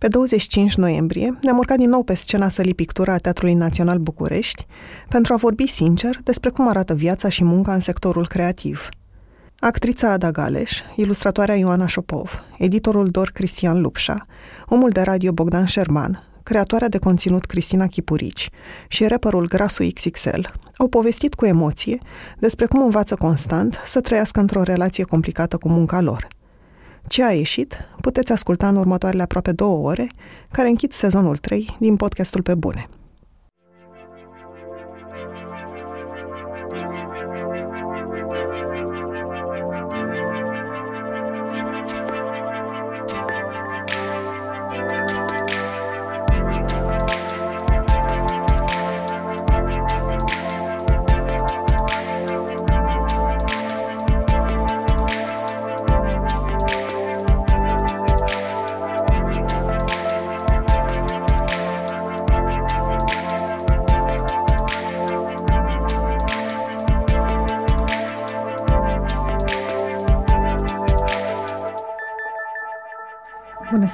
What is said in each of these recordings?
Pe 25 noiembrie ne-am urcat din nou pe scena sălii pictura a Teatrului Național București pentru a vorbi sincer despre cum arată viața și munca în sectorul creativ. Actrița Ada Galeș, ilustratoarea Ioana Șopov, editorul Dor Cristian Lupșa, omul de radio Bogdan Șerman, creatoarea de conținut Cristina Chipurici și rapperul Grasu XXL au povestit cu emoție despre cum învață constant să trăiască într-o relație complicată cu munca lor – ce a ieșit puteți asculta în următoarele aproape două ore, care închid sezonul 3 din podcastul Pe Bune.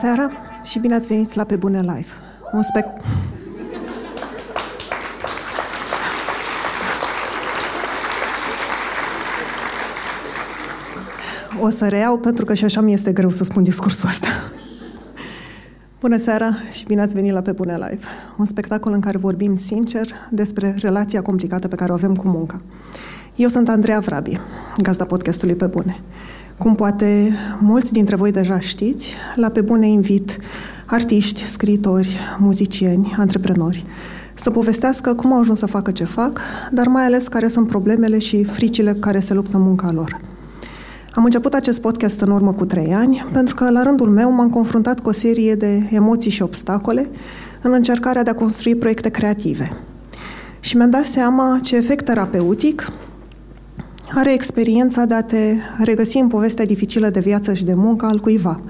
Seara și bine ați venit la Pe Bune Live. Un spect... O să reiau pentru că și așa mi este greu să spun discursul ăsta. Bună seara și bine ați venit la Pe Bune Live. Un spectacol în care vorbim sincer despre relația complicată pe care o avem cu munca. Eu sunt Andreea Vrabi, gazda podcastului Pe Bune. Cum poate mulți dintre voi deja știți, la Pe Bune invit artiști, scriitori, muzicieni, antreprenori să povestească cum au ajuns să facă ce fac, dar mai ales care sunt problemele și fricile care se luptă munca lor. Am început acest podcast în urmă cu trei ani, pentru că la rândul meu m-am confruntat cu o serie de emoții și obstacole în încercarea de a construi proiecte creative. Și mi-am dat seama ce efect terapeutic are experiența de a te regăsi în povestea dificilă de viață și de muncă al cuiva,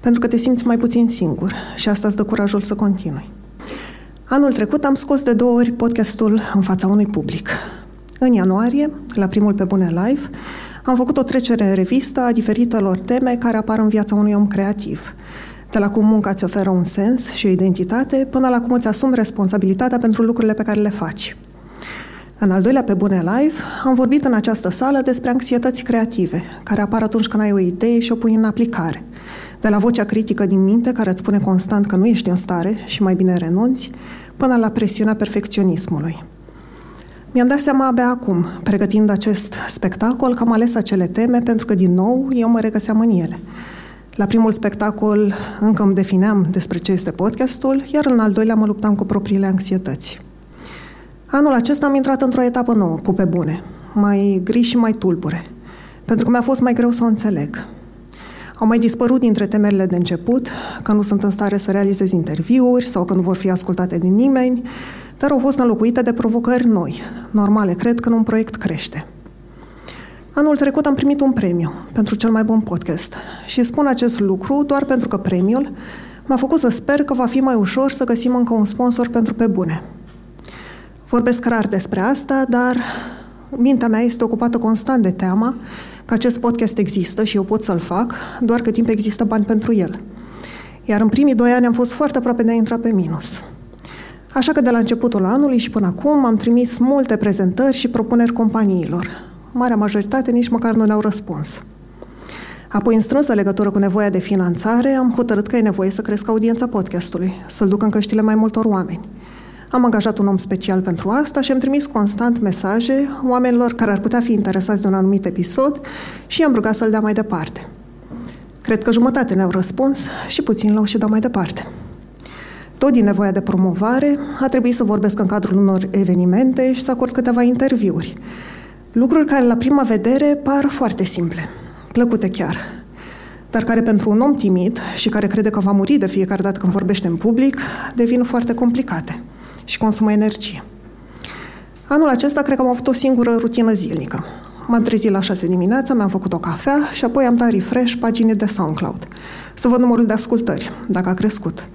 pentru că te simți mai puțin singur și asta îți dă curajul să continui. Anul trecut am scos de două ori podcastul în fața unui public. În ianuarie, la primul Pe Bune Live, am făcut o trecere în revistă a diferitelor teme care apar în viața unui om creativ. De la cum munca îți oferă un sens și o identitate, până la cum îți asumi responsabilitatea pentru lucrurile pe care le faci. În al doilea Pe Bune Live am vorbit în această sală despre anxietăți creative, care apar atunci când ai o idee și o pui în aplicare. De la vocea critică din minte, care îți spune constant că nu ești în stare și mai bine renunți, până la presiunea perfecționismului. Mi-am dat seama abia acum, pregătind acest spectacol, că am ales acele teme pentru că, din nou, eu mă regăseam în ele. La primul spectacol încă îmi defineam despre ce este podcastul, iar în al doilea mă luptam cu propriile anxietăți. Anul acesta am intrat într-o etapă nouă, cu pe bune, mai gri și mai tulbure, pentru că mi-a fost mai greu să o înțeleg. Au mai dispărut dintre temerile de început, că nu sunt în stare să realizez interviuri sau că nu vor fi ascultate de nimeni, dar au fost înlocuite de provocări noi, normale, cred că un proiect crește. Anul trecut am primit un premiu pentru cel mai bun podcast și spun acest lucru doar pentru că premiul m-a făcut să sper că va fi mai ușor să găsim încă un sponsor pentru pe bune – Vorbesc rar despre asta, dar mintea mea este ocupată constant de teama că acest podcast există și eu pot să-l fac, doar că timp există bani pentru el. Iar în primii doi ani am fost foarte aproape de a intra pe minus. Așa că de la începutul anului și până acum am trimis multe prezentări și propuneri companiilor. Marea majoritate nici măcar nu ne-au răspuns. Apoi, în strânsă legătură cu nevoia de finanțare, am hotărât că e nevoie să cresc audiența podcastului, să-l duc în căștile mai multor oameni. Am angajat un om special pentru asta și am trimis constant mesaje oamenilor care ar putea fi interesați de un anumit episod și i-am rugat să-l dea mai departe. Cred că jumătate ne-au răspuns și puțin l-au și dat mai departe. Tot din nevoia de promovare, a trebuit să vorbesc în cadrul unor evenimente și să acord câteva interviuri. Lucruri care, la prima vedere, par foarte simple, plăcute chiar, dar care pentru un om timid și care crede că va muri de fiecare dată când vorbește în public, devin foarte complicate și consumă energie. Anul acesta cred că am avut o singură rutină zilnică. M-am trezit la 6 dimineața, mi-am făcut o cafea și apoi am dat refresh paginii de SoundCloud. Să văd numărul de ascultări, dacă a crescut.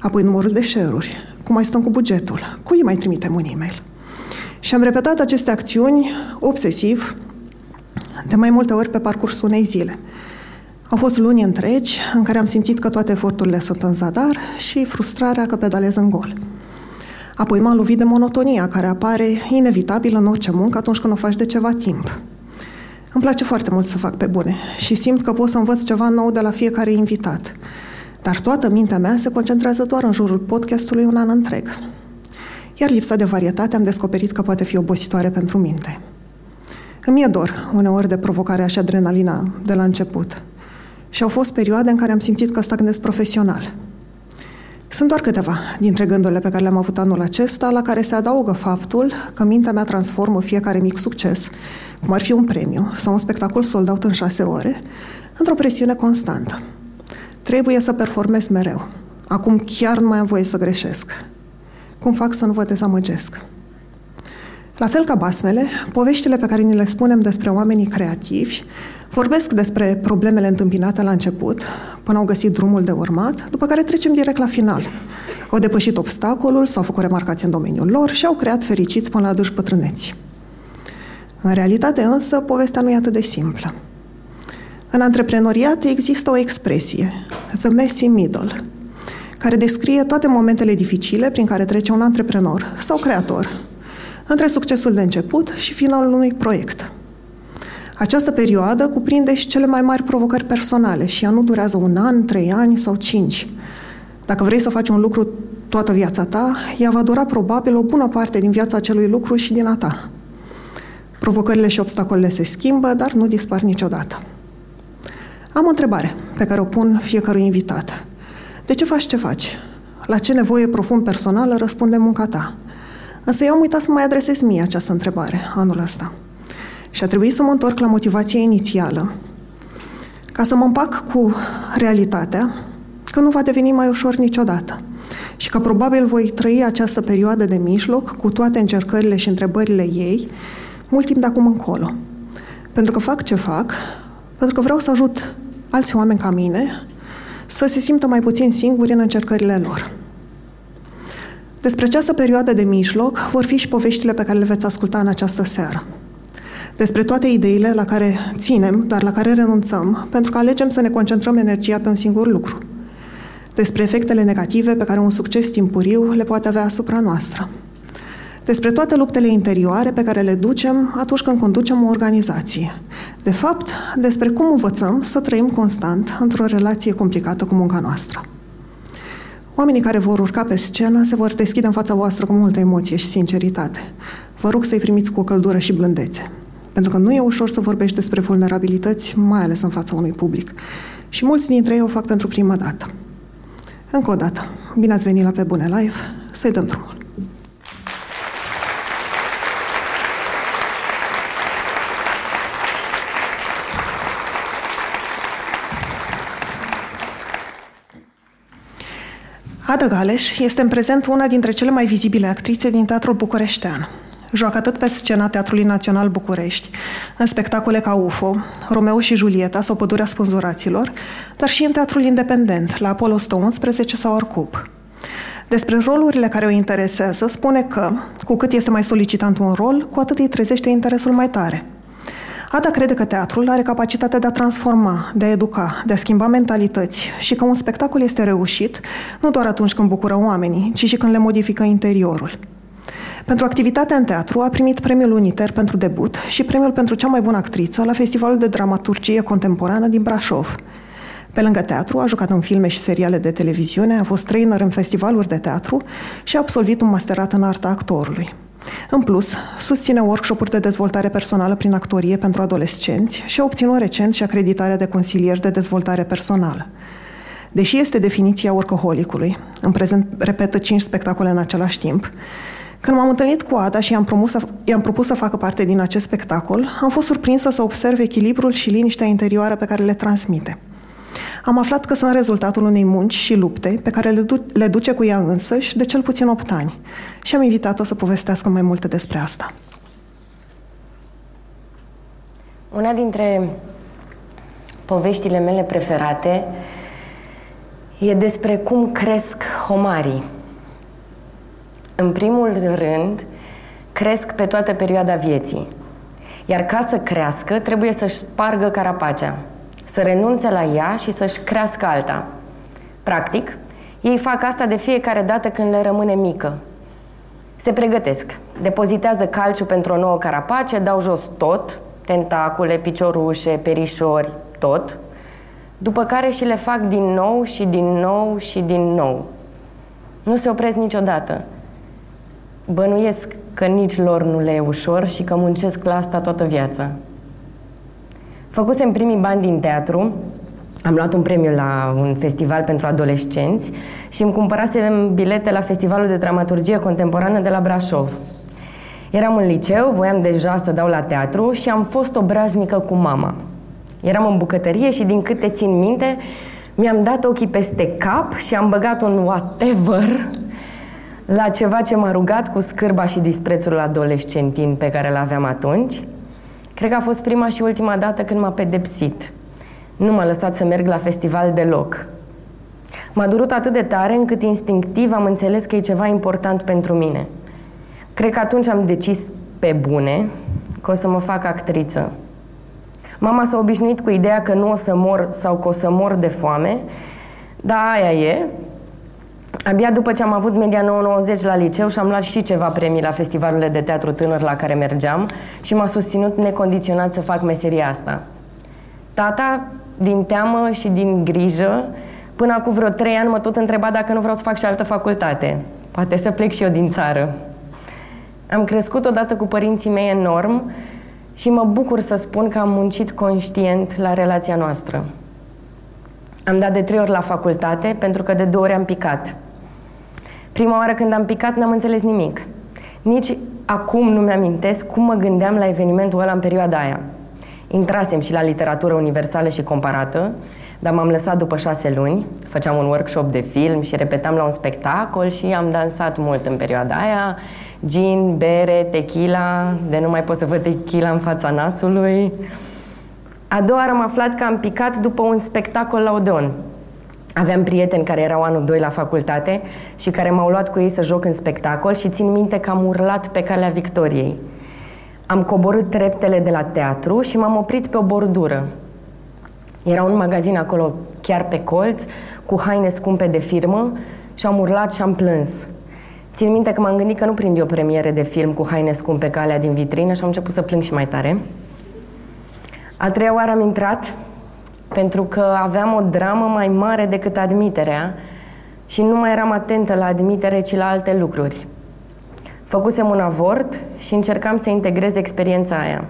Apoi numărul de share-uri, cum mai stăm cu bugetul, cui mai trimitem un e-mail. Și am repetat aceste acțiuni obsesiv de mai multe ori pe parcursul unei zile. Au fost luni întregi în care am simțit că toate eforturile sunt în zadar și frustrarea că pedalez în gol. Apoi m-a lovit de monotonia care apare inevitabil în orice muncă atunci când o faci de ceva timp. Îmi place foarte mult să fac pe bune și simt că pot să învăț ceva nou de la fiecare invitat. Dar toată mintea mea se concentrează doar în jurul podcastului un an întreg. Iar lipsa de varietate am descoperit că poate fi obositoare pentru minte. Îmi e dor uneori de provocarea și adrenalina de la început. Și au fost perioade în care am simțit că stagnez profesional. Sunt doar câteva dintre gândurile pe care le-am avut anul acesta, la care se adaugă faptul că mintea mea transformă fiecare mic succes, cum ar fi un premiu sau un spectacol sold out în șase ore, într-o presiune constantă. Trebuie să performez mereu. Acum chiar nu mai am voie să greșesc. Cum fac să nu vă dezamăgesc? La fel ca basmele, poveștile pe care ni le spunem despre oamenii creativi vorbesc despre problemele întâmpinate la început, până au găsit drumul de urmat, după care trecem direct la final. Au depășit obstacolul, s-au făcut remarcați în domeniul lor și au creat fericiți până la adânci pătrâneți. În realitate însă, povestea nu e atât de simplă. În antreprenoriat există o expresie, the messy middle, care descrie toate momentele dificile prin care trece un antreprenor sau creator, între succesul de început și finalul unui proiect. Această perioadă cuprinde și cele mai mari provocări personale și ea nu durează un an, trei ani sau cinci. Dacă vrei să faci un lucru toată viața ta, ea va dura probabil o bună parte din viața acelui lucru și din a ta. Provocările și obstacolele se schimbă, dar nu dispar niciodată. Am o întrebare pe care o pun fiecărui invitat. De ce faci ce faci? La ce nevoie profund personală răspunde munca ta? Însă eu am uitat să mai adresez mie această întrebare anul ăsta. Și a trebuit să mă întorc la motivația inițială, ca să mă împac cu realitatea că nu va deveni mai ușor niciodată și că probabil voi trăi această perioadă de mijloc cu toate încercările și întrebările ei mult timp de acum încolo. Pentru că fac ce fac, pentru că vreau să ajut alți oameni ca mine să se simtă mai puțin singuri în încercările lor. Despre această perioadă de mijloc vor fi și poveștile pe care le veți asculta în această seară. Despre toate ideile la care ținem, dar la care renunțăm, pentru că alegem să ne concentrăm energia pe un singur lucru. Despre efectele negative pe care un succes timpuriu le poate avea asupra noastră. Despre toate luptele interioare pe care le ducem atunci când conducem o organizație. De fapt, despre cum învățăm să trăim constant într-o relație complicată cu munca noastră. Oamenii care vor urca pe scenă se vor deschide în fața voastră cu multă emoție și sinceritate. Vă rog să-i primiți cu o căldură și blândețe. Pentru că nu e ușor să vorbești despre vulnerabilități, mai ales în fața unui public. Și mulți dintre ei o fac pentru prima dată. Încă o dată, bine ați venit la Pe Bune Live, să-i dăm drumul. Ada Galeș este în prezent una dintre cele mai vizibile actrițe din teatrul bucureștean. Joacă atât pe scena Teatrului Național București, în spectacole ca UFO, Romeo și Julieta sau Pădurea Spânzuraților, dar și în teatrul independent, la Apollo 111 sau Arcup. Despre rolurile care o interesează, spune că, cu cât este mai solicitant un rol, cu atât îi trezește interesul mai tare – Ada crede că teatrul are capacitatea de a transforma, de a educa, de a schimba mentalități și că un spectacol este reușit nu doar atunci când bucură oamenii, ci și când le modifică interiorul. Pentru activitatea în teatru a primit premiul Uniter pentru debut și premiul pentru cea mai bună actriță la Festivalul de Dramaturgie Contemporană din Brașov. Pe lângă teatru, a jucat în filme și seriale de televiziune, a fost trainer în festivaluri de teatru și a absolvit un masterat în arta actorului. În plus, susține workshop-uri de dezvoltare personală prin actorie pentru adolescenți și a obținut recent și acreditarea de consilier de dezvoltare personală. Deși este definiția workaholicului, în prezent repetă cinci spectacole în același timp, când m-am întâlnit cu Ada și i-am, promus să, i-am propus să facă parte din acest spectacol, am fost surprinsă să observ echilibrul și liniștea interioară pe care le transmite – am aflat că sunt rezultatul unei munci și lupte pe care le, du- le duce cu ea însăși de cel puțin 8 ani și am invitat-o să povestească mai multe despre asta. Una dintre poveștile mele preferate e despre cum cresc homarii. În primul rând, cresc pe toată perioada vieții. Iar ca să crească, trebuie să-și spargă carapacea. Să renunțe la ea și să-și crească alta. Practic, ei fac asta de fiecare dată când le rămâne mică. Se pregătesc, depozitează calciu pentru o nouă carapace, dau jos tot, tentacule, piciorușe, perișori, tot, după care și le fac din nou și din nou și din nou. Nu se opresc niciodată. Bănuiesc că nici lor nu le e ușor și că muncesc la asta toată viața. Făcusem primii bani din teatru, am luat un premiu la un festival pentru adolescenți și îmi cumpărasem bilete la Festivalul de Dramaturgie Contemporană de la Brașov. Eram în liceu, voiam deja să dau la teatru și am fost obraznică cu mama. Eram în bucătărie și din câte țin minte, mi-am dat ochii peste cap și am băgat un whatever la ceva ce m-a rugat cu scârba și disprețul adolescentin pe care îl aveam atunci. Cred că a fost prima și ultima dată când m-a pedepsit. Nu m-a lăsat să merg la festival deloc. M-a durut atât de tare încât instinctiv am înțeles că e ceva important pentru mine. Cred că atunci am decis pe bune că o să mă fac actriță. Mama s-a obișnuit cu ideea că nu o să mor sau că o să mor de foame, dar aia e. Abia după ce am avut media 990 la liceu și am luat și ceva premii la festivalurile de teatru tânăr la care mergeam și m-a susținut necondiționat să fac meseria asta. Tata, din teamă și din grijă, până acum vreo trei ani mă tot întreba dacă nu vreau să fac și altă facultate. Poate să plec și eu din țară. Am crescut odată cu părinții mei enorm și mă bucur să spun că am muncit conștient la relația noastră. Am dat de trei ori la facultate pentru că de două ori am picat. Prima oară când am picat n-am înțeles nimic. Nici acum nu mi-amintesc cum mă gândeam la evenimentul ăla în perioada aia. Intrasem și la literatură universală și comparată, dar m-am lăsat după șase luni, făceam un workshop de film și repetam la un spectacol și am dansat mult în perioada aia. Gin, bere, tequila, de nu mai pot să văd tequila în fața nasului. A doua oară am aflat că am picat după un spectacol la Odeon. Aveam prieteni care erau anul 2 la facultate și care m-au luat cu ei să joc în spectacol și țin minte că am urlat pe calea victoriei. Am coborât treptele de la teatru și m-am oprit pe o bordură. Era un magazin acolo, chiar pe colț, cu haine scumpe de firmă și am urlat și am plâns. Țin minte că m-am gândit că nu prind eu premiere de film cu haine scumpe ca alea din vitrină și am început să plâng și mai tare. A treia oară am intrat pentru că aveam o dramă mai mare decât admiterea și nu mai eram atentă la admitere, ci la alte lucruri. Făcusem un avort și încercam să integrez experiența aia.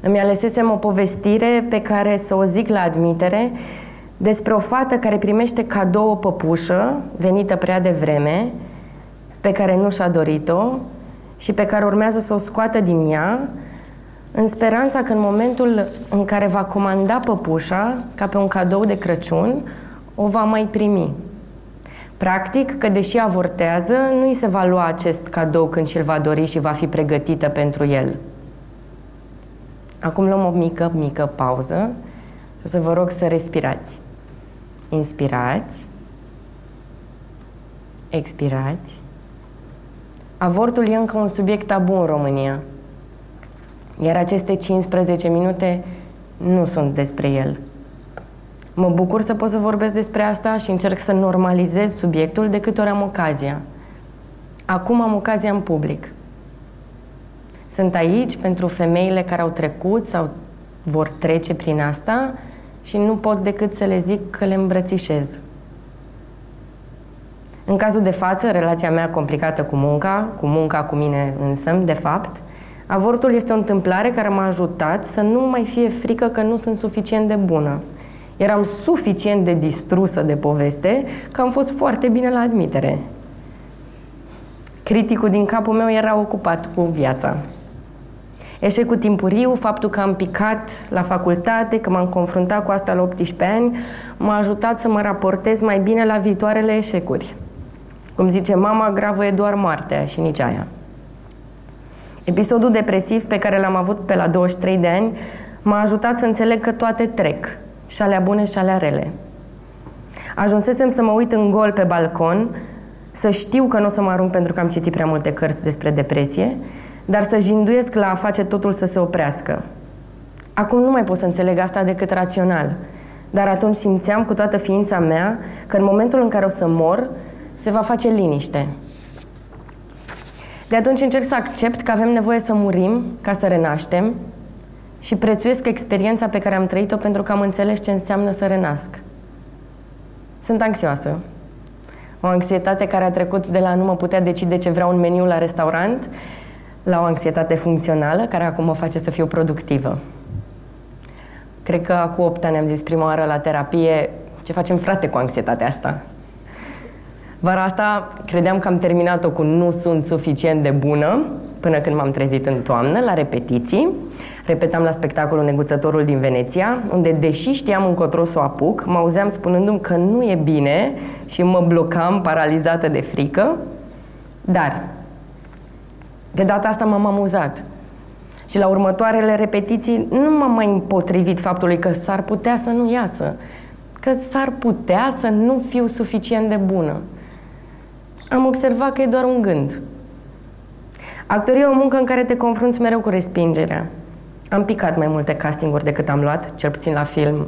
Îmi alesesem o povestire pe care să o zic la admitere despre o fată care primește cadou o păpușă venită prea devreme, pe care nu și-a dorit-o și pe care urmează să o scoată din ea, în speranța că în momentul în care va comanda păpușa, ca pe un cadou de Crăciun, o va mai primi. Practic că deși avortează, nu îi se va lua acest cadou când și-l va dori și va fi pregătită pentru el. Acum luăm o mică, mică pauză și o să vă rog să respirați. Inspirați. Expirați. Avortul e încă un subiect tabu în România. Iar aceste 15 minute nu sunt despre el. Mă bucur să pot să vorbesc despre asta și încerc să normalizez subiectul de câte ori am ocazia. Acum am ocazia în public. Sunt aici pentru femeile care au trecut sau vor trece prin asta și nu pot decât să le zic că le îmbrățișez. În cazul de față, relația mea complicată cu munca, cu munca cu mine însă, de fapt, avortul este o întâmplare care m-a ajutat să nu mai fie frică că nu sunt suficient de bună. Eram suficient de distrusă de poveste că am fost foarte bine la admitere. Criticul din capul meu era ocupat cu viața. Eșecul timpuriu, faptul că am picat la facultate, că m-am confruntat cu asta la 18 ani, m-a ajutat să mă raportez mai bine la viitoarele eșecuri. Cum zice mama, gravă e doar moartea și nici aia. Episodul depresiv pe care l-am avut pe la 23 de ani m-a ajutat să înțeleg că toate trec, și alea bune și alea rele. Ajunsesem să mă uit în gol pe balcon, să știu că nu o să mă arunc pentru că am citit prea multe cărți despre depresie, dar să jinduiesc la a face totul să se oprească. Acum nu mai pot să înțeleg asta decât rațional. Dar atunci simțeam cu toată ființa mea că în momentul în care o să mor, se va face liniște. De atunci încerc să accept că avem nevoie să murim ca să renaștem și prețuiesc experiența pe care am trăit-o pentru că am înțeles ce înseamnă să renasc. Sunt anxioasă. O anxietate care a trecut de la nu mă putea decide ce vreau un meniu la restaurant la o anxietate funcțională care acum mă face să fiu productivă. Cred că acum 8 ani am zis prima oară la terapie ce facem frate cu anxietatea asta. Vara asta credeam că am terminat-o cu nu sunt suficient de bună până când m-am trezit în toamnă la repetiții. Repetam la spectacolul Neguțătorul din Veneția, unde, deși știam încotro să o apuc, mă auzeam spunându-mi că nu e bine și mă blocam paralizată de frică. Dar, de data asta m-am amuzat. Și la următoarele repetiții nu m-am mai împotrivit faptului că s-ar putea să nu iasă, că s-ar putea să nu fiu suficient de bună. Am observat că e doar un gând. Actoria e o muncă în care te confrunți mereu cu respingerea. Am picat mai multe castinguri decât am luat, cel puțin la film.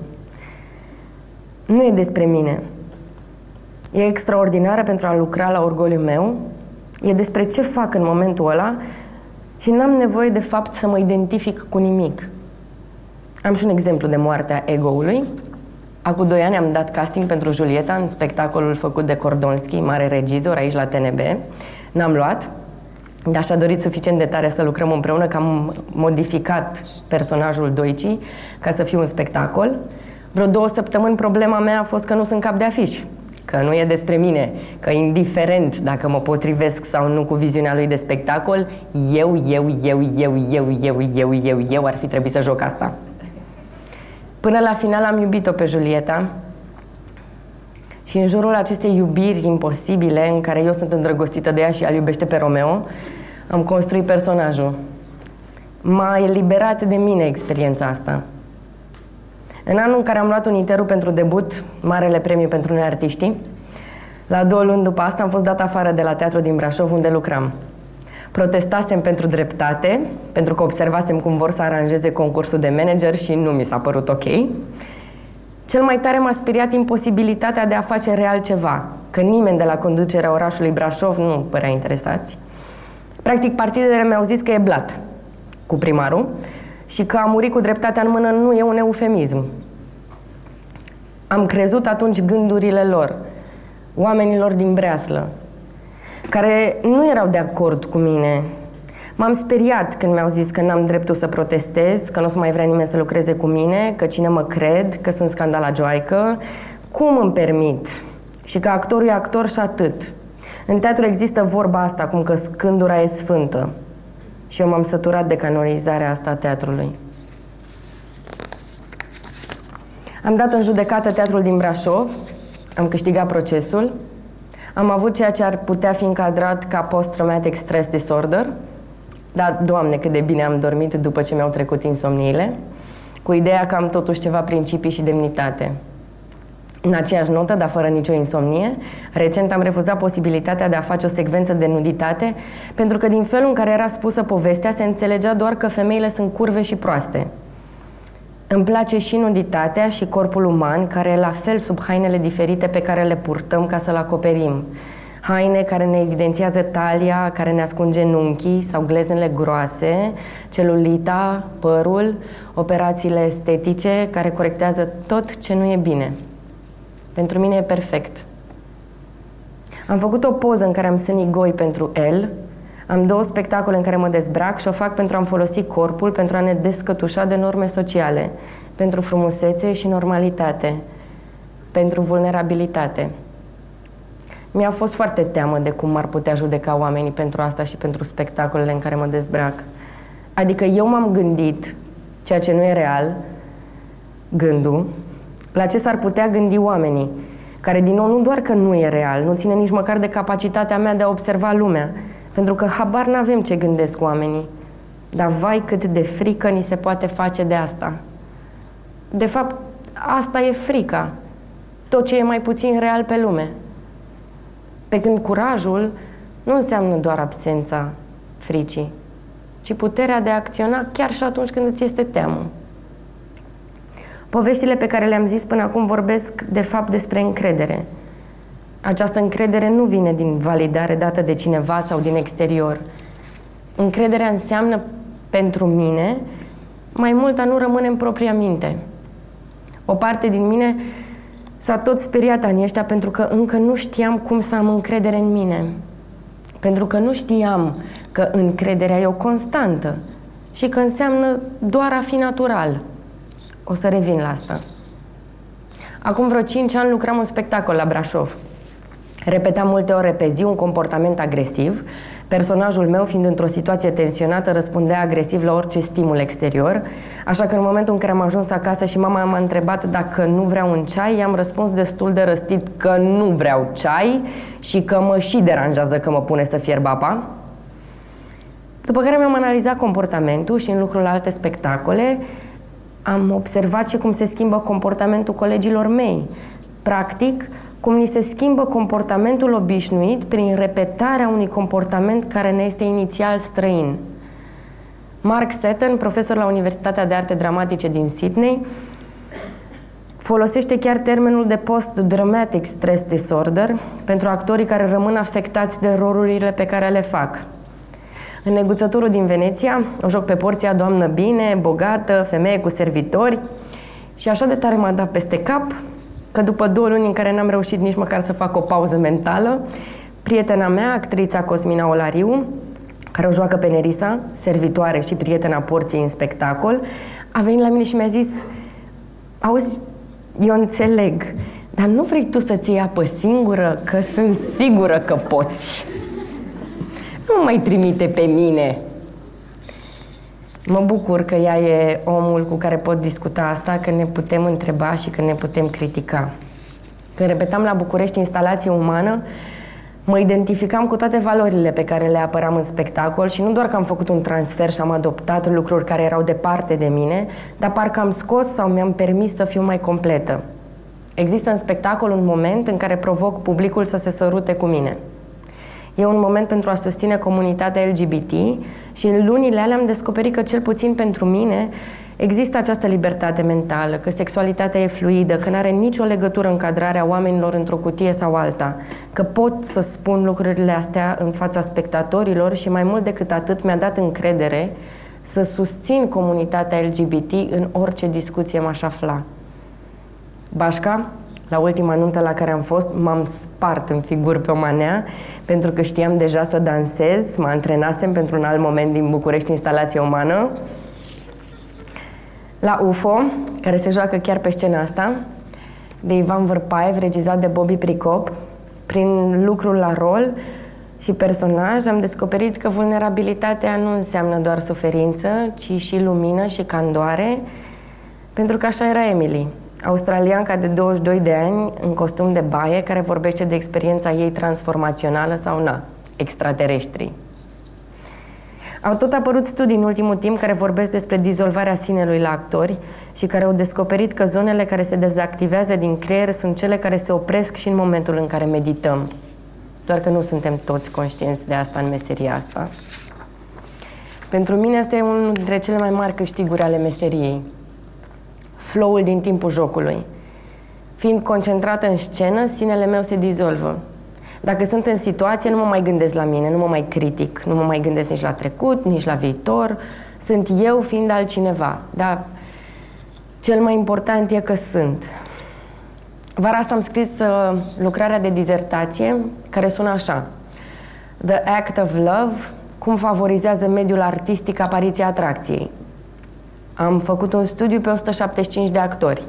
Nu e despre mine. E extraordinară pentru a lucra la orgoliul meu. E despre ce fac în momentul ăla și n-am nevoie de fapt să mă identific cu nimic. Am și un exemplu de moartea ego-ului. Acum doi ani am dat casting pentru Julieta în spectacolul făcut de Cordonski, mare regizor, aici la TNB. N-am luat, dar și-a dorit suficient de tare să lucrăm împreună că am modificat personajul Doici ca să fiu un spectacol. Vreo două săptămâni problema mea a fost că nu sunt cap de afiș că nu e despre mine, că indiferent dacă mă potrivesc sau nu cu viziunea lui de spectacol, eu, eu, eu, eu, eu, eu, eu, eu, eu ar fi trebuit să joc asta. Până la final am iubit-o pe Julieta și în jurul acestei iubiri imposibile în care eu sunt îndrăgostită de ea și el iubește pe Romeo, am construit personajul. M-a eliberat de mine experiența asta. În anul în care am luat Uniteru pentru debut, marele premiu pentru noi artiștii, la două luni după asta am fost dat afară de la teatru din Brașov unde lucram. Protestasem pentru dreptate, pentru că observasem cum vor să aranjeze concursul de manager și nu mi s-a părut ok. Cel mai tare m-a speriat imposibilitatea de a face real ceva, că nimeni de la conducerea orașului Brașov nu părea interesați. Practic, partidele mi-au zis că e blat cu primarul și că a murit cu dreptatea în mână nu e un eufemism. Am crezut atunci gândurile lor, oamenilor din Breaslă, care nu erau de acord cu mine. M-am speriat când mi-au zis că n-am dreptul să protestez, că nu o să mai vrea nimeni să lucreze cu mine, că cine mă cred, că sunt scandalajoaică. Cum îmi permit? Și că actorul e actor și atât. În teatru există vorba asta, cum că scândura e sfântă. Și eu m-am săturat de canonizarea asta a teatrului. Am dat în judecată teatrul din Brașov, am câștigat procesul, am avut ceea ce ar putea fi încadrat ca post-traumatic stress disorder, dar, Doamne, cât de bine am dormit după ce mi-au trecut insomniile, cu ideea că am totuși ceva principii și demnitate. În aceeași notă, dar fără nicio insomnie, recent am refuzat posibilitatea de a face o secvență de nuditate, pentru că din felul în care era spusă povestea, se înțelegea doar că femeile sunt curve și proaste. Îmi place și nuditatea și corpul uman, care e la fel sub hainele diferite pe care le purtăm ca să-l acoperim. Haine care ne evidențiază talia, care ne ascund genunchii sau gleznele groase, celulita, părul, operațiile estetice care corectează tot ce nu e bine. Pentru mine e perfect. Am făcut o poză în care am sânii goi pentru el, am două spectacole în care mă dezbrac și o fac pentru a-mi folosi corpul pentru a ne descătușa de norme sociale, pentru frumusețe și normalitate, pentru vulnerabilitate. Mi-a fost foarte teamă de cum ar putea judeca oamenii pentru asta și pentru spectacolele în care mă dezbrac. Adică eu m-am gândit, ceea ce nu e real, gândul, la ce s-ar putea gândi oamenii, care din nou nu doar că nu e real, nu ține nici măcar de capacitatea mea de a observa lumea, pentru că habar n-avem ce gândesc oamenii. Dar vai cât de frică ni se poate face de asta. De fapt, asta e frica. Tot ce e mai puțin real pe lume. Pe când curajul nu înseamnă doar absența fricii, ci puterea de a acționa chiar și atunci când îți este teamă. Poveștile pe care le-am zis până acum vorbesc de fapt despre încredere. Această încredere nu vine din validare dată de cineva sau din exterior. Încrederea înseamnă pentru mine mai mult a nu rămâne în propria minte. O parte din mine s-a tot speriat anii ăștia pentru că încă nu știam cum să am încredere în mine. Pentru că nu știam că încrederea e o constantă și că înseamnă doar a fi natural. O să revin la asta. Acum vreo 5 ani lucram un spectacol la Brașov. Repetam multe ore pe zi un comportament agresiv. Personajul meu, fiind într-o situație tensionată, răspundea agresiv la orice stimul exterior. Așa că în momentul în care am ajuns acasă și mama m-a întrebat dacă nu vreau un ceai, i-am răspuns destul de răstit că nu vreau ceai și că mă și deranjează că mă pune să fierb apa. După care mi-am analizat comportamentul și în lucrul la alte spectacole, am observat și cum se schimbă comportamentul colegilor mei. Practic, cum ni se schimbă comportamentul obișnuit prin repetarea unui comportament care ne este inițial străin. Mark Setten, profesor la Universitatea de Arte Dramatice din Sydney, folosește chiar termenul de post-dramatic stress disorder pentru actorii care rămân afectați de rolurile pe care le fac. În neguțătorul din Veneția, o joc pe porția doamnă bine, bogată, femeie cu servitori și așa de tare m-a dat peste cap că după două luni în care n-am reușit nici măcar să fac o pauză mentală, prietena mea, actrița Cosmina Olariu, care o joacă pe Nerisa, servitoare și prietena porții în spectacol, a venit la mine și mi-a zis auzi, eu înțeleg, dar nu vrei tu să-ți iei apă singură? Că sunt sigură că poți. Nu mai trimite pe mine. Mă bucur că ea e omul cu care pot discuta asta, că ne putem întreba și că ne putem critica. Când repetam la București instalație umană, mă identificam cu toate valorile pe care le apăram în spectacol și nu doar că am făcut un transfer și am adoptat lucruri care erau departe de mine, dar parcă am scos sau mi-am permis să fiu mai completă. Există în spectacol un moment în care provoc publicul să se sărute cu mine – E un moment pentru a susține comunitatea LGBT și în lunile alea am descoperit că cel puțin pentru mine există această libertate mentală, că sexualitatea e fluidă, că nu are nicio legătură încadrarea oamenilor într-o cutie sau alta, că pot să spun lucrurile astea în fața spectatorilor și mai mult decât atât mi-a dat încredere să susțin comunitatea LGBT în orice discuție m-aș afla. Bașca, la ultima nuntă la care am fost, m-am spart în figuri pe o manea, pentru că știam deja să dansez, mă antrenasem pentru un alt moment din București, instalație umană. La UFO, care se joacă chiar pe scena asta, de Ivan Vârpaev, regizat de Bobby Pricop, prin lucrul la rol și personaj, am descoperit că vulnerabilitatea nu înseamnă doar suferință, ci și lumină și candoare, pentru că așa era Emily australianca de 22 de ani în costum de baie care vorbește de experiența ei transformațională sau na, extraterestri. Au tot apărut studii în ultimul timp care vorbesc despre dizolvarea sinelui la actori și care au descoperit că zonele care se dezactivează din creier sunt cele care se opresc și în momentul în care medităm. Doar că nu suntem toți conștienți de asta în meseria asta. Pentru mine asta e unul dintre cele mai mari câștiguri ale meseriei flow-ul din timpul jocului. Fiind concentrată în scenă, sinele meu se dizolvă. Dacă sunt în situație, nu mă mai gândesc la mine, nu mă mai critic, nu mă mai gândesc nici la trecut, nici la viitor. Sunt eu fiind altcineva. Dar cel mai important e că sunt. Vara asta am scris uh, lucrarea de dizertație care sună așa. The Act of Love, cum favorizează mediul artistic apariția atracției. Am făcut un studiu pe 175 de actori.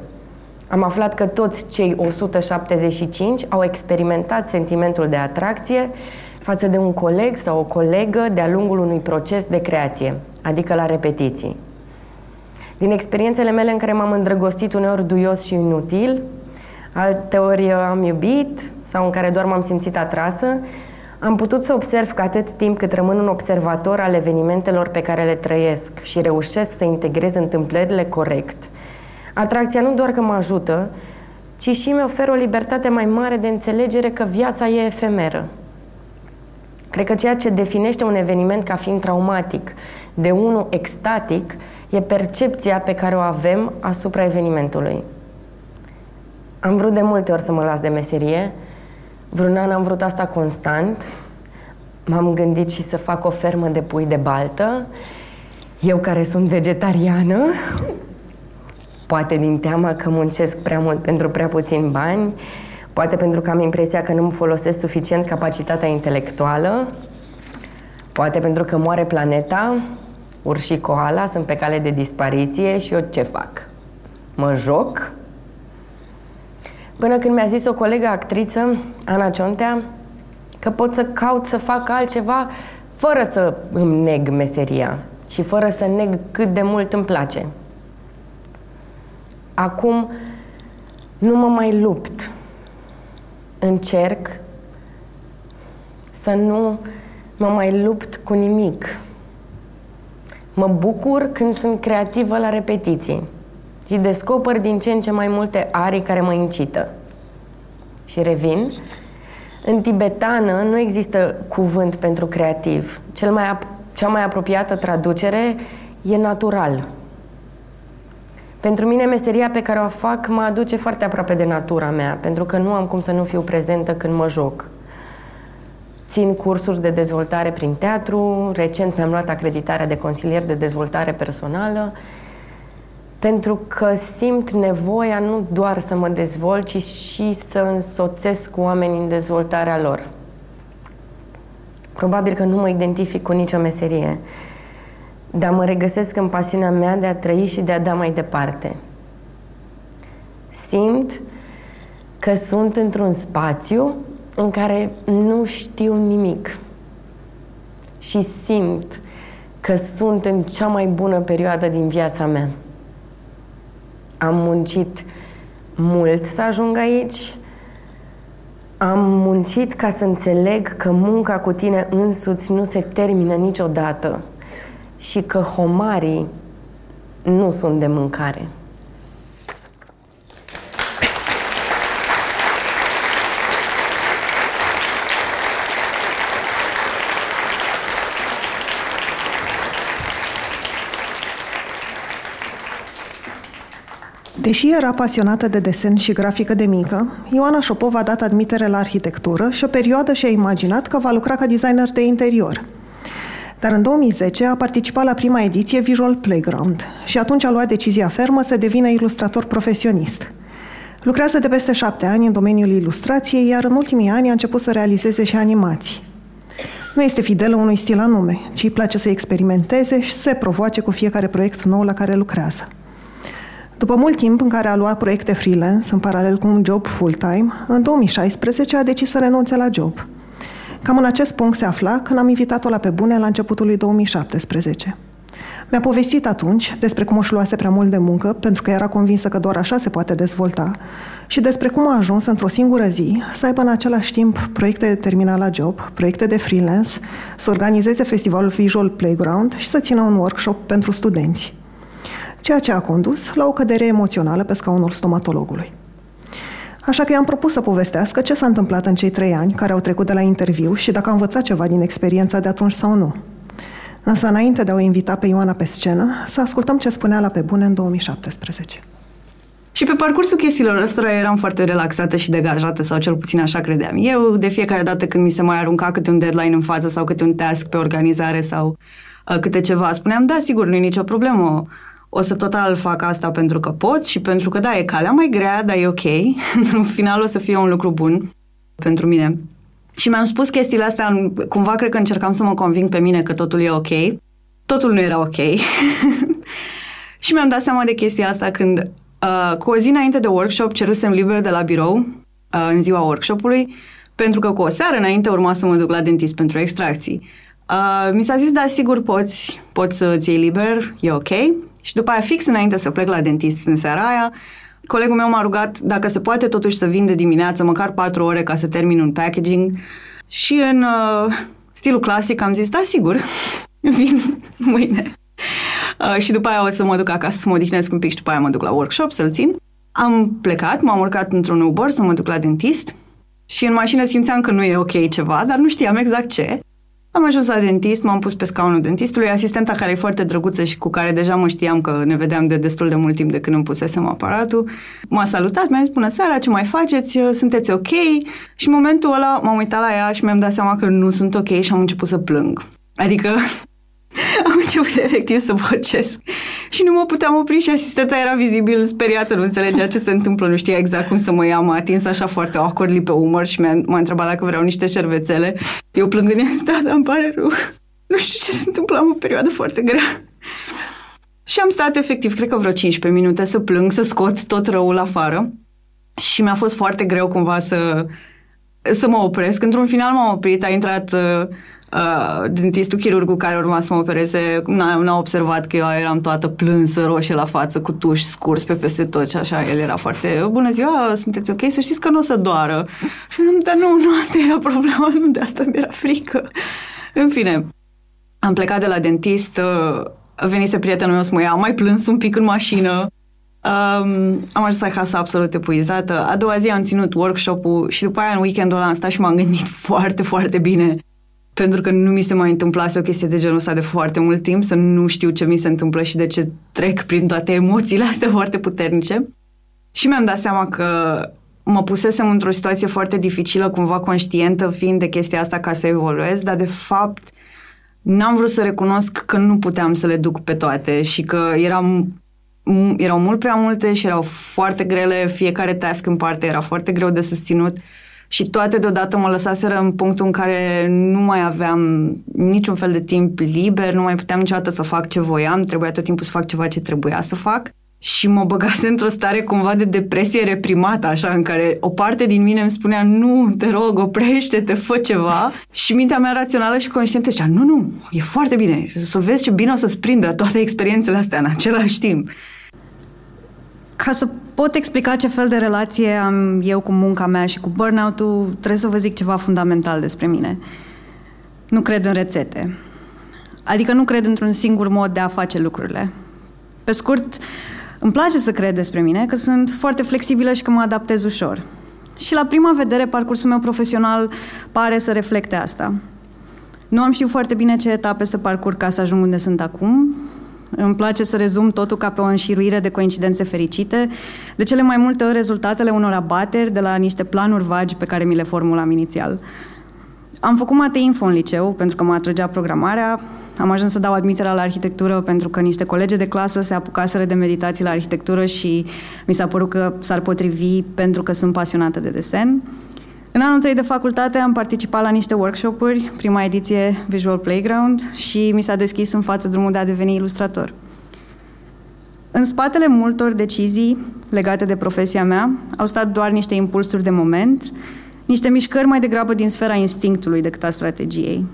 Am aflat că toți cei 175 au experimentat sentimentul de atracție față de un coleg sau o colegă de-a lungul unui proces de creație, adică la repetiții. Din experiențele mele în care m-am îndrăgostit uneori duios și inutil, alteori am iubit sau în care doar m-am simțit atrasă, am putut să observ că atât timp cât rămân un observator al evenimentelor pe care le trăiesc și reușesc să integrez întâmplările corect, atracția nu doar că mă ajută, ci și mi oferă o libertate mai mare de înțelegere că viața e efemeră. Cred că ceea ce definește un eveniment ca fiind traumatic de unul extatic e percepția pe care o avem asupra evenimentului. Am vrut de multe ori să mă las de meserie. Vreun an am vrut asta constant. M-am gândit și să fac o fermă de pui de baltă. Eu care sunt vegetariană, poate din teama că muncesc prea mult pentru prea puțini bani, poate pentru că am impresia că nu-mi folosesc suficient capacitatea intelectuală, poate pentru că moare planeta, urși koala sunt pe cale de dispariție și eu ce fac? Mă joc? Până când mi-a zis o colegă actriță, Ana Ciontea, că pot să caut să fac altceva fără să îmi neg meseria și fără să neg cât de mult îmi place. Acum nu mă mai lupt. Încerc să nu mă mai lupt cu nimic. Mă bucur când sunt creativă la repetiții și descoper din ce în ce mai multe arii care mă incită. Și revin, în tibetană nu există cuvânt pentru creativ. Cel mai cea mai apropiată traducere e natural. Pentru mine, meseria pe care o fac mă aduce foarte aproape de natura mea, pentru că nu am cum să nu fiu prezentă când mă joc. Țin cursuri de dezvoltare prin teatru, recent mi-am luat acreditarea de consilier de dezvoltare personală, pentru că simt nevoia nu doar să mă dezvolt, ci și să însoțesc oamenii în dezvoltarea lor. Probabil că nu mă identific cu nicio meserie, dar mă regăsesc în pasiunea mea de a trăi și de a da mai departe. Simt că sunt într-un spațiu în care nu știu nimic. Și simt că sunt în cea mai bună perioadă din viața mea. Am muncit mult să ajung aici, am muncit ca să înțeleg că munca cu tine însuți nu se termină niciodată și că homarii nu sunt de mâncare. Deși era pasionată de desen și grafică de mică, Ioana Șopov a dat admitere la arhitectură și o perioadă și-a imaginat că va lucra ca designer de interior. Dar în 2010 a participat la prima ediție Visual Playground și atunci a luat decizia fermă să devină ilustrator profesionist. Lucrează de peste șapte ani în domeniul ilustrației, iar în ultimii ani a început să realizeze și animații. Nu este fidelă unui stil anume, ci îi place să experimenteze și să se provoace cu fiecare proiect nou la care lucrează. După mult timp în care a luat proiecte freelance, în paralel cu un job full-time, în 2016 a decis să renunțe la job. Cam în acest punct se afla când am invitat-o la pe bune la începutul lui 2017. Mi-a povestit atunci despre cum își luase prea mult de muncă, pentru că era convinsă că doar așa se poate dezvolta, și despre cum a ajuns într-o singură zi să aibă în același timp proiecte de terminal la job, proiecte de freelance, să organizeze festivalul Visual Playground și să țină un workshop pentru studenți ceea ce a condus la o cădere emoțională pe scaunul stomatologului. Așa că i-am propus să povestească ce s-a întâmplat în cei trei ani care au trecut de la interviu și dacă a învățat ceva din experiența de atunci sau nu. Însă, înainte de a o invita pe Ioana pe scenă, să ascultăm ce spunea la pe bune în 2017. Și pe parcursul chestiilor ăstora eram foarte relaxată și degajată, sau cel puțin așa credeam. Eu, de fiecare dată când mi se mai arunca câte un deadline în față sau câte un task pe organizare sau uh, câte ceva, spuneam, da, sigur, nu e nicio problemă o să total fac asta pentru că pot și pentru că, da, e calea mai grea, dar e ok. în final o să fie un lucru bun pentru mine. Și mi-am spus chestiile astea, cumva cred că încercam să mă conving pe mine că totul e ok. Totul nu era ok. și mi-am dat seama de chestia asta când, uh, cu o zi înainte de workshop, cerusem liber de la birou, uh, în ziua workshopului, pentru că cu o seară înainte urma să mă duc la dentist pentru extracții. Uh, mi s-a zis, da, sigur poți, poți să-ți iei liber, e ok. Și după aia, fix înainte să plec la dentist în seara aia, colegul meu m-a rugat dacă se poate totuși să vin de dimineață, măcar patru ore ca să termin un packaging. Și în uh, stilul clasic am zis, da, sigur, vin mâine. Uh, și după aia o să mă duc acasă să mă odihnesc un pic și după aia mă duc la workshop să-l țin. Am plecat, m-am urcat într-un Uber să mă duc la dentist și în mașină simțeam că nu e ok ceva, dar nu știam exact ce. Am ajuns la dentist, m-am pus pe scaunul dentistului, asistenta care e foarte drăguță și cu care deja mă știam că ne vedeam de destul de mult timp de când îmi pusesem aparatul, m-a salutat, mi-a zis bună seara, ce mai faceți, sunteți ok? Și în momentul ăla m-am uitat la ea și mi-am dat seama că nu sunt ok și am început să plâng. Adică am început efectiv să bocesc și nu mă puteam opri și asistenta era vizibil speriată, nu înțelegea ce se întâmplă, nu știa exact cum să mă ia, m-a atins așa foarte awkwardly pe umăr și m-a, m-a întrebat dacă vreau niște șervețele. Eu plângând i-am zis, da, dar îmi pare rău. Nu știu ce se întâmplă, am o perioadă foarte grea. Și am stat efectiv, cred că vreo 15 minute să plâng, să scot tot răul afară. Și mi-a fost foarte greu cumva să, să mă opresc. Într-un final m-am oprit, a intrat uh, uh, dentistul chirurgul care urma să mă opereze n-a, n-a observat că eu eram toată plânsă, roșie la față, cu tuși scurs pe peste tot și așa. El era foarte, bună ziua, sunteți ok? Să știți că nu o să doară. Și am dar nu, nu, asta era problema, nu de asta mi-era frică. În fine, am plecat de la dentist, uh, venise prietenul meu să mă ia, am mai plâns un pic în mașină, Um, am ajuns acasă absolut epuizată. A doua zi am ținut workshop-ul și după aia în weekendul ăla am stat și m-am gândit foarte, foarte bine pentru că nu mi se mai întâmplase o chestie de genul ăsta de foarte mult timp, să nu știu ce mi se întâmplă și de ce trec prin toate emoțiile astea foarte puternice. Și mi-am dat seama că mă pusesem într-o situație foarte dificilă, cumva conștientă fiind de chestia asta ca să evoluez, dar de fapt n-am vrut să recunosc că nu puteam să le duc pe toate și că eram, erau mult prea multe și erau foarte grele, fiecare task în parte era foarte greu de susținut și toate deodată mă lăsaseră în punctul în care nu mai aveam niciun fel de timp liber, nu mai puteam niciodată să fac ce voiam, trebuia tot timpul să fac ceva ce trebuia să fac și mă băgase într-o stare cumva de depresie reprimată, așa, în care o parte din mine îmi spunea, nu, te rog, oprește-te, fă ceva. Și mintea mea rațională și conștientă zicea, nu, nu, e foarte bine, să vezi ce bine o să-ți prindă toate experiențele astea în același timp. Ca să pot explica ce fel de relație am eu cu munca mea și cu burnout-ul, trebuie să vă zic ceva fundamental despre mine. Nu cred în rețete. Adică nu cred într-un singur mod de a face lucrurile. Pe scurt, îmi place să cred despre mine că sunt foarte flexibilă și că mă adaptez ușor. Și la prima vedere, parcursul meu profesional pare să reflecte asta. Nu am știut foarte bine ce etape să parcurg ca să ajung unde sunt acum, îmi place să rezum totul ca pe o înșiruire de coincidențe fericite, de cele mai multe ori rezultatele unor abateri de la niște planuri vagi pe care mi le formulam inițial. Am făcut mate info în liceu pentru că mă atrăgea programarea, am ajuns să dau admiterea la arhitectură pentru că niște colegi de clasă se apucaseră de meditații la arhitectură și mi s-a părut că s-ar potrivi pentru că sunt pasionată de desen. În anul 3 de facultate am participat la niște workshop-uri, prima ediție Visual Playground, și mi s-a deschis în față drumul de a deveni ilustrator. În spatele multor decizii legate de profesia mea au stat doar niște impulsuri de moment, niște mișcări mai degrabă din sfera instinctului decât a strategiei.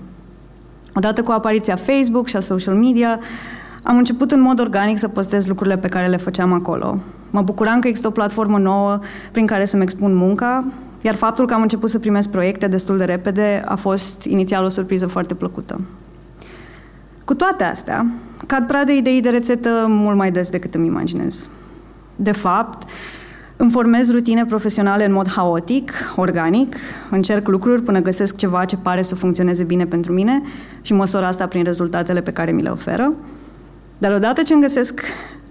Odată cu apariția Facebook și a social media, am început în mod organic să postez lucrurile pe care le făceam acolo. Mă bucuram că există o platformă nouă prin care să-mi expun munca, iar faptul că am început să primesc proiecte destul de repede a fost inițial o surpriză foarte plăcută. Cu toate astea, cad pradă idei de rețetă mult mai des decât îmi imaginez. De fapt, îmi formez rutine profesionale în mod haotic, organic, încerc lucruri până găsesc ceva ce pare să funcționeze bine pentru mine și măsor asta prin rezultatele pe care mi le oferă. Dar odată ce îmi găsesc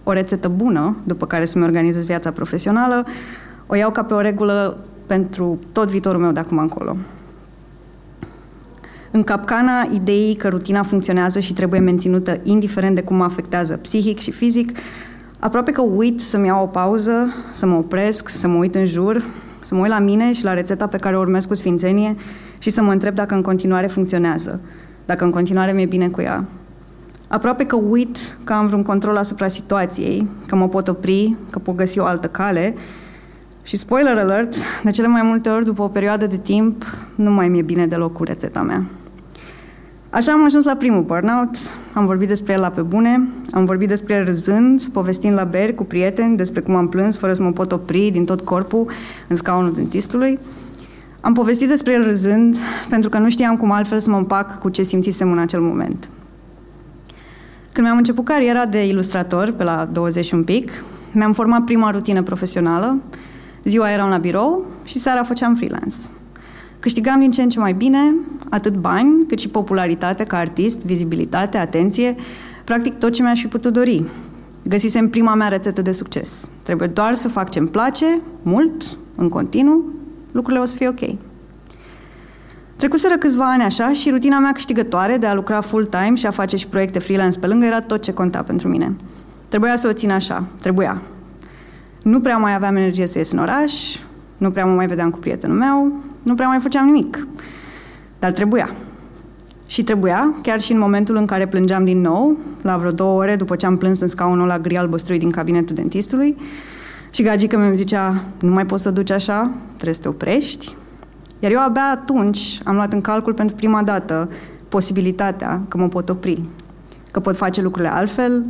o rețetă bună, după care să-mi organizez viața profesională, o iau ca pe o regulă pentru tot viitorul meu de acum încolo. În capcana ideii că rutina funcționează și trebuie menținută indiferent de cum mă afectează psihic și fizic, aproape că uit să-mi iau o pauză, să mă opresc, să mă uit în jur, să mă uit la mine și la rețeta pe care o urmez cu sfințenie și să mă întreb dacă în continuare funcționează, dacă în continuare mi-e bine cu ea. Aproape că uit că am vreun control asupra situației, că mă pot opri, că pot găsi o altă cale și spoiler alert, de cele mai multe ori, după o perioadă de timp, nu mai mi-e bine deloc cu rețeta mea. Așa am ajuns la primul burnout, am vorbit despre el la pe bune, am vorbit despre el râzând, povestind la beri cu prieteni despre cum am plâns fără să mă pot opri din tot corpul în scaunul dentistului. Am povestit despre el râzând pentru că nu știam cum altfel să mă împac cu ce simțisem în acel moment. Când mi-am început cariera de ilustrator, pe la 20 un pic, mi-am format prima rutină profesională, Ziua eram la birou și seara făceam freelance. Câștigam din ce în ce mai bine, atât bani, cât și popularitate ca artist, vizibilitate, atenție, practic tot ce mi-aș fi putut dori. Găsisem prima mea rețetă de succes. Trebuie doar să fac ce-mi place, mult, în continuu, lucrurile o să fie ok. Trecuseră câțiva ani așa și rutina mea câștigătoare de a lucra full-time și a face și proiecte freelance pe lângă era tot ce conta pentru mine. Trebuia să o țin așa, trebuia. Nu prea mai aveam energie să ies în oraș, nu prea mă mai vedeam cu prietenul meu, nu prea mai făceam nimic. Dar trebuia. Și trebuia, chiar și în momentul în care plângeam din nou, la vreo două ore după ce am plâns în scaunul la gri albăstrui din cabinetul dentistului, și gagica mi zicea, nu mai poți să duci așa, trebuie să te oprești. Iar eu abia atunci am luat în calcul pentru prima dată posibilitatea că mă pot opri, că pot face lucrurile altfel,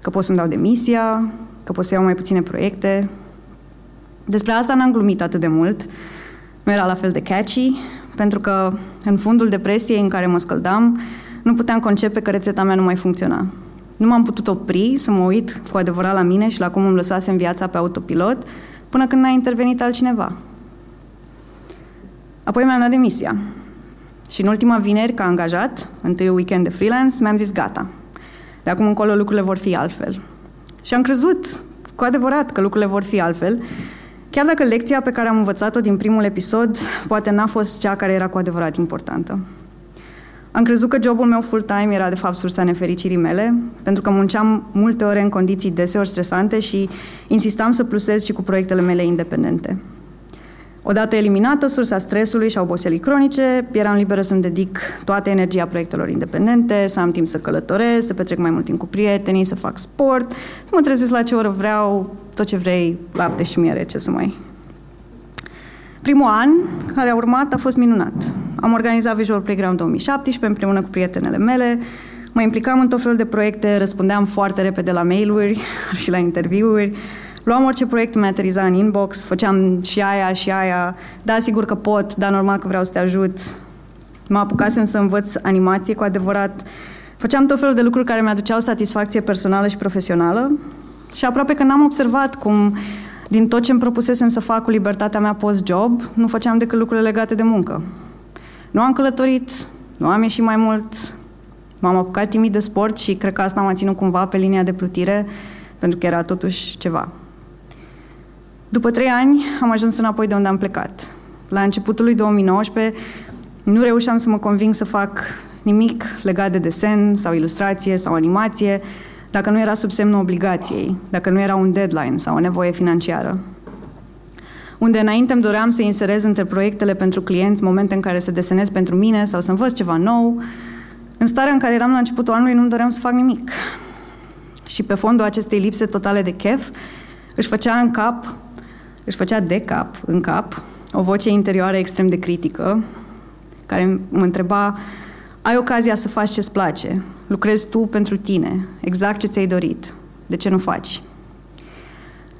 că pot să-mi dau demisia, că pot să iau mai puține proiecte. Despre asta n-am glumit atât de mult, nu era la fel de catchy, pentru că în fundul depresiei în care mă scăldam, nu puteam concepe că rețeta mea nu mai funcționa. Nu m-am putut opri să mă uit cu adevărat la mine și la cum îmi lăsasem viața pe autopilot, până când n-a intervenit altcineva. Apoi mi-am dat demisia. Și în ultima vineri, ca angajat, întâi weekend de freelance, mi-am zis gata. De acum încolo lucrurile vor fi altfel. Și am crezut cu adevărat că lucrurile vor fi altfel, chiar dacă lecția pe care am învățat-o din primul episod poate n-a fost cea care era cu adevărat importantă. Am crezut că jobul meu full-time era de fapt sursa nefericirii mele, pentru că munceam multe ore în condiții deseori stresante și insistam să plusez și cu proiectele mele independente. Odată eliminată sursa stresului și a oboselii cronice, eram liberă să-mi dedic toată energia proiectelor independente, să am timp să călătoresc, să petrec mai mult timp cu prietenii, să fac sport, să mă trezesc la ce oră vreau, tot ce vrei, lapte și miere, ce să mai... Primul an care a urmat a fost minunat. Am organizat Visual Playground 2017 împreună cu prietenele mele, mă implicam în tot felul de proiecte, răspundeam foarte repede la mail-uri și la interviuri, luam orice proiect mi ateriza în inbox, făceam și aia și aia, da, sigur că pot, dar normal că vreau să te ajut. Mă apucasem să învăț animație cu adevărat. Făceam tot felul de lucruri care mi-aduceau satisfacție personală și profesională și aproape că n-am observat cum din tot ce îmi propusesem să fac cu libertatea mea post-job, nu făceam decât lucrurile legate de muncă. Nu am călătorit, nu am ieșit mai mult, m-am apucat timid de sport și cred că asta m-a ținut cumva pe linia de plutire, pentru că era totuși ceva. După trei ani am ajuns înapoi de unde am plecat. La începutul lui 2019 nu reușeam să mă conving să fac nimic legat de desen sau ilustrație sau animație dacă nu era sub semnul obligației, dacă nu era un deadline sau o nevoie financiară. Unde înainte îmi doream să inserez între proiectele pentru clienți momente în care să desenez pentru mine sau să învăț ceva nou, în starea în care eram la începutul anului nu-mi doream să fac nimic. Și pe fondul acestei lipse totale de chef, își făcea în cap își făcea de cap, în cap, o voce interioară extrem de critică, care mă întreba, ai ocazia să faci ce-ți place, lucrezi tu pentru tine, exact ce ți-ai dorit, de ce nu faci?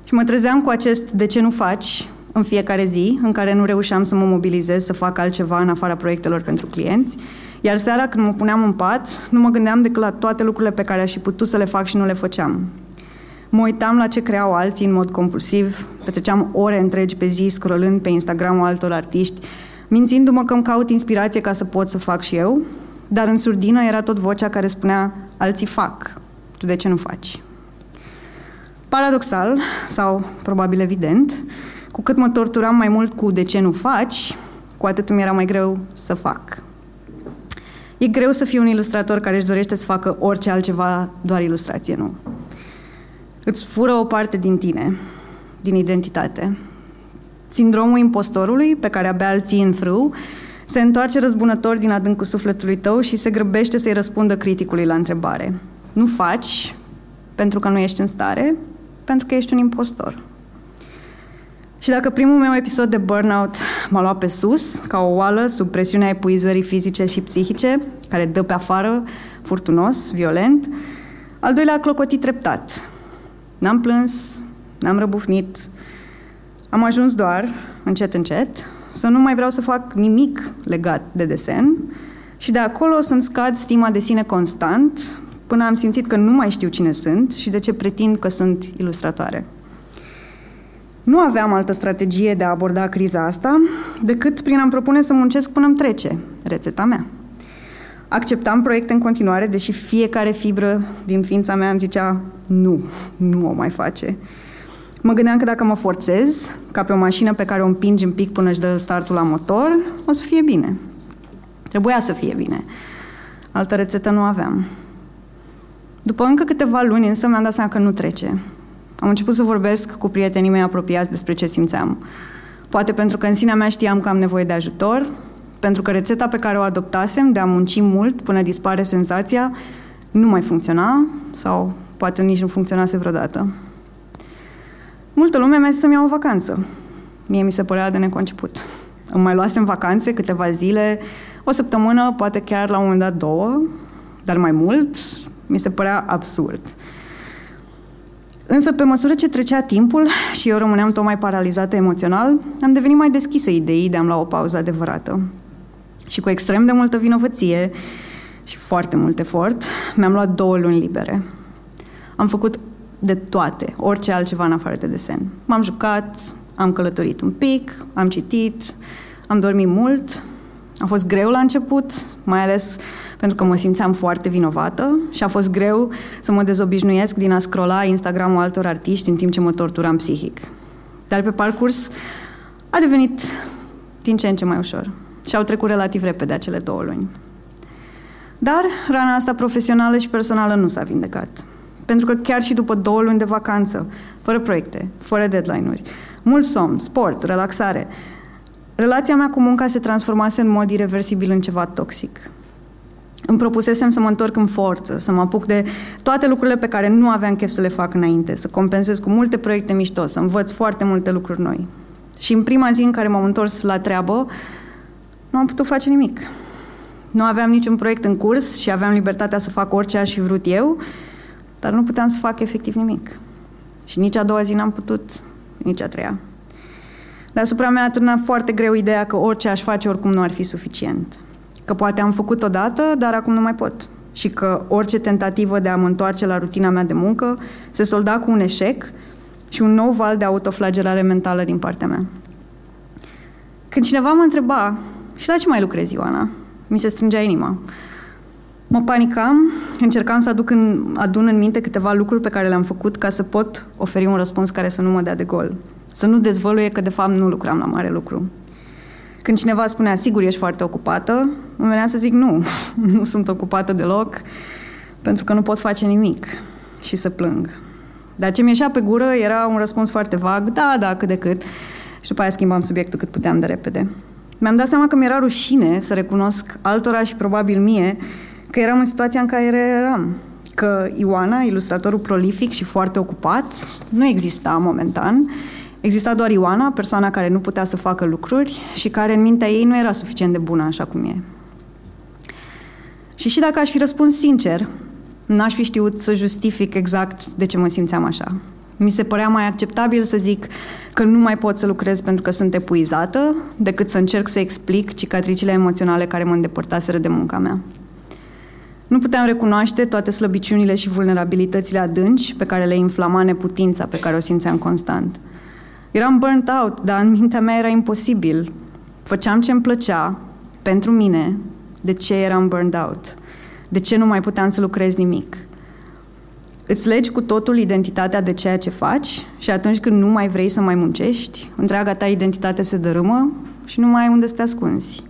Și mă trezeam cu acest de ce nu faci în fiecare zi, în care nu reușeam să mă mobilizez să fac altceva în afara proiectelor pentru clienți, iar seara când mă puneam în pat, nu mă gândeam decât la toate lucrurile pe care aș fi putut să le fac și nu le făceam. Mă uitam la ce creau alții în mod compulsiv, petreceam ore întregi pe zi scrollând pe Instagram altor artiști, mințindu-mă că îmi caut inspirație ca să pot să fac și eu, dar în surdină era tot vocea care spunea alții fac, tu de ce nu faci? Paradoxal, sau probabil evident, cu cât mă torturam mai mult cu de ce nu faci, cu atât mi era mai greu să fac. E greu să fii un ilustrator care își dorește să facă orice altceva, doar ilustrație, nu îți fură o parte din tine, din identitate. Sindromul impostorului, pe care abia îl ții în frâu, se întoarce răzbunător din adâncul sufletului tău și se grăbește să-i răspundă criticului la întrebare. Nu faci pentru că nu ești în stare, pentru că ești un impostor. Și dacă primul meu episod de burnout m-a luat pe sus, ca o oală, sub presiunea epuizării fizice și psihice, care dă pe afară, furtunos, violent, al doilea a clocotit treptat, N-am plâns, n-am răbufnit, am ajuns doar, încet, încet, să nu mai vreau să fac nimic legat de desen și de acolo să-mi scad stima de sine constant până am simțit că nu mai știu cine sunt și de ce pretind că sunt ilustratoare. Nu aveam altă strategie de a aborda criza asta decât prin a-mi propune să muncesc până îmi trece rețeta mea. Acceptam proiecte în continuare, deși fiecare fibră din ființa mea îmi zicea nu, nu o mai face. Mă gândeam că dacă mă forțez, ca pe o mașină pe care o împingi în pic până își dă startul la motor, o să fie bine. Trebuia să fie bine. Altă rețetă nu aveam. După încă câteva luni, însă, mi-am dat seama că nu trece. Am început să vorbesc cu prietenii mei apropiați despre ce simțeam. Poate pentru că în sinea mea știam că am nevoie de ajutor, pentru că rețeta pe care o adoptasem de a munci mult până dispare senzația nu mai funcționa sau poate nici nu funcționase vreodată. Multă lume mi-a zis să-mi iau o vacanță. Mie mi se părea de neconceput. Îmi mai luasem vacanțe câteva zile, o săptămână, poate chiar la un moment dat două, dar mai mult mi se părea absurd. Însă, pe măsură ce trecea timpul și eu rămâneam tot mai paralizată emoțional, am devenit mai deschisă ideii de a-mi lua o pauză adevărată. Și cu extrem de multă vinovăție și foarte mult efort, mi-am luat două luni libere. Am făcut de toate, orice altceva în afară de desen. M-am jucat, am călătorit un pic, am citit, am dormit mult. A fost greu la început, mai ales pentru că mă simțeam foarte vinovată și a fost greu să mă dezobișnuiesc din a scrolla Instagram-ul altor artiști în timp ce mă torturam psihic. Dar pe parcurs a devenit din ce în ce mai ușor și au trecut relativ repede acele două luni. Dar rana asta profesională și personală nu s-a vindecat. Pentru că chiar și după două luni de vacanță, fără proiecte, fără deadline-uri, mult somn, sport, relaxare, relația mea cu munca se transformase în mod irreversibil în ceva toxic. Îmi propusesem să mă întorc în forță, să mă apuc de toate lucrurile pe care nu aveam chef să le fac înainte, să compensez cu multe proiecte mișto, să învăț foarte multe lucruri noi. Și în prima zi în care m-am întors la treabă, nu am putut face nimic. Nu aveam niciun proiect în curs și aveam libertatea să fac orice aș fi vrut eu, dar nu puteam să fac efectiv nimic. Și nici a doua zi n-am putut, nici a treia. Deasupra mea a turnat foarte greu ideea că orice aș face oricum nu ar fi suficient. Că poate am făcut odată, dar acum nu mai pot. Și că orice tentativă de a mă întoarce la rutina mea de muncă se solda cu un eșec și un nou val de autoflagelare mentală din partea mea. Când cineva mă întreba, și la ce mai lucrezi, Ioana? Mi se strângea inima. Mă panicam, încercam să aduc în, adun în minte câteva lucruri pe care le-am făcut ca să pot oferi un răspuns care să nu mă dea de gol. Să nu dezvăluie că de fapt nu lucram la mare lucru. Când cineva spunea, sigur, ești foarte ocupată, îmi venea să zic, nu, nu sunt ocupată deloc, pentru că nu pot face nimic și să plâng. Dar ce mi ieșea pe gură era un răspuns foarte vag, da, da, cât de cât. Și după aia schimbam subiectul cât puteam de repede. Mi-am dat seama că mi-era rușine să recunosc altora și probabil mie că eram în situația în care eram. Că Ioana, ilustratorul prolific și foarte ocupat, nu exista momentan. Exista doar Ioana, persoana care nu putea să facă lucruri și care în mintea ei nu era suficient de bună așa cum e. Și și dacă aș fi răspuns sincer, n-aș fi știut să justific exact de ce mă simțeam așa. Mi se părea mai acceptabil să zic că nu mai pot să lucrez pentru că sunt epuizată, decât să încerc să explic cicatricile emoționale care mă îndepărtaseră de munca mea. Nu puteam recunoaște toate slăbiciunile și vulnerabilitățile adânci pe care le inflama neputința pe care o simțeam constant. Eram burnt out, dar în mintea mea era imposibil. Făceam ce îmi plăcea, pentru mine, de ce eram burned out? De ce nu mai puteam să lucrez nimic? Îți legi cu totul identitatea de ceea ce faci și atunci când nu mai vrei să mai muncești, întreaga ta identitate se dărâmă și nu mai ai unde să te ascunzi.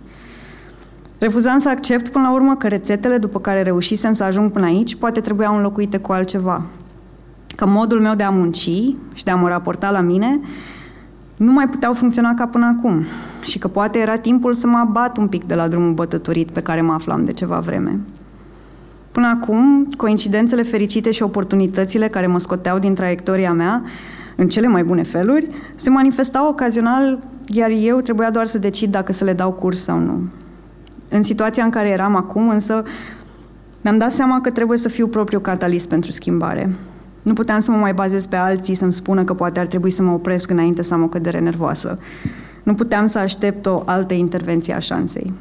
Refuzam să accept până la urmă că rețetele după care reușisem să ajung până aici poate trebuiau înlocuite cu altceva. Că modul meu de a munci și de a mă raporta la mine nu mai puteau funcționa ca până acum și că poate era timpul să mă abat un pic de la drumul bătătorit pe care mă aflam de ceva vreme. Până acum, coincidențele fericite și oportunitățile care mă scoteau din traiectoria mea, în cele mai bune feluri, se manifestau ocazional, iar eu trebuia doar să decid dacă să le dau curs sau nu. În situația în care eram acum, însă, mi-am dat seama că trebuie să fiu propriu catalist pentru schimbare. Nu puteam să mă mai bazez pe alții să-mi spună că poate ar trebui să mă opresc înainte să am o cădere nervoasă. Nu puteam să aștept o altă intervenție a șansei.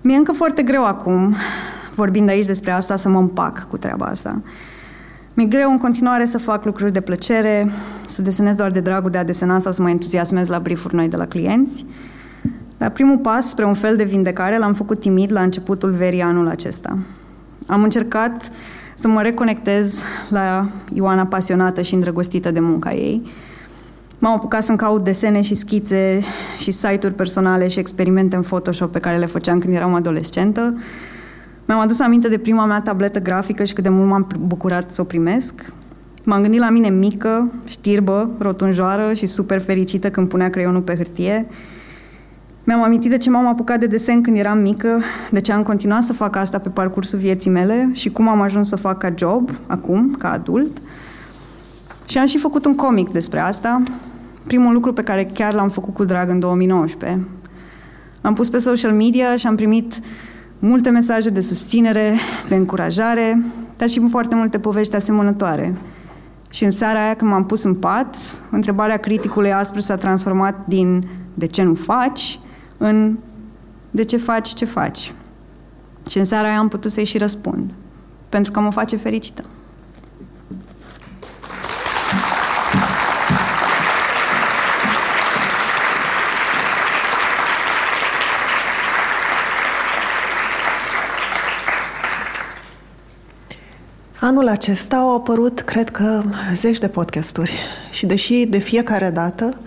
Mi-e încă foarte greu acum, vorbind aici despre asta, să mă împac cu treaba asta. Mi-e greu în continuare să fac lucruri de plăcere, să desenez doar de dragul de a desena sau să mă entuziasmez la briefuri noi de la clienți. Dar primul pas spre un fel de vindecare l-am făcut timid la începutul verii anul acesta. Am încercat să mă reconectez la Ioana pasionată și îndrăgostită de munca ei. M-am apucat să-mi caut desene și schițe și site-uri personale și experimente în Photoshop pe care le făceam când eram adolescentă. Mi-am adus aminte de prima mea tabletă grafică și cât de mult m-am bucurat să o primesc. M-am gândit la mine mică, știrbă, rotunjoară și super fericită când punea creionul pe hârtie. Mi-am amintit de ce m-am apucat de desen când eram mică, de ce am continuat să fac asta pe parcursul vieții mele și cum am ajuns să fac ca job, acum, ca adult. Și am și făcut un comic despre asta, primul lucru pe care chiar l-am făcut cu drag în 2019. L-am pus pe social media și am primit multe mesaje de susținere, de încurajare, dar și foarte multe povești asemănătoare. Și în seara aia, când m-am pus în pat, întrebarea criticului aspru s-a transformat din de ce nu faci în de ce faci ce faci. Și în seara aia am putut să-i și răspund. Pentru că mă face fericită. Anul acesta au apărut, cred că, zeci de podcasturi. Și deși de fiecare dată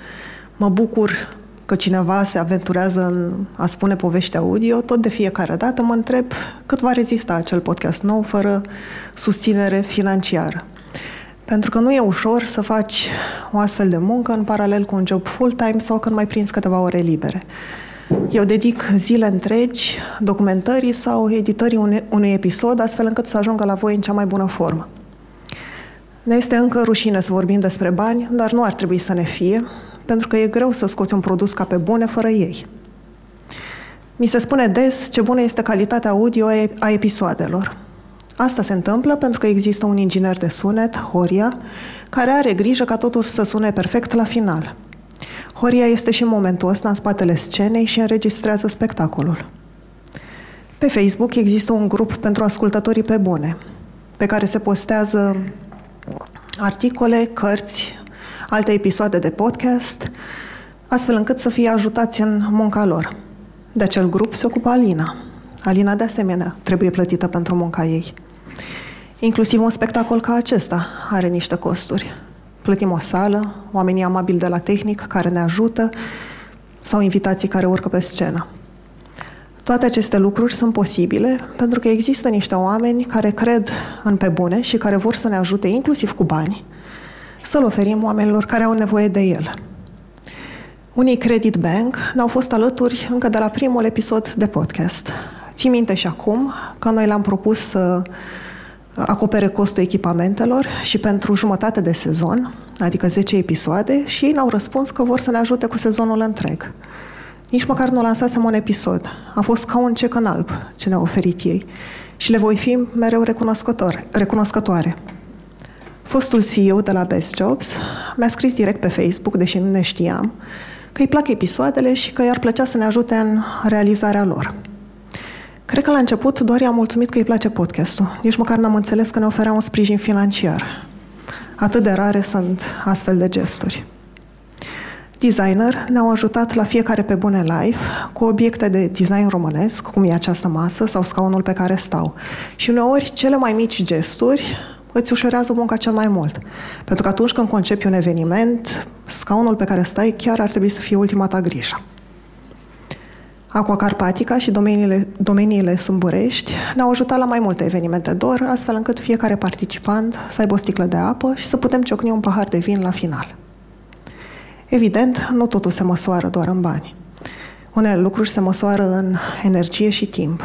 mă bucur că cineva se aventurează în a spune povești audio, tot de fiecare dată mă întreb cât va rezista acel podcast nou fără susținere financiară. Pentru că nu e ușor să faci o astfel de muncă în paralel cu un job full-time sau când mai prins câteva ore libere. Eu dedic zile întregi documentării sau editării unui, unui episod, astfel încât să ajungă la voi în cea mai bună formă. Ne este încă rușine să vorbim despre bani, dar nu ar trebui să ne fie, pentru că e greu să scoți un produs ca pe bune fără ei. Mi se spune des ce bună este calitatea audio a episoadelor. Asta se întâmplă pentru că există un inginer de sunet, Horia, care are grijă ca totul să sune perfect la final – Horia este și în momentul ăsta în spatele scenei și înregistrează spectacolul. Pe Facebook există un grup pentru ascultătorii pe bune, pe care se postează articole, cărți, alte episoade de podcast, astfel încât să fie ajutați în munca lor. De acel grup se ocupă Alina. Alina, de asemenea, trebuie plătită pentru munca ei. Inclusiv un spectacol ca acesta are niște costuri plătim o sală, oamenii amabili de la tehnic care ne ajută sau invitații care urcă pe scenă. Toate aceste lucruri sunt posibile pentru că există niște oameni care cred în pe bune și care vor să ne ajute, inclusiv cu bani, să-l oferim oamenilor care au nevoie de el. Unii Credit Bank ne-au fost alături încă de la primul episod de podcast. Țin minte și acum că noi l-am propus să acopere costul echipamentelor și pentru jumătate de sezon, adică 10 episoade, și ei ne-au răspuns că vor să ne ajute cu sezonul întreg. Nici măcar nu lansasem un episod. A fost ca un cec în alb ce ne-au oferit ei și le voi fi mereu recunoscătoare. Fostul CEO de la Best Jobs mi-a scris direct pe Facebook, deși nu ne știam, că îi plac episoadele și că i-ar plăcea să ne ajute în realizarea lor. Cred că la început doar i-am mulțumit că îi place podcastul. Nici măcar n-am înțeles că ne oferea un sprijin financiar. Atât de rare sunt astfel de gesturi. Designer ne-au ajutat la fiecare pe bune live cu obiecte de design românesc, cum e această masă sau scaunul pe care stau. Și uneori cele mai mici gesturi îți ușurează munca cel mai mult. Pentru că atunci când concepi un eveniment, scaunul pe care stai chiar ar trebui să fie ultima ta grijă. Aqua Carpatica și domeniile, domeniile Sâmburești ne-au ajutat la mai multe evenimente DOR, astfel încât fiecare participant să aibă o sticlă de apă și să putem ciocni un pahar de vin la final. Evident, nu totul se măsoară doar în bani. Unele lucruri se măsoară în energie și timp,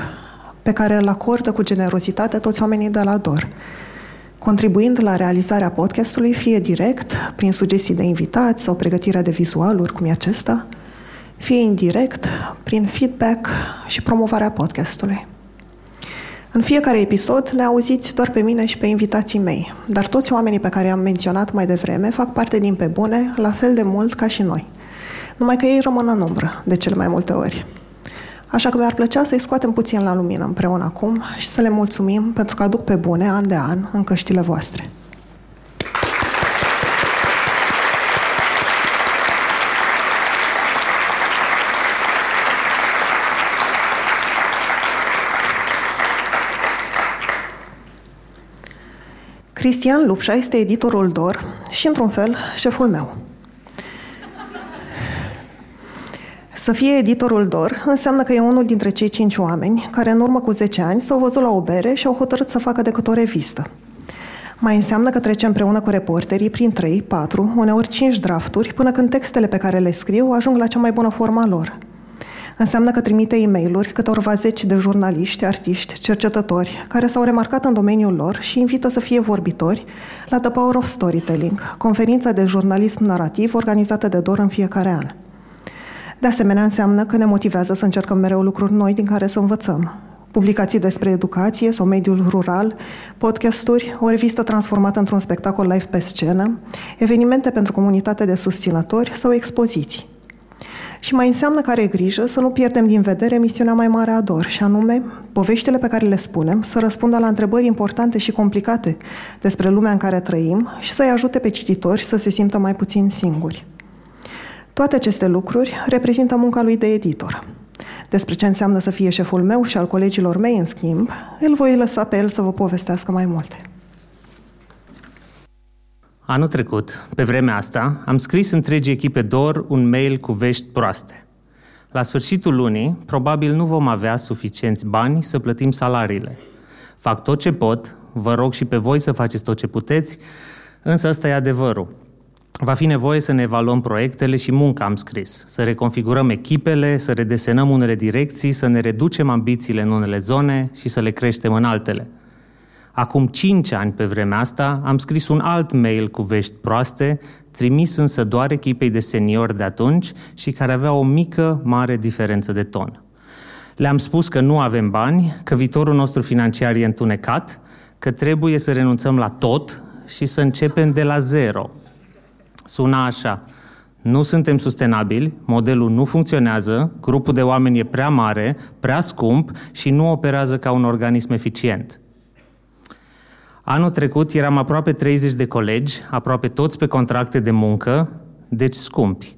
pe care îl acordă cu generozitate toți oamenii de la DOR, contribuind la realizarea podcastului fie direct, prin sugestii de invitați sau pregătirea de vizualuri, cum e acesta, fie indirect, prin feedback și promovarea podcastului. În fiecare episod ne auziți doar pe mine și pe invitații mei, dar toți oamenii pe care am menționat mai devreme fac parte din pe bune la fel de mult ca și noi. Numai că ei rămân în umbră de cele mai multe ori. Așa că mi-ar plăcea să-i scoatem puțin la lumină împreună acum și să le mulțumim pentru că aduc pe bune an de an în căștile voastre. Cristian Lupșa este editorul DOR și, într-un fel, șeful meu. Să fie editorul DOR înseamnă că e unul dintre cei cinci oameni care în urmă cu 10 ani s-au văzut la o bere și au hotărât să facă decât o revistă. Mai înseamnă că trece împreună cu reporterii prin 3, 4, uneori 5 drafturi, până când textele pe care le scriu ajung la cea mai bună forma lor. Înseamnă că trimite e mail câtorva zeci de jurnaliști, artiști, cercetători care s-au remarcat în domeniul lor și invită să fie vorbitori la The Power of Storytelling, conferința de jurnalism narrativ organizată de DOR în fiecare an. De asemenea, înseamnă că ne motivează să încercăm mereu lucruri noi din care să învățăm. Publicații despre educație sau mediul rural, podcasturi, o revistă transformată într-un spectacol live pe scenă, evenimente pentru comunitate de susținători sau expoziții. Și mai înseamnă că are grijă să nu pierdem din vedere misiunea mai mare a DOR, și anume poveștile pe care le spunem să răspundă la întrebări importante și complicate despre lumea în care trăim și să-i ajute pe cititori să se simtă mai puțin singuri. Toate aceste lucruri reprezintă munca lui de editor. Despre ce înseamnă să fie șeful meu și al colegilor mei, în schimb, îl voi lăsa pe el să vă povestească mai multe. Anul trecut, pe vremea asta, am scris întregii echipe DOR un mail cu vești proaste. La sfârșitul lunii, probabil nu vom avea suficienți bani să plătim salariile. Fac tot ce pot, vă rog și pe voi să faceți tot ce puteți, însă ăsta e adevărul. Va fi nevoie să ne evaluăm proiectele și munca am scris, să reconfigurăm echipele, să redesenăm unele direcții, să ne reducem ambițiile în unele zone și să le creștem în altele. Acum cinci ani pe vremea asta am scris un alt mail cu vești proaste, trimis însă doar echipei de seniori de atunci și care avea o mică, mare diferență de ton. Le-am spus că nu avem bani, că viitorul nostru financiar e întunecat, că trebuie să renunțăm la tot și să începem de la zero. Suna așa. Nu suntem sustenabili, modelul nu funcționează, grupul de oameni e prea mare, prea scump și nu operează ca un organism eficient. Anul trecut eram aproape 30 de colegi, aproape toți pe contracte de muncă, deci scumpi.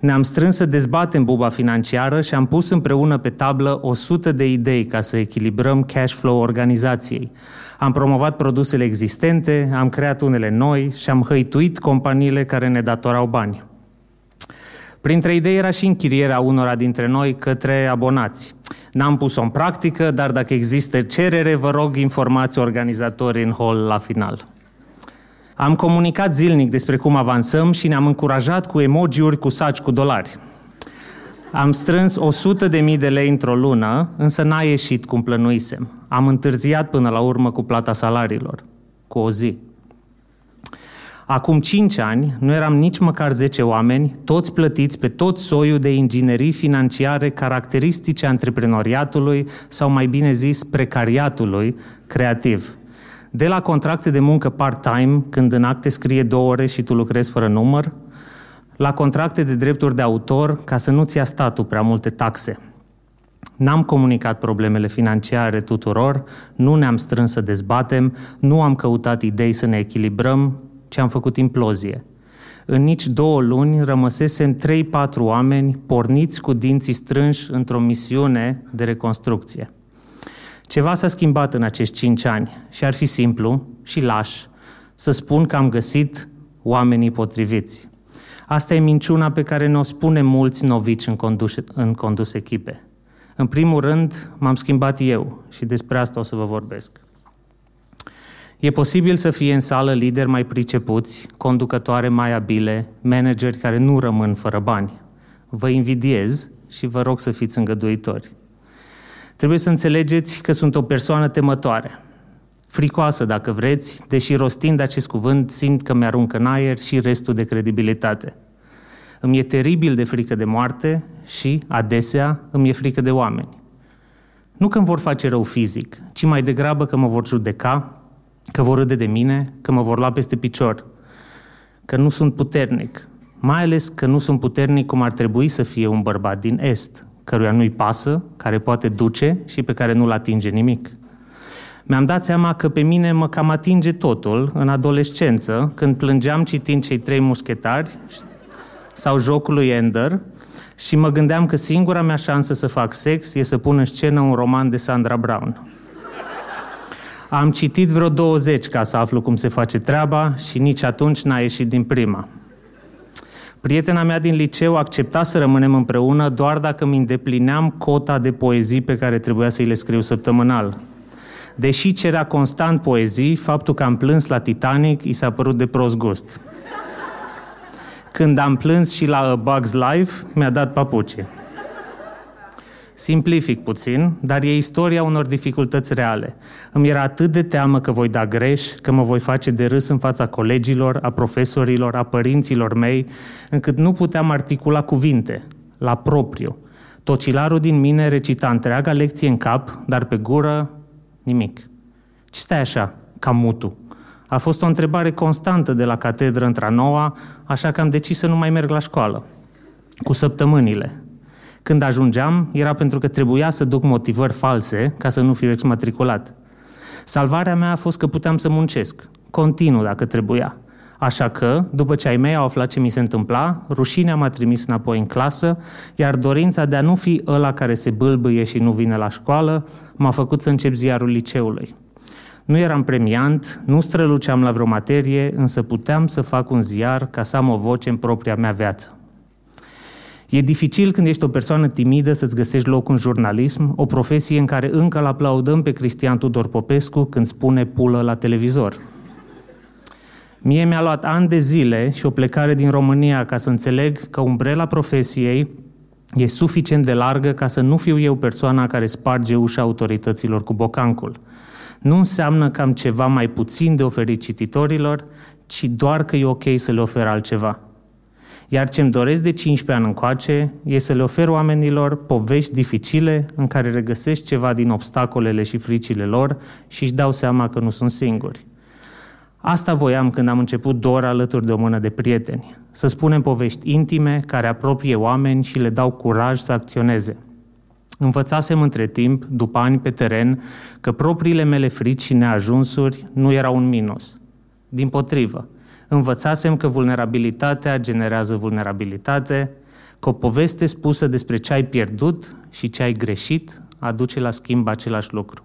Ne-am strâns să dezbatem buba financiară și am pus împreună pe tablă 100 de idei ca să echilibrăm cash flow organizației. Am promovat produsele existente, am creat unele noi și am hăituit companiile care ne datorau bani. Printre idei era și închirierea unora dintre noi către abonați. N-am pus-o în practică, dar dacă există cerere, vă rog informați organizatorii în hall la final. Am comunicat zilnic despre cum avansăm și ne-am încurajat cu emojiuri cu saci cu dolari. Am strâns 100 de mii de lei într-o lună, însă n-a ieșit cum plănuisem. Am întârziat până la urmă cu plata salariilor, cu o zi. Acum 5 ani nu eram nici măcar 10 oameni, toți plătiți pe tot soiul de inginerii financiare caracteristice antreprenoriatului sau mai bine zis precariatului creativ. De la contracte de muncă part-time, când în acte scrie două ore și tu lucrezi fără număr, la contracte de drepturi de autor ca să nu-ți ia statul prea multe taxe. N-am comunicat problemele financiare tuturor, nu ne-am strâns să dezbatem, nu am căutat idei să ne echilibrăm, ci am făcut implozie. În nici două luni rămăsesem 3-4 oameni porniți cu dinții strânși într-o misiune de reconstrucție. Ceva s-a schimbat în acești cinci ani și ar fi simplu și laș să spun că am găsit oamenii potriviți. Asta e minciuna pe care ne-o spune mulți novici în condus, în condus echipe. În primul rând, m-am schimbat eu și despre asta o să vă vorbesc. E posibil să fie în sală lideri mai pricepuți, conducătoare mai abile, manageri care nu rămân fără bani. Vă invidiez și vă rog să fiți îngăduitori. Trebuie să înțelegeți că sunt o persoană temătoare, fricoasă dacă vreți, deși rostind acest cuvânt simt că mi-aruncă în aer și restul de credibilitate. Îmi e teribil de frică de moarte și, adesea, îmi e frică de oameni. Nu că îmi vor face rău fizic, ci mai degrabă că mă vor judeca, că vor râde de mine, că mă vor lua peste picior, că nu sunt puternic, mai ales că nu sunt puternic cum ar trebui să fie un bărbat din Est, căruia nu-i pasă, care poate duce și pe care nu-l atinge nimic. Mi-am dat seama că pe mine mă cam atinge totul în adolescență, când plângeam citind cei trei mușchetari sau jocul lui Ender și mă gândeam că singura mea șansă să fac sex e să pun în scenă un roman de Sandra Brown. Am citit vreo 20 ca să aflu cum se face treaba și nici atunci n-a ieșit din prima. Prietena mea din liceu accepta să rămânem împreună doar dacă îmi îndeplineam cota de poezii pe care trebuia să îi le scriu săptămânal. Deși cerea constant poezii, faptul că am plâns la Titanic i s-a părut de prost gust. Când am plâns și la A Bug's Life, mi-a dat papuci. Simplific puțin, dar e istoria unor dificultăți reale. Îmi era atât de teamă că voi da greș, că mă voi face de râs în fața colegilor, a profesorilor, a părinților mei, încât nu puteam articula cuvinte, la propriu. Tocilarul din mine recita întreaga lecție în cap, dar pe gură nimic. Ce stai așa, ca mutu? A fost o întrebare constantă de la catedră într-a noua, așa că am decis să nu mai merg la școală. Cu săptămânile. Când ajungeam, era pentru că trebuia să duc motivări false ca să nu fiu exmatriculat. Salvarea mea a fost că puteam să muncesc, continuu dacă trebuia. Așa că, după ce ai mei au aflat ce mi se întâmpla, rușinea m-a trimis înapoi în clasă, iar dorința de a nu fi ăla care se bâlbâie și nu vine la școală m-a făcut să încep ziarul liceului. Nu eram premiant, nu străluceam la vreo materie, însă puteam să fac un ziar ca să am o voce în propria mea viață. E dificil când ești o persoană timidă să-ți găsești loc în jurnalism, o profesie în care încă îl aplaudăm pe Cristian Tudor Popescu când spune pulă la televizor. Mie mi-a luat ani de zile și o plecare din România ca să înțeleg că umbrela profesiei e suficient de largă ca să nu fiu eu persoana care sparge ușa autorităților cu bocancul. Nu înseamnă că am ceva mai puțin de oferit cititorilor, ci doar că e ok să le ofer altceva. Iar ce-mi doresc de 15 ani încoace e să le ofer oamenilor povești dificile în care regăsesc ceva din obstacolele și fricile lor și își dau seama că nu sunt singuri. Asta voiam când am început doar alături de o mână de prieteni. Să spunem povești intime care apropie oameni și le dau curaj să acționeze. Învățasem între timp, după ani pe teren, că propriile mele frici și neajunsuri nu erau un minus. Din potrivă, învățasem că vulnerabilitatea generează vulnerabilitate, că o poveste spusă despre ce ai pierdut și ce ai greșit aduce la schimb același lucru.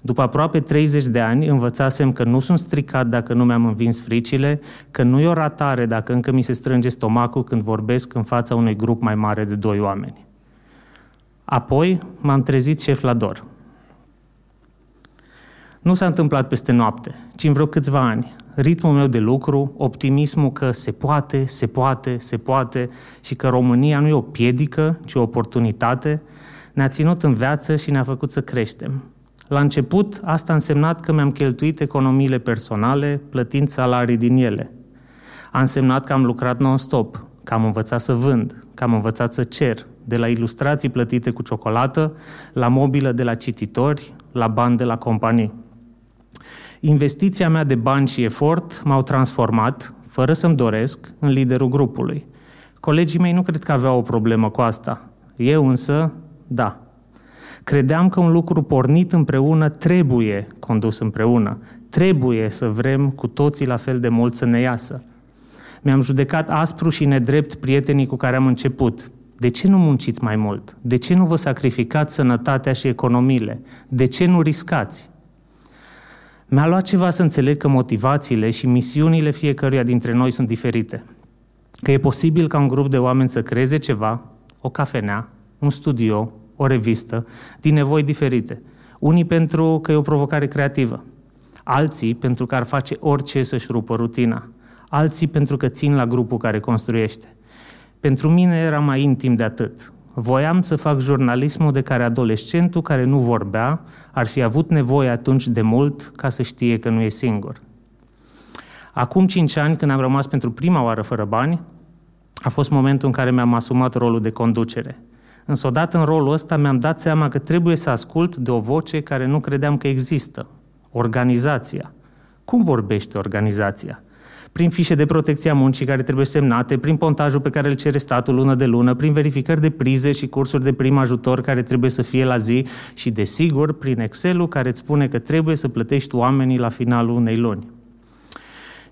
După aproape 30 de ani, învățasem că nu sunt stricat dacă nu mi-am învins fricile, că nu e o ratare dacă încă mi se strânge stomacul când vorbesc în fața unui grup mai mare de doi oameni. Apoi m-am trezit șef la dor. Nu s-a întâmplat peste noapte, ci în vreo câțiva ani. Ritmul meu de lucru, optimismul că se poate, se poate, se poate și că România nu e o piedică, ci o oportunitate, ne-a ținut în viață și ne-a făcut să creștem. La început, asta a însemnat că mi-am cheltuit economiile personale, plătind salarii din ele. A însemnat că am lucrat non-stop, că am învățat să vând, că am învățat să cer, de la ilustrații plătite cu ciocolată, la mobilă de la cititori, la bani de la companii. Investiția mea de bani și efort m-au transformat, fără să-mi doresc, în liderul grupului. Colegii mei nu cred că aveau o problemă cu asta. Eu însă, da. Credeam că un lucru pornit împreună trebuie condus împreună. Trebuie să vrem cu toții la fel de mult să ne iasă. Mi-am judecat aspru și nedrept prietenii cu care am început. De ce nu munciți mai mult? De ce nu vă sacrificați sănătatea și economiile? De ce nu riscați? Mi-a luat ceva să înțeleg că motivațiile și misiunile fiecăruia dintre noi sunt diferite. Că e posibil ca un grup de oameni să creeze ceva, o cafenea, un studio, o revistă, din nevoi diferite. Unii pentru că e o provocare creativă, alții pentru că ar face orice să-și rupă rutina, alții pentru că țin la grupul care construiește. Pentru mine era mai intim de atât. Voiam să fac jurnalismul de care adolescentul care nu vorbea ar fi avut nevoie atunci de mult ca să știe că nu e singur. Acum cinci ani, când am rămas pentru prima oară fără bani, a fost momentul în care mi-am asumat rolul de conducere. Însă odată în rolul ăsta mi-am dat seama că trebuie să ascult de o voce care nu credeam că există. Organizația. Cum vorbește organizația? Prin fișe de protecție a muncii care trebuie semnate, prin pontajul pe care îl cere statul lună de lună, prin verificări de prize și cursuri de prim ajutor care trebuie să fie la zi și, desigur, prin Excel-ul care îți spune că trebuie să plătești oamenii la finalul unei luni.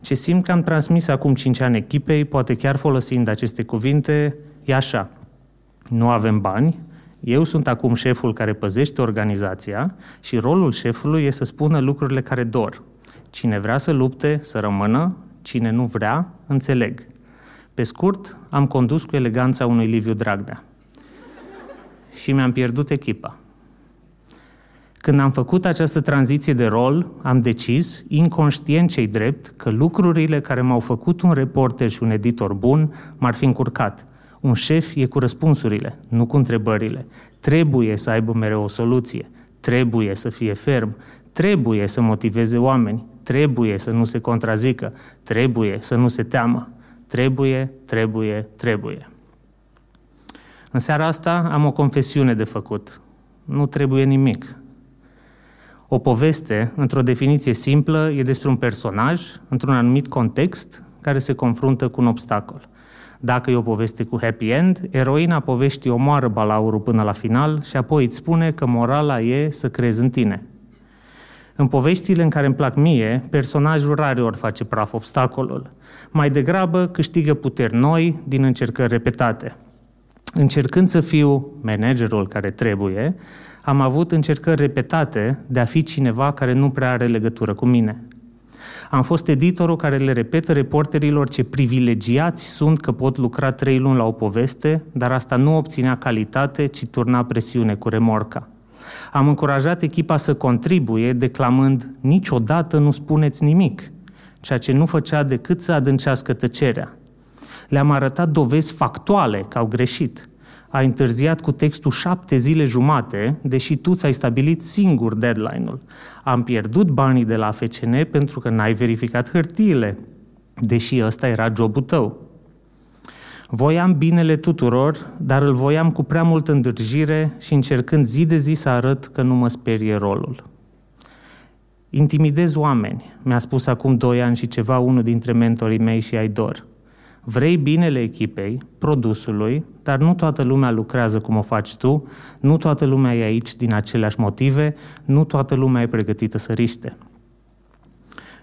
Ce simt că am transmis acum 5 ani echipei, poate chiar folosind aceste cuvinte, e așa. Nu avem bani, Eu sunt acum șeful care păzește organizația și rolul șefului e să spună lucrurile care dor. Cine vrea să lupte, să rămână, cine nu vrea, înțeleg. Pe scurt, am condus cu eleganța unui Liviu Dragnea. Și mi-am pierdut echipa. Când am făcut această tranziție de rol, am decis, inconștient cei drept, că lucrurile care m-au făcut un reporter și un editor bun m-ar fi încurcat. Un șef e cu răspunsurile, nu cu întrebările. Trebuie să aibă mereu o soluție. Trebuie să fie ferm. Trebuie să motiveze oameni. Trebuie să nu se contrazică. Trebuie să nu se teamă. Trebuie, trebuie, trebuie. În seara asta am o confesiune de făcut. Nu trebuie nimic. O poveste, într-o definiție simplă, e despre un personaj, într-un anumit context, care se confruntă cu un obstacol. Dacă e o poveste cu happy end, eroina poveștii omoară balaurul până la final și apoi îți spune că morala e să crezi în tine. În poveștile în care îmi plac mie, personajul rare ori face praf obstacolul. Mai degrabă câștigă puteri noi din încercări repetate. Încercând să fiu managerul care trebuie, am avut încercări repetate de a fi cineva care nu prea are legătură cu mine. Am fost editorul care le repetă reporterilor ce privilegiați sunt că pot lucra trei luni la o poveste, dar asta nu obținea calitate, ci turna presiune cu remorca. Am încurajat echipa să contribuie declamând niciodată nu spuneți nimic, ceea ce nu făcea decât să adâncească tăcerea. Le-am arătat dovezi factuale că au greșit – a întârziat cu textul șapte zile jumate, deși tu ți-ai stabilit singur deadline-ul. Am pierdut banii de la FCN pentru că n-ai verificat hârtiile, deși ăsta era jobul tău. Voiam binele tuturor, dar îl voiam cu prea multă îndârjire și încercând zi de zi să arăt că nu mă sperie rolul. Intimidez oameni, mi-a spus acum doi ani și ceva unul dintre mentorii mei și ai dor. Vrei binele echipei, produsului, dar nu toată lumea lucrează cum o faci tu, nu toată lumea e aici din aceleași motive, nu toată lumea e pregătită să riște.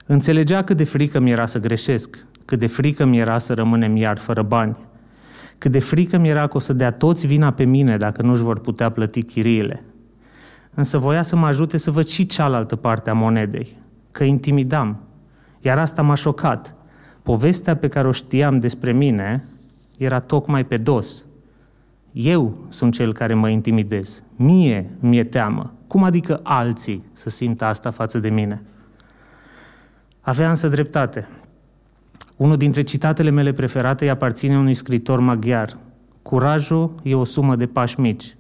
Înțelegea cât de frică mi era să greșesc, cât de frică mi era să rămânem iar fără bani, cât de frică mi era că o să dea toți vina pe mine dacă nu își vor putea plăti chiriile. Însă voia să mă ajute să văd și cealaltă parte a monedei, că intimidam. Iar asta m-a șocat – povestea pe care o știam despre mine era tocmai pe dos. Eu sunt cel care mă intimidez. Mie mi-e teamă. Cum adică alții să simtă asta față de mine? Avea însă dreptate. Unul dintre citatele mele preferate îi aparține unui scritor maghiar. Curajul e o sumă de pași mici.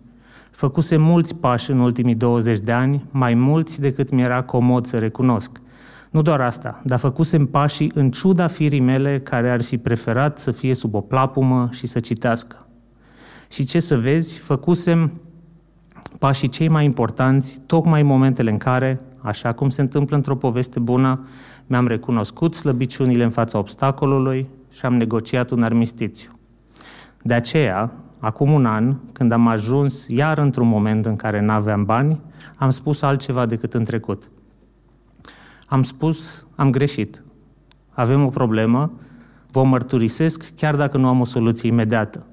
Făcuse mulți pași în ultimii 20 de ani, mai mulți decât mi-era comod să recunosc. Nu doar asta, dar făcusem pașii în ciuda firii mele care ar fi preferat să fie sub o plapumă și să citească. Și ce să vezi, făcusem pașii cei mai importanți, tocmai în momentele în care, așa cum se întâmplă într-o poveste bună, mi-am recunoscut slăbiciunile în fața obstacolului și am negociat un armistițiu. De aceea, acum un an, când am ajuns iar într-un moment în care n-aveam bani, am spus altceva decât în trecut – am spus, am greșit. Avem o problemă, vă mărturisesc chiar dacă nu am o soluție imediată.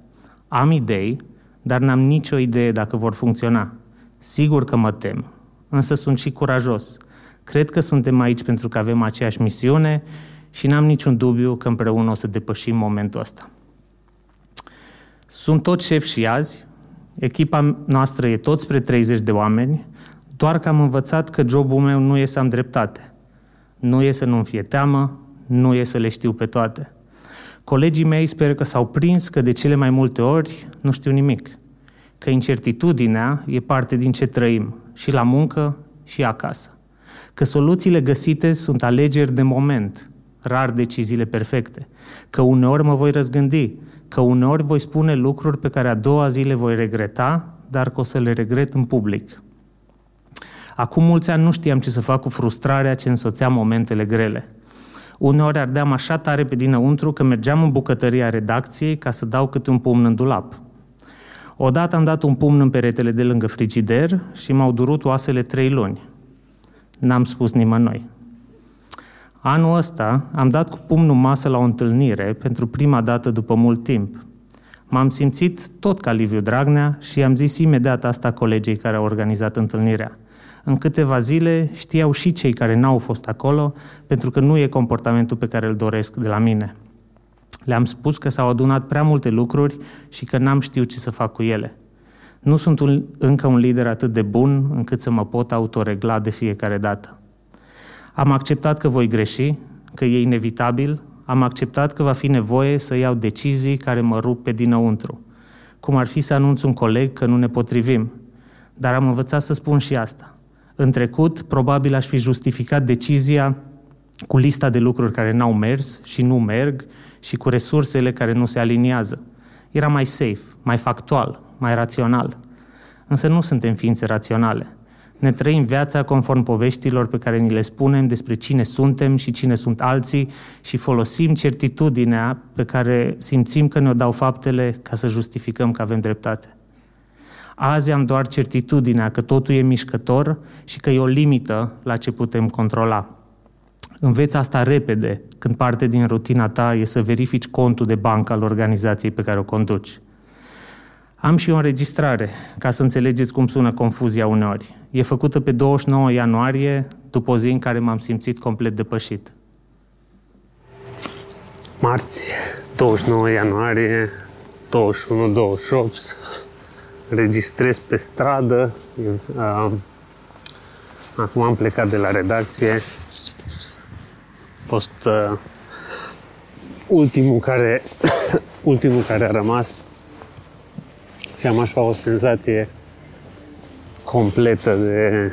Am idei, dar n-am nicio idee dacă vor funcționa. Sigur că mă tem, însă sunt și curajos. Cred că suntem aici pentru că avem aceeași misiune și n-am niciun dubiu că împreună o să depășim momentul ăsta. Sunt tot șef și azi, echipa noastră e tot spre 30 de oameni, doar că am învățat că jobul meu nu e să am dreptate. Nu e să nu-mi fie teamă, nu e să le știu pe toate. Colegii mei sper că s-au prins că de cele mai multe ori nu știu nimic, că incertitudinea e parte din ce trăim, și la muncă și acasă. Că soluțiile găsite sunt alegeri de moment, rar deciziile perfecte, că uneori mă voi răzgândi, că uneori voi spune lucruri pe care a doua zi le voi regreta, dar că o să le regret în public. Acum mulți ani nu știam ce să fac cu frustrarea ce însoțea momentele grele. Uneori ardeam așa tare pe dinăuntru că mergeam în bucătăria redacției ca să dau câte un pumn în dulap. Odată am dat un pumn în peretele de lângă frigider și m-au durut oasele trei luni. N-am spus nimănui. Anul ăsta am dat cu pumnul masă la o întâlnire pentru prima dată după mult timp. M-am simțit tot ca Liviu Dragnea și am zis imediat asta colegii care au organizat întâlnirea. În câteva zile știau și cei care n-au fost acolo, pentru că nu e comportamentul pe care îl doresc de la mine. Le-am spus că s-au adunat prea multe lucruri și că n-am știut ce să fac cu ele. Nu sunt un, încă un lider atât de bun încât să mă pot autoregla de fiecare dată. Am acceptat că voi greși, că e inevitabil, am acceptat că va fi nevoie să iau decizii care mă rup pe dinăuntru, cum ar fi să anunț un coleg că nu ne potrivim. Dar am învățat să spun și asta. În trecut, probabil aș fi justificat decizia cu lista de lucruri care n-au mers și nu merg și cu resursele care nu se aliniază. Era mai safe, mai factual, mai rațional. Însă nu suntem ființe raționale. Ne trăim viața conform poveștilor pe care ni le spunem despre cine suntem și cine sunt alții și folosim certitudinea pe care simțim că ne-o dau faptele ca să justificăm că avem dreptate. Azi am doar certitudinea că totul e mișcător și că e o limită la ce putem controla. Înveți asta repede când parte din rutina ta e să verifici contul de bancă al organizației pe care o conduci. Am și o înregistrare, ca să înțelegeți cum sună confuzia uneori. E făcută pe 29 ianuarie, după o zi în care m-am simțit complet depășit. Marți, 29 ianuarie, 21-28, registrez pe stradă. Acum am plecat de la redacție. A fost uh, ultimul care, ultimul care a rămas și am așa o senzație completă de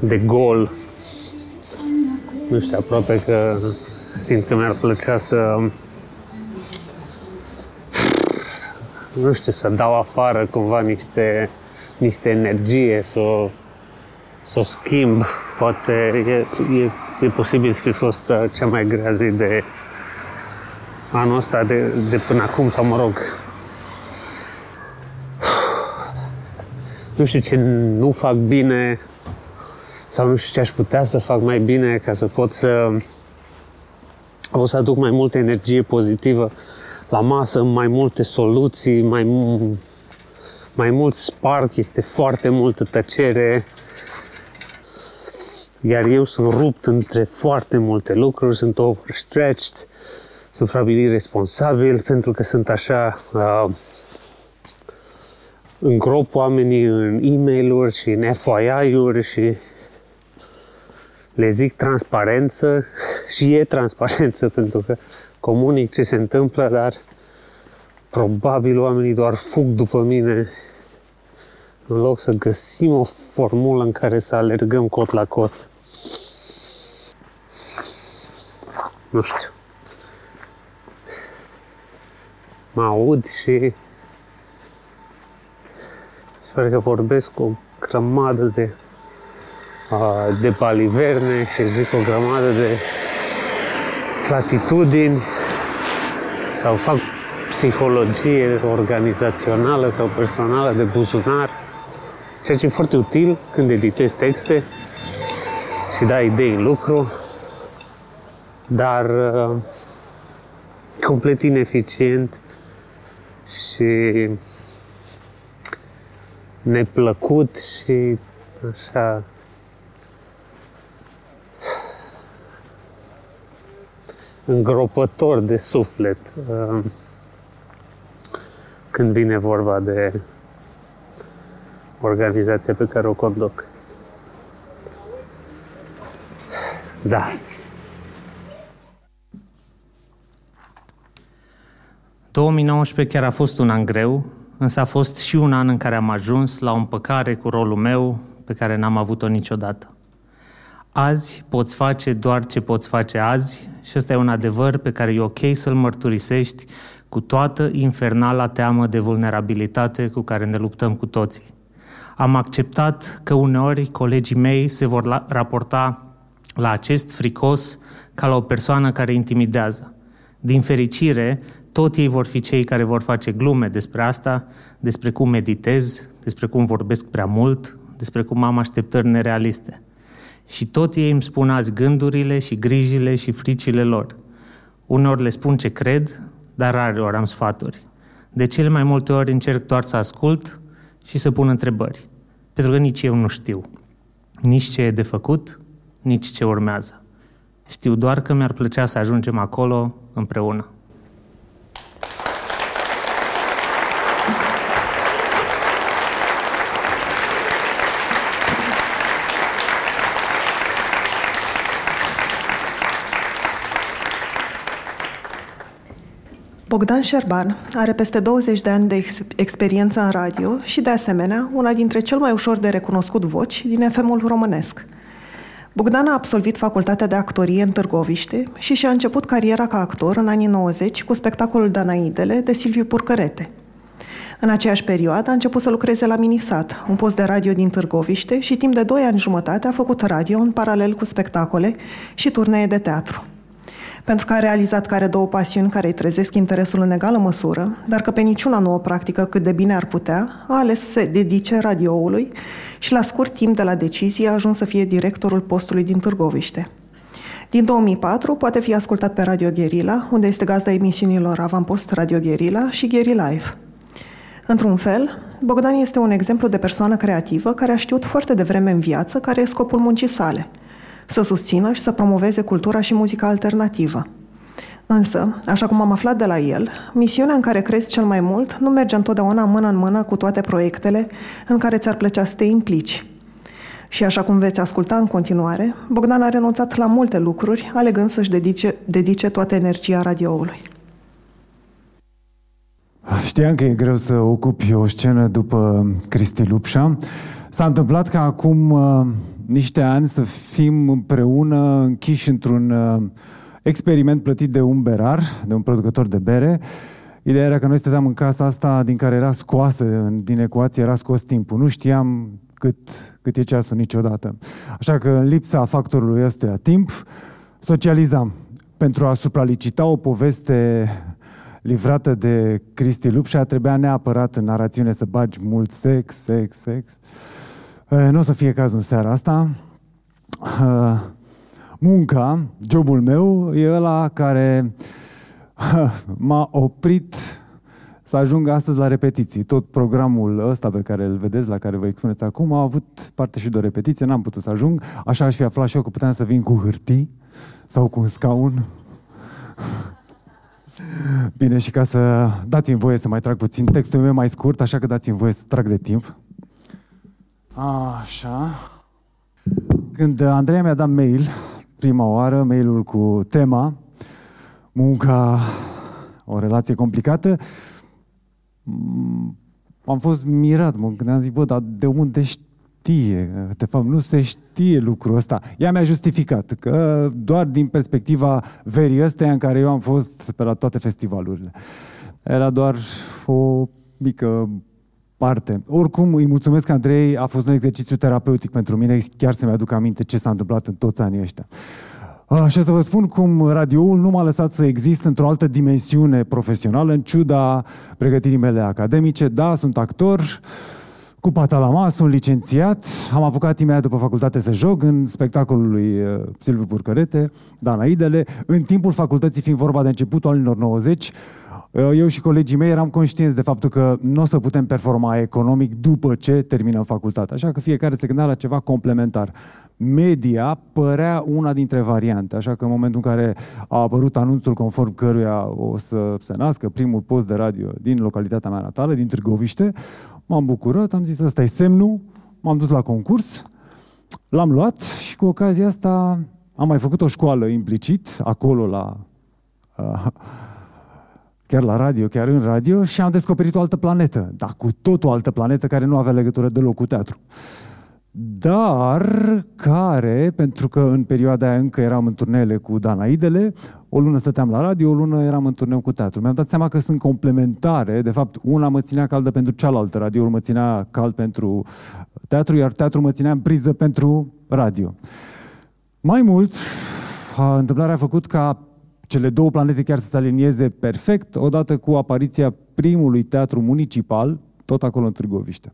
de gol. Nu știu, aproape că simt că mi-ar plăcea să nu știu, să dau afară cumva niște, niște energie, să o, să o schimb. Poate e, e, e posibil să fi fost uh, cea mai grea zi de anul ăsta de, de până acum, sau mă rog, nu știu ce nu fac bine sau nu știu ce aș putea să fac mai bine ca să pot să o să aduc mai multă energie pozitivă la masă, mai multe soluții, mai, mai mult spark, este foarte multă tăcere, iar eu sunt rupt între foarte multe lucruri, sunt overstretched, sunt probabil responsabil pentru că sunt așa uh, îngrop oamenii în e mail și în FYI-uri și le zic transparență și e transparență pentru că comunic ce se întâmplă, dar probabil oamenii doar fug după mine în loc să găsim o formulă în care să alergăm cot la cot. Nu știu. Mă aud și sper că vorbesc cu o grămadă de de baliverne și zic o grămadă de platitudini sau fac psihologie organizațională sau personală de buzunar, ceea ce e foarte util când editezi texte și dai idei în lucru, dar uh, complet ineficient și neplăcut și așa îngropător de suflet uh, când vine vorba de organizația pe care o conduc. Da. ...2019 chiar a fost un an greu, însă a fost și un an în care am ajuns la o împăcare cu rolul meu pe care n-am avut-o niciodată. Azi poți face doar ce poți face azi și ăsta e un adevăr pe care e ok să-l mărturisești cu toată infernala teamă de vulnerabilitate cu care ne luptăm cu toții. Am acceptat că uneori colegii mei se vor la- raporta la acest fricos ca la o persoană care intimidează. Din fericire, tot ei vor fi cei care vor face glume despre asta, despre cum meditez, despre cum vorbesc prea mult, despre cum am așteptări nerealiste. Și tot ei îmi spun azi gândurile și grijile și fricile lor. Uneori le spun ce cred, dar rare ori am sfaturi. De cele mai multe ori încerc doar să ascult și să pun întrebări, pentru că nici eu nu știu. Nici ce e de făcut, nici ce urmează. Știu doar că mi-ar plăcea să ajungem acolo împreună. Bogdan Șerban are peste 20 de ani de ex- experiență în radio și, de asemenea, una dintre cel mai ușor de recunoscut voci din FM-ul românesc. Bogdan a absolvit facultatea de actorie în Târgoviște și și-a început cariera ca actor în anii 90 cu spectacolul Danaidele de Silviu Purcărete. În aceeași perioadă a început să lucreze la Minisat, un post de radio din Târgoviște și timp de 2 ani jumătate a făcut radio în paralel cu spectacole și turnee de teatru pentru că a realizat că are două pasiuni care îi trezesc interesul în egală măsură, dar că pe niciuna nu o practică cât de bine ar putea, a ales să se dedice radioului și la scurt timp de la decizie a ajuns să fie directorul postului din Târgoviște. Din 2004 poate fi ascultat pe Radio Guerilla, unde este gazda emisiunilor Avampost Radio Guerilla și Guerri Live. Într-un fel, Bogdan este un exemplu de persoană creativă care a știut foarte devreme în viață care e scopul muncii sale – să susțină și să promoveze cultura și muzica alternativă. Însă, așa cum am aflat de la el, misiunea în care crezi cel mai mult nu merge întotdeauna mână în mână cu toate proiectele în care ți-ar plăcea să te implici. Și așa cum veți asculta în continuare, Bogdan a renunțat la multe lucruri, alegând să-și dedice, dedice toată energia radioului. Știam că e greu să ocupi o scenă după Cristi Lupșa. S-a întâmplat că acum uh, niște ani să fim împreună închiși într-un uh, experiment plătit de un berar, de un producător de bere. Ideea era că noi stăteam în casa asta din care era scoasă, din ecuație era scos timpul. Nu știam cât, cât e ceasul niciodată. Așa că în lipsa factorului ăstuia timp, socializam. Pentru a supralicita o poveste livrată de Cristi Lupșa, trebuia neapărat în narațiune să bagi mult sex, sex, sex. Eh, nu o să fie cazul în seara asta. Eh, munca, jobul meu, e ăla care m-a oprit să ajung astăzi la repetiții. Tot programul ăsta pe care îl vedeți, la care vă expuneți acum, a avut parte și de o repetiție, n-am putut să ajung. Așa aș fi aflat și eu că puteam să vin cu hârtii sau cu un scaun. Bine, și ca să dați-mi voie să mai trag puțin, textul meu mai scurt, așa că dați-mi voie să trag de timp. Așa. Când Andreea mi-a dat mail, prima oară, mailul cu tema, munca, o relație complicată, am fost mirat, mă gândeam, zic, bă, dar de unde știe? De fapt, nu se știe lucrul ăsta. Ea mi-a justificat că doar din perspectiva verii ăsteia în care eu am fost pe la toate festivalurile. Era doar o mică parte. Oricum, îi mulțumesc Andrei, a fost un exercițiu terapeutic pentru mine, chiar să-mi aduc aminte ce s-a întâmplat în toți anii ăștia. Și să vă spun cum radioul nu m-a lăsat să exist într-o altă dimensiune profesională, în ciuda pregătirii mele academice. Da, sunt actor, cu patalama, sunt licențiat, am apucat imediat după facultate să joc în spectacolul lui uh, Silviu Burcărete, Dana Idele, în timpul facultății fiind vorba de începutul anilor 90, Uh, eu și colegii mei eram conștienți de faptul că nu o să putem performa economic după ce terminăm facultatea. Așa că fiecare se gândea la ceva complementar. Media părea una dintre variante, așa că în momentul în care a apărut anunțul conform căruia o să se nască primul post de radio din localitatea mea natală, din Târgoviște, m-am bucurat, am zis ăsta e semnul, m-am dus la concurs, l-am luat și cu ocazia asta am mai făcut o școală implicit, acolo la... Uh, chiar la radio, chiar în radio, și am descoperit o altă planetă, dar cu tot o altă planetă care nu avea legătură deloc cu teatru. Dar care, pentru că în perioada aia încă eram în turnele cu Danaidele, o lună stăteam la radio, o lună eram în turneu cu teatru. Mi-am dat seama că sunt complementare, de fapt una mă ținea caldă pentru cealaltă, radioul mă ținea cald pentru teatru, iar teatru mă ținea în priză pentru radio. Mai mult, întâmplarea a făcut ca cele două planete chiar să se alinieze perfect, odată cu apariția primului teatru municipal, tot acolo în Târgoviște.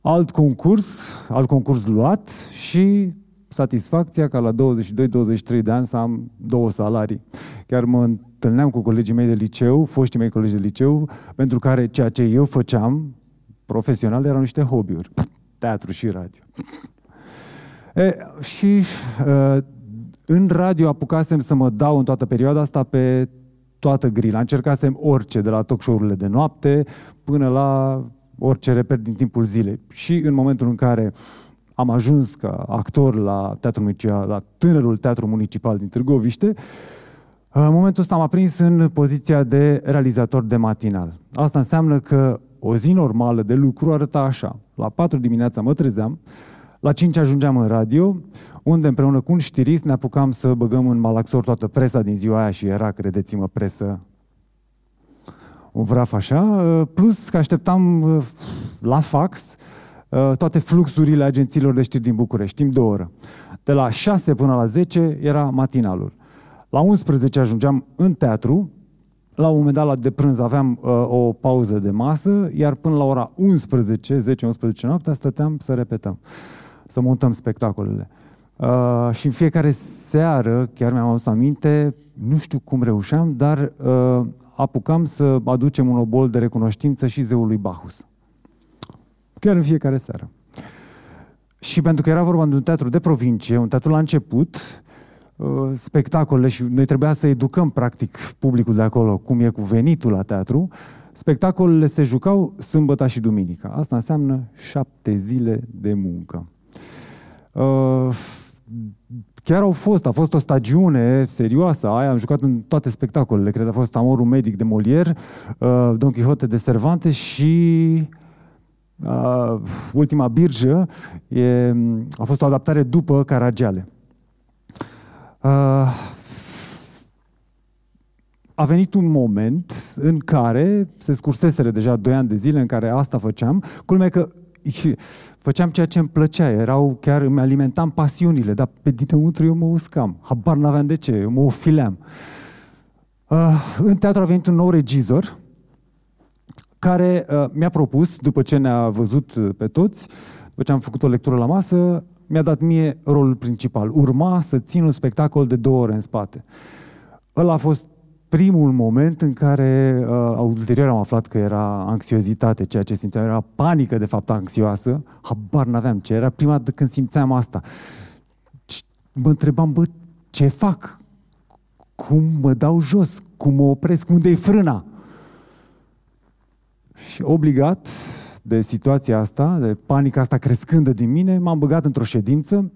Alt concurs, alt concurs luat și satisfacția ca la 22-23 de ani să am două salarii. Chiar mă întâlneam cu colegii mei de liceu, foștii mei colegi de liceu, pentru care ceea ce eu făceam profesional erau niște hobby-uri. Teatru și radio. E, și uh, în radio apucasem să mă dau în toată perioada asta pe toată grila. Încercasem orice, de la talk show-urile de noapte până la orice reper din timpul zilei. Și în momentul în care am ajuns ca actor la, teatru municipal, la tânărul teatru municipal din Târgoviște, în momentul ăsta m-a prins în poziția de realizator de matinal. Asta înseamnă că o zi normală de lucru arăta așa. La 4 dimineața mă trezeam, la 5 ajungeam în radio, unde împreună cu un știrist ne apucam să băgăm în malaxor toată presa din ziua aia și era, credeți-mă, presă un vraf așa, plus că așteptam la fax toate fluxurile agențiilor de știri din București, timp de o oră. De la 6 până la 10 era matinalul. La 11 ajungeam în teatru, la un moment dat, la de prânz, aveam uh, o pauză de masă, iar până la ora 11, 10-11 noaptea, stăteam să repetăm, să montăm spectacolele. Uh, și în fiecare seară, chiar mi-am adus aminte, nu știu cum reușeam, dar uh, apucam să aducem un obol de recunoștință și zeului Bahus. Chiar în fiecare seară. Și pentru că era vorba de un teatru de provincie, un teatru la început, uh, spectacolele și noi trebuia să educăm practic publicul de acolo cum e cu venitul la teatru, spectacolele se jucau sâmbătă și duminica. Asta înseamnă șapte zile de muncă. Uh, chiar au fost, a fost o stagiune serioasă, aia am jucat în toate spectacolele, cred a fost Amorul Medic de Molière, uh, Don Quixote de Cervantes și uh, ultima birjă e, a fost o adaptare după Caragiale. Uh, a venit un moment în care se scurseseră deja doi ani de zile în care asta făceam, culmea că făceam ceea ce îmi plăcea, erau chiar îmi alimentam pasiunile, dar pe dinăuntru eu mă uscam. Habar n-aveam de ce, eu mă ofileam. Uh, în teatru a venit un nou regizor care uh, mi-a propus, după ce ne-a văzut pe toți, după ce am făcut o lectură la masă, mi-a dat mie rolul principal. Urma să țin un spectacol de două ore în spate. Ăla a fost primul moment în care uh, ulterior am aflat că era anxiozitate, ceea ce simțeam, era panică de fapt anxioasă, habar n-aveam ce era prima dată când simțeam asta. Mă întrebam, bă, ce fac? Cum mă dau jos? Cum mă opresc? Unde e frâna? Și obligat de situația asta, de panica asta crescândă din mine, m-am băgat într-o ședință.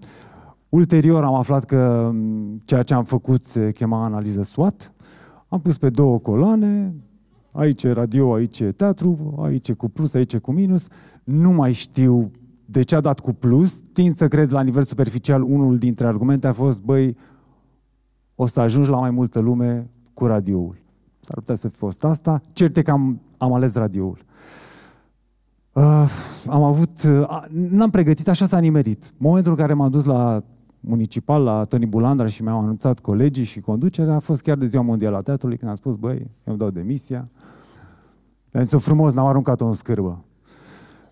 Ulterior am aflat că mm, ceea ce am făcut se chema analiză SWOT, am pus pe două coloane, aici e radio, aici e teatru, aici e cu plus, aici e cu minus. Nu mai știu de ce a dat cu plus. Tind să cred la nivel superficial, unul dintre argumente a fost, băi, o să ajungi la mai multă lume cu radioul. S-ar putea să fi fost asta. Certe că am, am ales radioul. Uh, am avut... Uh, n-am pregătit, așa s-a nimerit. Momentul în care m-am dus la municipal la Tony Bulandra și mi-au anunțat colegii și conducerea, a fost chiar de ziua mondială a teatrului, când am spus, băi, eu îmi dau demisia. Le-am zis frumos, n-am aruncat-o în scârbă.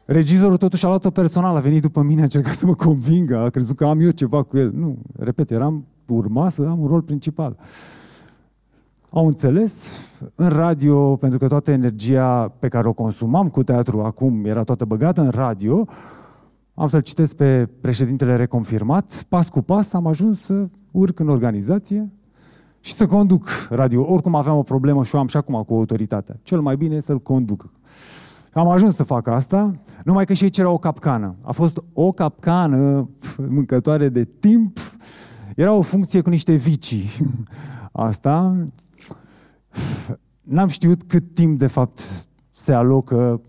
Regizorul totuși a luat-o personal, a venit după mine, a încercat să mă convingă, a crezut că am eu ceva cu el. Nu, repet, eram urma să am un rol principal. Au înțeles, în radio, pentru că toată energia pe care o consumam cu teatru acum era toată băgată în radio, am să-l citesc pe președintele reconfirmat. Pas cu pas am ajuns să urc în organizație și să conduc radio. Oricum aveam o problemă și o am și acum cu autoritatea. Cel mai bine e să-l conduc. Am ajuns să fac asta, numai că și aici era o capcană. A fost o capcană mâncătoare de timp. Era o funcție cu niște vicii. Asta. N-am știut cât timp, de fapt, se alocă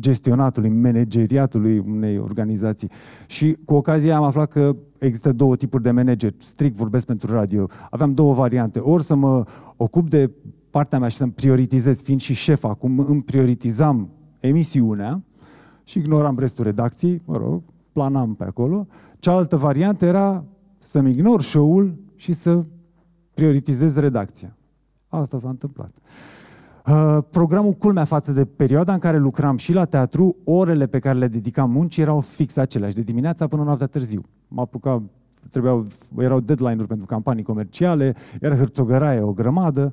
gestionatului, manageriatului unei organizații. Și cu ocazia am aflat că există două tipuri de manager, strict vorbesc pentru radio. Aveam două variante. Ori să mă ocup de partea mea și să-mi prioritizez, fiind și șef acum, îmi prioritizam emisiunea și ignoram restul redacției, mă rog, planam pe acolo. Cealaltă variantă era să-mi ignor show-ul și să prioritizez redacția. Asta s-a întâmplat. Uh, programul culmea față de perioada în care lucram și la teatru, orele pe care le dedicam muncii erau fix aceleași, de dimineața până noaptea târziu. Mă apuca, trebuiau, erau deadline-uri pentru campanii comerciale, era hârțogăraie o grămadă.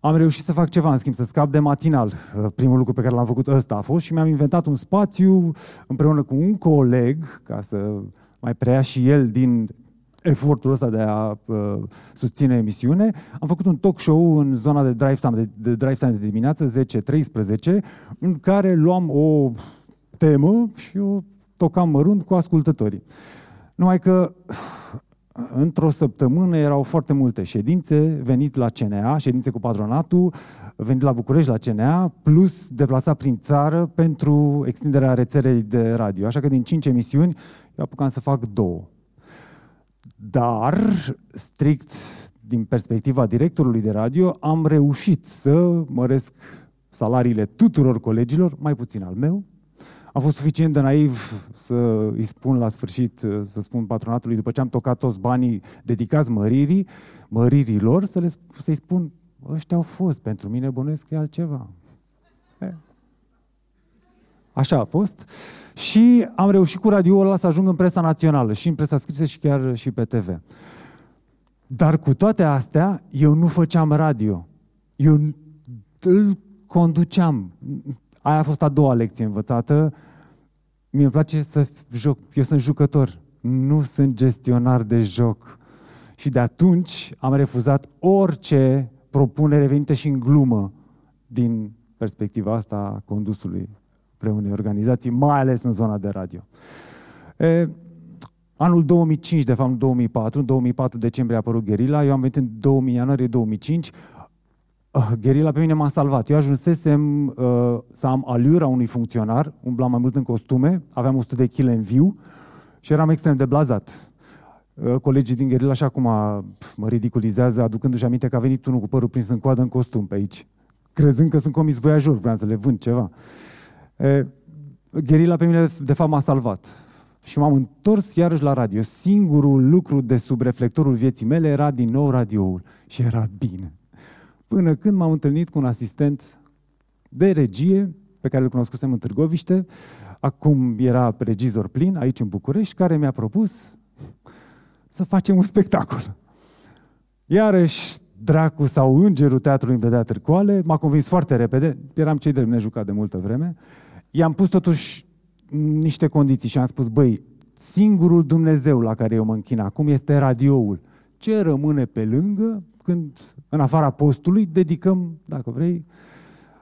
Am reușit să fac ceva, în schimb, să scap de matinal. Uh, primul lucru pe care l-am făcut ăsta a fost și mi-am inventat un spațiu împreună cu un coleg, ca să mai preia și el din efortul ăsta de a uh, susține emisiune. Am făcut un talk show în zona de drive time de, de, drive time de dimineață, 10-13, în care luam o temă și o tocam mărunt cu ascultătorii. Numai că într-o săptămână erau foarte multe ședințe, venit la CNA, ședințe cu patronatul, venit la București la CNA, plus deplasat prin țară pentru extinderea rețelei de radio. Așa că din cinci emisiuni, eu apucam să fac două. Dar, strict din perspectiva directorului de radio, am reușit să măresc salariile tuturor colegilor, mai puțin al meu. Am fost suficient de naiv să îi spun la sfârșit, să spun patronatului, după ce am tocat toți banii dedicați măririi, măririlor, să le, să-i spun, ăștia au fost, pentru mine bănuiesc că e altceva. Așa a fost. Și am reușit cu radioul ăla să ajung în presa națională, și în presa scrisă și chiar și pe TV. Dar cu toate astea, eu nu făceam radio. Eu îl conduceam. Aia a fost a doua lecție învățată. Mie îmi place să joc. Eu sunt jucător. Nu sunt gestionar de joc. Și de atunci am refuzat orice propunere venită și în glumă din perspectiva asta a condusului preunei organizații, mai ales în zona de radio. E, anul 2005, de fapt 2004, în 2004 decembrie a apărut Gherila, eu am venit în 2000, ianuarie 2005, Uh, Gherila pe mine m-a salvat. Eu ajunsesem uh, să am aliura unui funcționar, umblam mai mult în costume, aveam 100 de kg în viu și eram extrem de blazat. Uh, colegii din Gherila așa cum a, mă ridiculizează, aducându-și aminte că a venit unul cu părul prins în coadă în costum pe aici, crezând că sunt comis voiajor, vreau să le vând ceva. E, Gherila pe mine, de fapt, m-a salvat. Și m-am întors iarăși la radio. Singurul lucru de sub reflectorul vieții mele era din nou radioul. Și era bine. Până când m-am întâlnit cu un asistent de regie, pe care îl cunoscusem în Târgoviște, acum era regizor plin aici în București, care mi-a propus să facem un spectacol. Iarăși, dracu sau îngerul teatrului îmi dădea târcoale, m-a convins foarte repede, eram cei de nejucat de multă vreme, i-am pus totuși niște condiții și am spus, băi, singurul Dumnezeu la care eu mă închin acum este radioul. Ce rămâne pe lângă când, în afara postului, dedicăm, dacă vrei,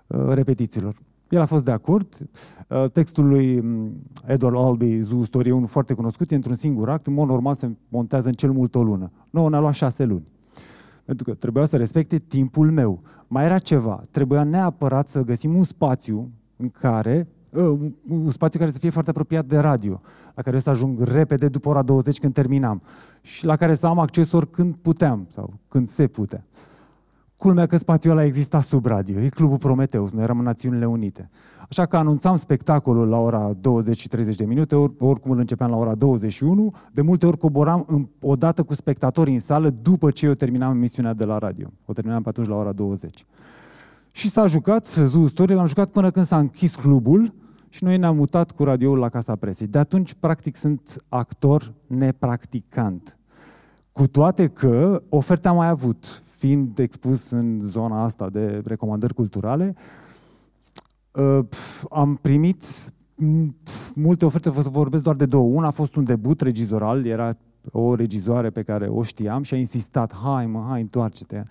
uh, repetițiilor. El a fost de acord. Uh, textul lui mm, Edward Albee, Zoo Story, e unul foarte cunoscut, e într-un singur act, în mod normal se montează în cel mult o lună. Nu, ne-a luat șase luni. Pentru că trebuia să respecte timpul meu. Mai era ceva, trebuia neapărat să găsim un spațiu în care uh, un spațiu care să fie foarte apropiat de radio, la care să ajung repede după ora 20 când terminam și la care să am acces oricând puteam sau când se putea. Culmea că spațiul ăla exista sub radio, e Clubul Prometeus, noi eram în Națiunile Unite. Așa că anunțam spectacolul la ora 20 și 30 de minute, or, oricum îl începeam la ora 21, de multe ori coboram în, odată cu spectatorii în sală după ce eu terminam emisiunea de la radio. O terminam pe atunci la ora 20. Și s-a jucat, Zoo Story, l-am jucat până când s-a închis clubul și noi ne-am mutat cu radioul la Casa Presei. De atunci, practic, sunt actor nepracticant. Cu toate că oferta am mai avut, fiind expus în zona asta de recomandări culturale, uh, am primit multe oferte, vă vorbesc doar de două. Una a fost un debut regizoral, era o regizoare pe care o știam și a insistat, hai mă, hai, întoarce-te.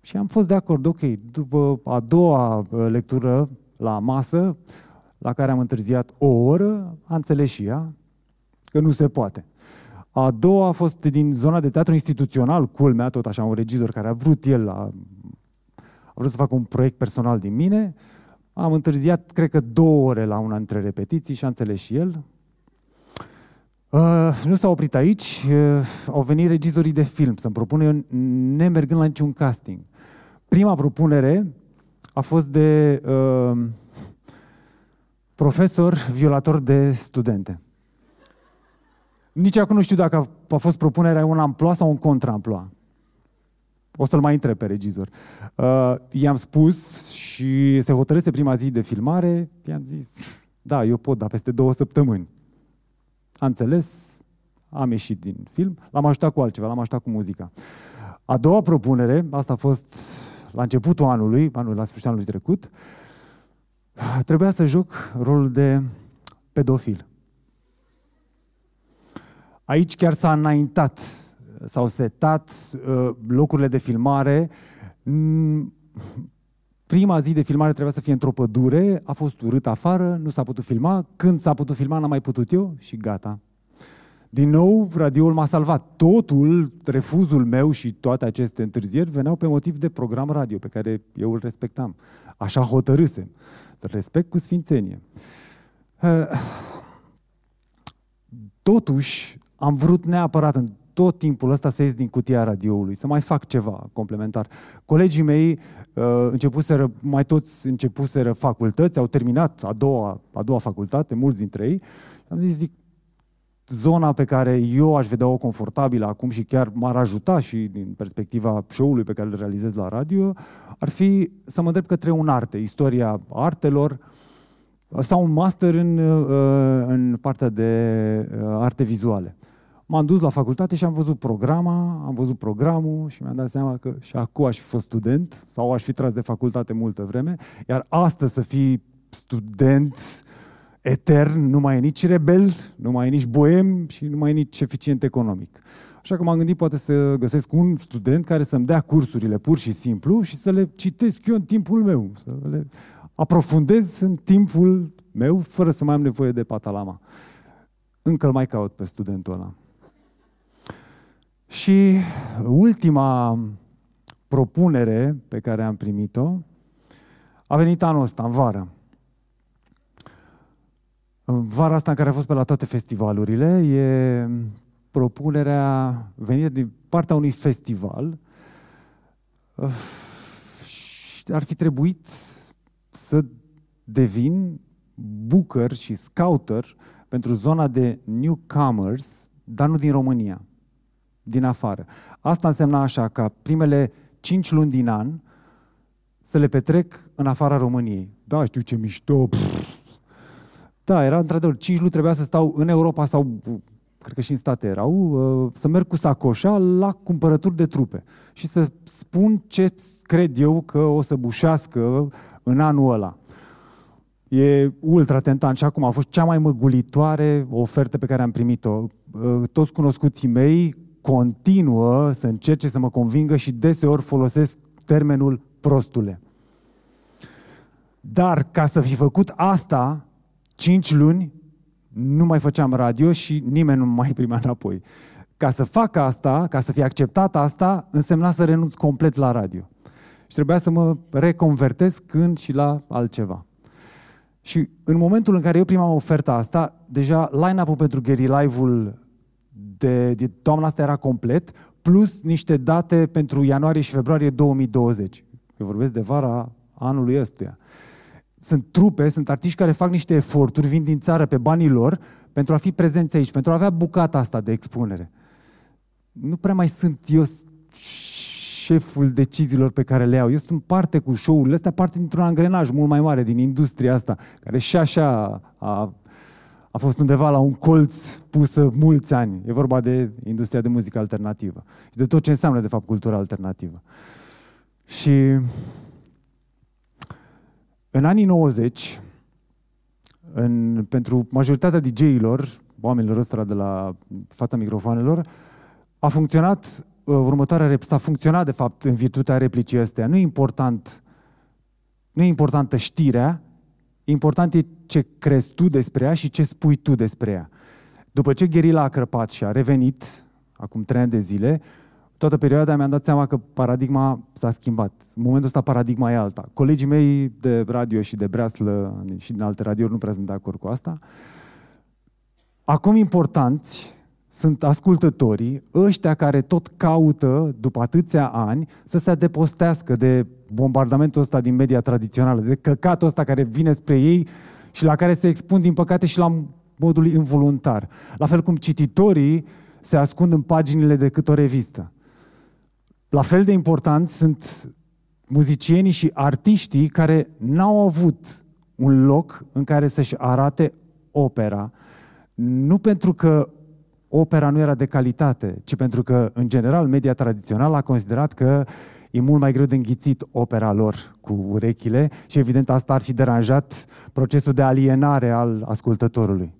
Și am fost de acord, ok, după a doua uh, lectură la masă, la care am întârziat o oră, a înțeles și ea că nu se poate. A doua a fost din zona de teatru instituțional, culmea, tot așa, un regizor care a vrut el, a, a vrut să facă un proiect personal din mine. Am întârziat, cred că, două ore la una dintre repetiții și a înțeles și el. Uh, nu s-a oprit aici, uh, au venit regizorii de film să-mi propună, eu nemergând la niciun casting. Prima propunere a fost de uh, profesor violator de studente. Nici acum nu știu dacă a fost propunerea un amploa sau un contraamploa. O să-l mai întreb pe regizor. Uh, i-am spus și se hotărâse prima zi de filmare, i-am zis, da, eu pot, dar peste două săptămâni. A înțeles, am ieșit din film, l-am ajutat cu altceva, l-am ajutat cu muzica. A doua propunere, asta a fost la începutul anului, anul, la sfârșitul anului trecut, trebuia să joc rolul de pedofil. Aici chiar s-a înaintat, s-au setat uh, locurile de filmare. Mm, prima zi de filmare trebuia să fie într-o pădure, a fost urât afară, nu s-a putut filma. Când s-a putut filma, n-am mai putut eu și gata. Din nou, radioul m-a salvat. Totul, refuzul meu și toate aceste întârzieri veneau pe motiv de program radio pe care eu îl respectam. Așa hotărâsem. Respect cu sfințenie. Uh, totuși, am vrut neapărat în tot timpul ăsta să ies din cutia radioului, să mai fac ceva complementar. Colegii mei uh, începuseră, mai toți începuseră facultăți, au terminat a doua, a doua facultate, mulți dintre ei. Am zis, zic, zona pe care eu aș vedea-o confortabilă acum și chiar m-ar ajuta și din perspectiva show-ului pe care îl realizez la radio, ar fi să mă îndrept către un arte, istoria artelor, sau un master în, uh, în partea de uh, arte vizuale. M-am dus la facultate și am văzut programa, am văzut programul și mi-am dat seama că și acum aș fi fost student sau aș fi tras de facultate multă vreme, iar astăzi să fii student etern, nu mai e nici rebel, nu mai e nici boem și nu mai e nici eficient economic. Așa că m-am gândit poate să găsesc un student care să-mi dea cursurile pur și simplu și să le citesc eu în timpul meu, să le aprofundez în timpul meu fără să mai am nevoie de patalama. Încă îl mai caut pe studentul ăla. Și ultima propunere pe care am primit-o a venit anul ăsta, în vară. În vara asta în care a fost pe la toate festivalurile, e propunerea venită din partea unui festival. Ar fi trebuit să devin booker și scouter pentru zona de newcomers, dar nu din România din afară. Asta însemna așa ca primele cinci luni din an să le petrec în afara României. Da, știu ce mișto. Pff. Da, era într-adevăr, cinci luni trebuia să stau în Europa sau cred că și în state erau, uh, să merg cu sacoșa la cumpărături de trupe și să spun ce cred eu că o să bușească în anul ăla. E ultra tentant și acum a fost cea mai măgulitoare ofertă pe care am primit-o. Uh, toți cunoscuții mei continuă să încerce să mă convingă și deseori folosesc termenul prostule. Dar ca să fi făcut asta, cinci luni, nu mai făceam radio și nimeni nu mai primea înapoi. Ca să fac asta, ca să fi acceptat asta, însemna să renunț complet la radio. Și trebuia să mă reconvertez când și la altceva. Și în momentul în care eu primam oferta asta, deja line-up-ul pentru Gary Live-ul de, de toamna asta era complet, plus niște date pentru ianuarie și februarie 2020. Eu vorbesc de vara anului ăstuia. Sunt trupe, sunt artiști care fac niște eforturi, vin din țară pe banii lor, pentru a fi prezenți aici, pentru a avea bucata asta de expunere. Nu prea mai sunt eu șeful deciziilor pe care le iau. Eu sunt parte cu show-urile astea, parte dintr-un angrenaj mult mai mare din industria asta, care și așa a a fost undeva la un colț pusă mulți ani. E vorba de industria de muzică alternativă și de tot ce înseamnă, de fapt, cultura alternativă. Și în anii 90, în, pentru majoritatea DJ-ilor, oamenilor ăstora de la fața microfoanelor, a funcționat uh, următoarea, s-a funcționat, de fapt, în virtutea replicii astea. Nu e important, nu e importantă știrea, Important e ce crezi tu despre ea și ce spui tu despre ea. După ce Gherila a crăpat și a revenit, acum trei ani de zile, toată perioada mi-am dat seama că paradigma s-a schimbat. În momentul ăsta paradigma e alta. Colegii mei de radio și de breaslă și din alte radiouri nu prea sunt de acord cu asta. Acum importanți sunt ascultătorii, ăștia care tot caută, după atâția ani, să se adepostească de bombardamentul ăsta din media tradițională, de căcatul ăsta care vine spre ei și la care se expun, din păcate, și la modul involuntar. La fel cum cititorii se ascund în paginile de cât o revistă. La fel de important sunt muzicienii și artiștii care n-au avut un loc în care să-și arate opera, nu pentru că opera nu era de calitate, ci pentru că, în general, media tradițională a considerat că e mult mai greu de înghițit opera lor cu urechile și, evident, asta ar fi deranjat procesul de alienare al ascultătorului.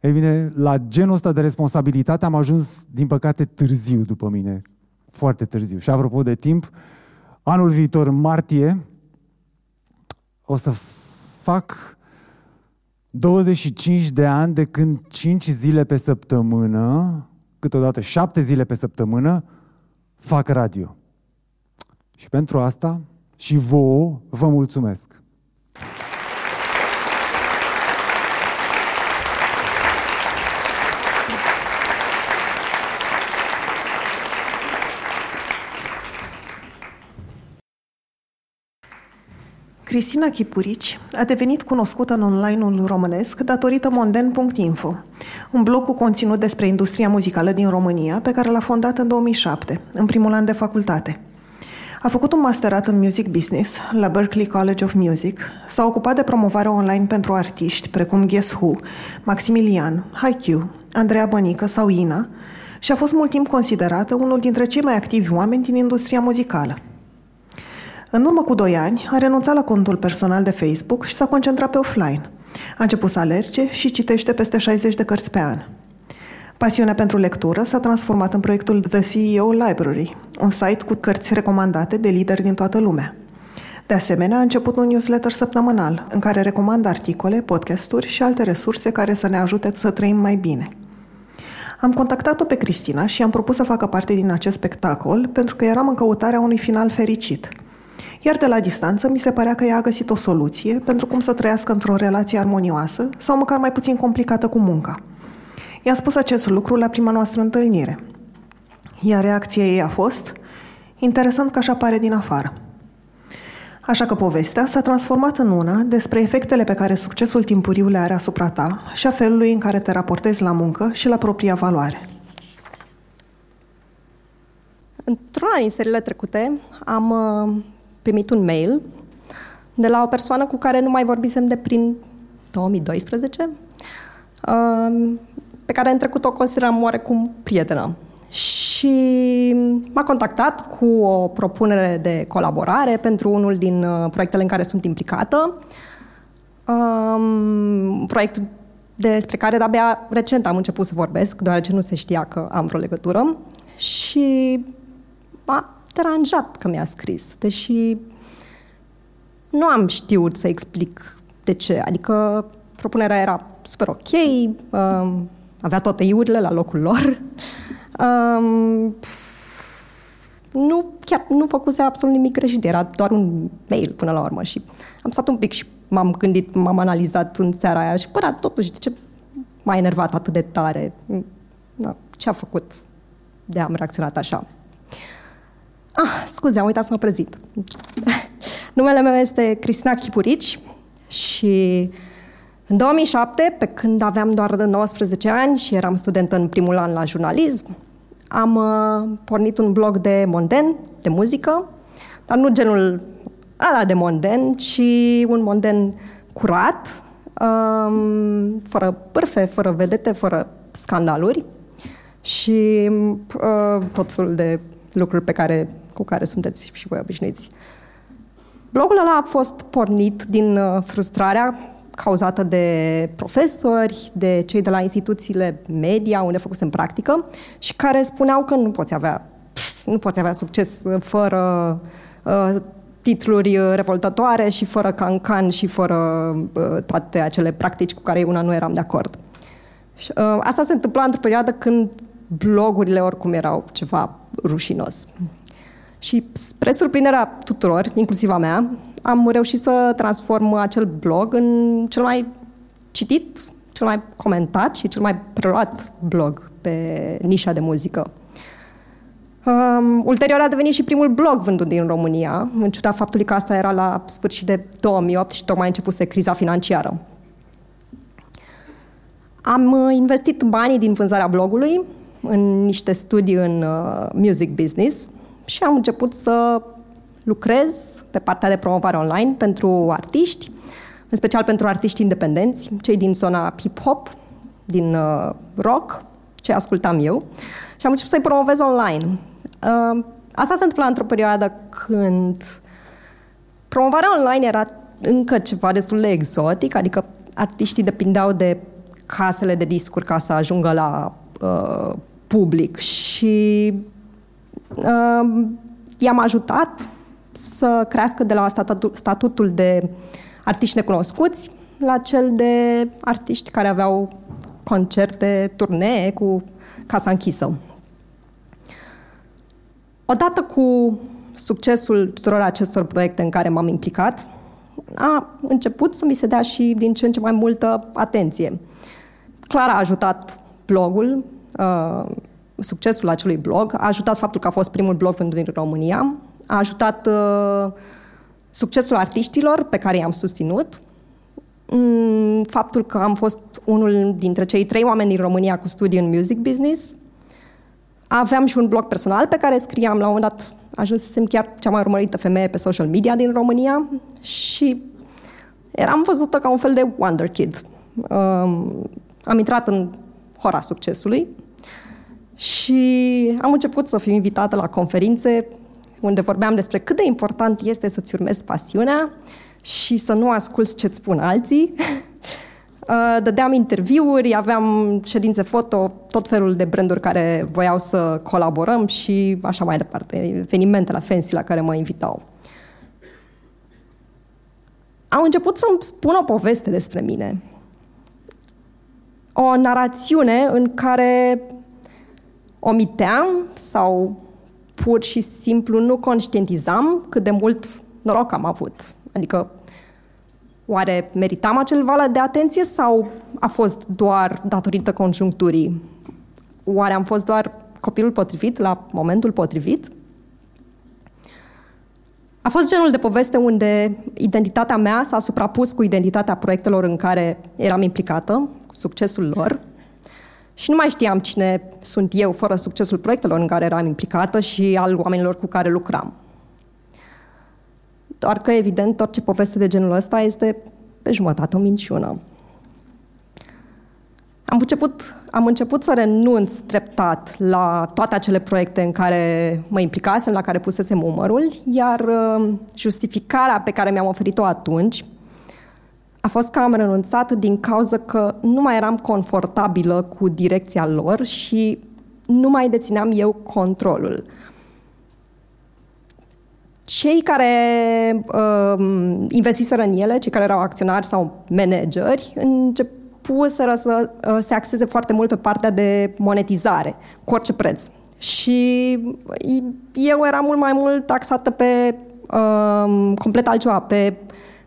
Ei bine, la genul ăsta de responsabilitate am ajuns, din păcate, târziu după mine. Foarte târziu. Și apropo de timp, anul viitor, în martie, o să fac 25 de ani de când 5 zile pe săptămână, câteodată 7 zile pe săptămână, fac radio. Și pentru asta și vouă vă mulțumesc. Cristina Chipurici a devenit cunoscută în online-ul românesc datorită monden.info, un blog cu conținut despre industria muzicală din România pe care l-a fondat în 2007, în primul an de facultate. A făcut un masterat în Music Business la Berklee College of Music, s-a ocupat de promovare online pentru artiști precum Guess Who, Maximilian, Haikyuu, Andreea Bănică sau Ina și a fost mult timp considerată unul dintre cei mai activi oameni din industria muzicală. În urmă cu doi ani, a renunțat la contul personal de Facebook și s-a concentrat pe offline. A început să alerge și citește peste 60 de cărți pe an. Pasiunea pentru lectură s-a transformat în proiectul The CEO Library, un site cu cărți recomandate de lideri din toată lumea. De asemenea, a început un newsletter săptămânal, în care recomandă articole, podcasturi și alte resurse care să ne ajute să trăim mai bine. Am contactat-o pe Cristina și am propus să facă parte din acest spectacol pentru că eram în căutarea unui final fericit – iar de la distanță mi se părea că ea a găsit o soluție pentru cum să trăiască într-o relație armonioasă sau măcar mai puțin complicată cu munca. I-a spus acest lucru la prima noastră întâlnire. Iar reacția ei a fost interesant că așa pare din afară. Așa că povestea s-a transformat în una despre efectele pe care succesul timpuriu le are asupra ta și a felului în care te raportezi la muncă și la propria valoare. Într-una din seriile trecute am uh, primit un mail de la o persoană cu care nu mai vorbisem de prin 2012, um, pe care în trecut o consideram oarecum prietenă. Și m-a contactat cu o propunere de colaborare pentru unul din uh, proiectele în care sunt implicată. Um, un proiect despre care de-abia recent am început să vorbesc, deoarece nu se știa că am vreo legătură. Și m-a deranjat că mi-a scris, deși nu am știut să explic de ce. Adică propunerea era super ok, um, avea toate iurile la locul lor. Um, nu, chiar nu făcuse absolut nimic greșit, era doar un mail până la urmă și am stat un pic și m-am gândit, m-am analizat în seara aia și, până totuși, de ce m-a enervat atât de tare? Da, ce a făcut de am reacționat așa? Ah, scuze, am uitat să mă prezint. Numele meu este Cristina Chipurici și în 2007, pe când aveam doar de 19 ani și eram studentă în primul an la jurnalism, am uh, pornit un blog de monden, de muzică, dar nu genul ăla de monden, ci un monden curat, um, fără pârfe, fără vedete, fără scandaluri și uh, tot felul de lucruri pe care cu care sunteți și voi obișnuiți. Blogul ăla a fost pornit din uh, frustrarea cauzată de profesori, de cei de la instituțiile media unde făcusem practică și care spuneau că nu poți avea, nu poți avea succes fără uh, titluri revoltătoare și fără cancan și fără uh, toate acele practici cu care una nu eram de acord. Și, uh, asta se întâmpla într-o perioadă când blogurile oricum erau ceva rușinos. Și spre surprinderea tuturor, inclusiv a mea, am reușit să transform acel blog în cel mai citit, cel mai comentat și cel mai preluat blog pe nișa de muzică. Um, ulterior a devenit și primul blog vândut din România, în ciuda faptului că asta era la sfârșit de 2008 și tocmai începuse criza financiară. Am investit banii din vânzarea blogului în niște studii în uh, music business și am început să lucrez pe partea de promovare online pentru artiști, în special pentru artiști independenți, cei din zona hip-hop, din uh, rock, ce ascultam eu, și am început să-i promovez online. Uh, asta se întâmpla într-o perioadă când promovarea online era încă ceva destul de exotic, adică artiștii depindeau de casele de discuri ca să ajungă la uh, public și uh, i-am ajutat să crească de la statutul, statutul de artiști necunoscuți la cel de artiști care aveau concerte, turnee cu casa închisă. Odată cu succesul tuturor acestor proiecte în care m-am implicat, a început să mi se dea și din ce în ce mai multă atenție. Clar a ajutat blogul, uh, succesul acelui blog, a ajutat faptul că a fost primul blog pentru din România, a ajutat uh, succesul artiștilor pe care i-am susținut, mm, faptul că am fost unul dintre cei trei oameni din România cu studii în music business. Aveam și un blog personal pe care scriam la un moment dat, ajunsesem chiar cea mai urmărită femeie pe social media din România și eram văzută ca un fel de wonder kid. Um, am intrat în hora succesului și am început să fiu invitată la conferințe unde vorbeam despre cât de important este să-ți urmezi pasiunea și să nu asculți ce-ți spun alții. Uh, dădeam interviuri, aveam ședințe foto, tot felul de branduri care voiau să colaborăm și așa mai departe, evenimente la fancy la care mă invitau. Au început să-mi spun o poveste despre mine. O narațiune în care omiteam sau pur și simplu nu conștientizam cât de mult noroc am avut. Adică, oare meritam acel val de atenție sau a fost doar datorită conjuncturii? Oare am fost doar copilul potrivit la momentul potrivit? A fost genul de poveste unde identitatea mea s-a suprapus cu identitatea proiectelor în care eram implicată, cu succesul lor, și nu mai știam cine sunt eu fără succesul proiectelor în care eram implicată și al oamenilor cu care lucram. Doar că, evident, orice poveste de genul ăsta este pe jumătate o minciună. Am început, am început să renunț treptat la toate acele proiecte în care mă implicasem, la care pusesem umărul, iar uh, justificarea pe care mi-am oferit-o atunci a fost că am renunțat din cauza că nu mai eram confortabilă cu direcția lor și nu mai dețineam eu controlul. Cei care uh, investiseră în ele, cei care erau acționari sau manageri, începuseră să uh, se axeze foarte mult pe partea de monetizare, cu orice preț. Și eu eram mult mai mult taxată pe uh, complet altceva, pe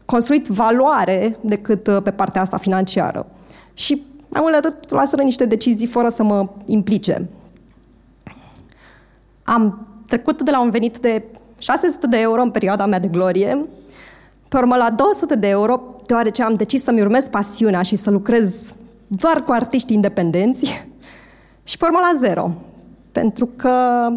construit valoare decât uh, pe partea asta financiară. Și mai mult de atât, luaseră niște decizii fără să mă implice. Am trecut de la un venit de 600 de euro în perioada mea de glorie, pe urmă la 200 de euro, deoarece am decis să-mi urmez pasiunea și să lucrez doar cu artiști independenți, și pe urmă la zero. Pentru că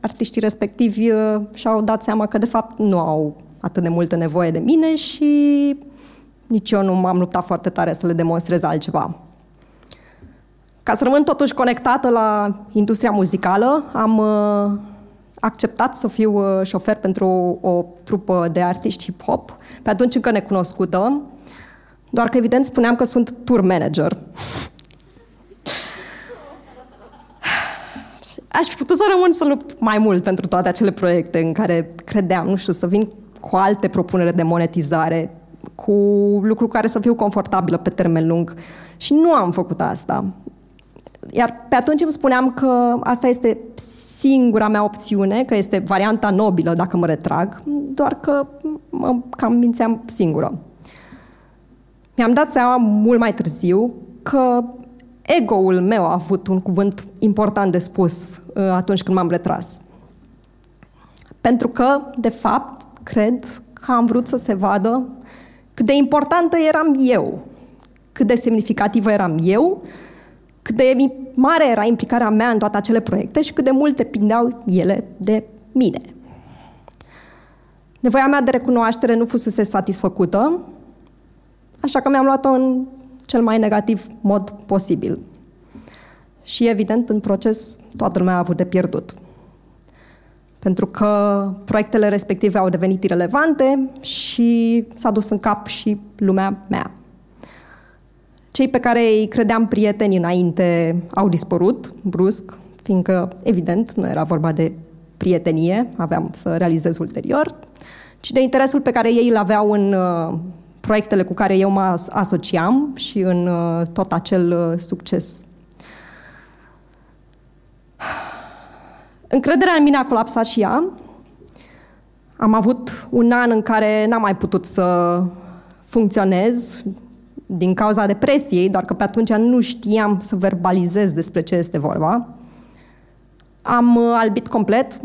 artiștii respectivi uh, și-au dat seama că, de fapt, nu au atât de multă nevoie de mine și nici eu nu m-am luptat foarte tare să le demonstrez altceva. Ca să rămân totuși conectată la industria muzicală, am uh, acceptat să fiu uh, șofer pentru o trupă de artiști hip-hop, pe atunci încă necunoscută, doar că evident spuneam că sunt tour manager. Aș fi putut să rămân să lupt mai mult pentru toate acele proiecte în care credeam, nu știu, să vin cu alte propuneri de monetizare, cu lucruri care să fiu confortabilă pe termen lung. Și nu am făcut asta. Iar pe atunci îmi spuneam că asta este singura mea opțiune, că este varianta nobilă dacă mă retrag, doar că mă cam mințeam singură. Mi-am dat seama mult mai târziu că ego-ul meu a avut un cuvânt important de spus uh, atunci când m-am retras. Pentru că, de fapt, cred că am vrut să se vadă cât de importantă eram eu, cât de semnificativă eram eu, cât de mare era implicarea mea în toate acele proiecte și cât de mult depindeau ele de mine. Nevoia mea de recunoaștere nu fusese satisfăcută, așa că mi-am luat-o în cel mai negativ mod posibil. Și evident, în proces, toată lumea a avut de pierdut. Pentru că proiectele respective au devenit irelevante și s-a dus în cap și lumea mea. Cei pe care îi credeam prieteni înainte au dispărut brusc, fiindcă, evident, nu era vorba de prietenie, aveam să realizez ulterior, ci de interesul pe care ei îl aveau în uh, proiectele cu care eu mă asociam și în uh, tot acel uh, succes. Încrederea în mine a colapsat și ea. Am avut un an în care n-am mai putut să funcționez din cauza depresiei, doar că pe atunci nu știam să verbalizez despre ce este vorba. Am uh, albit complet,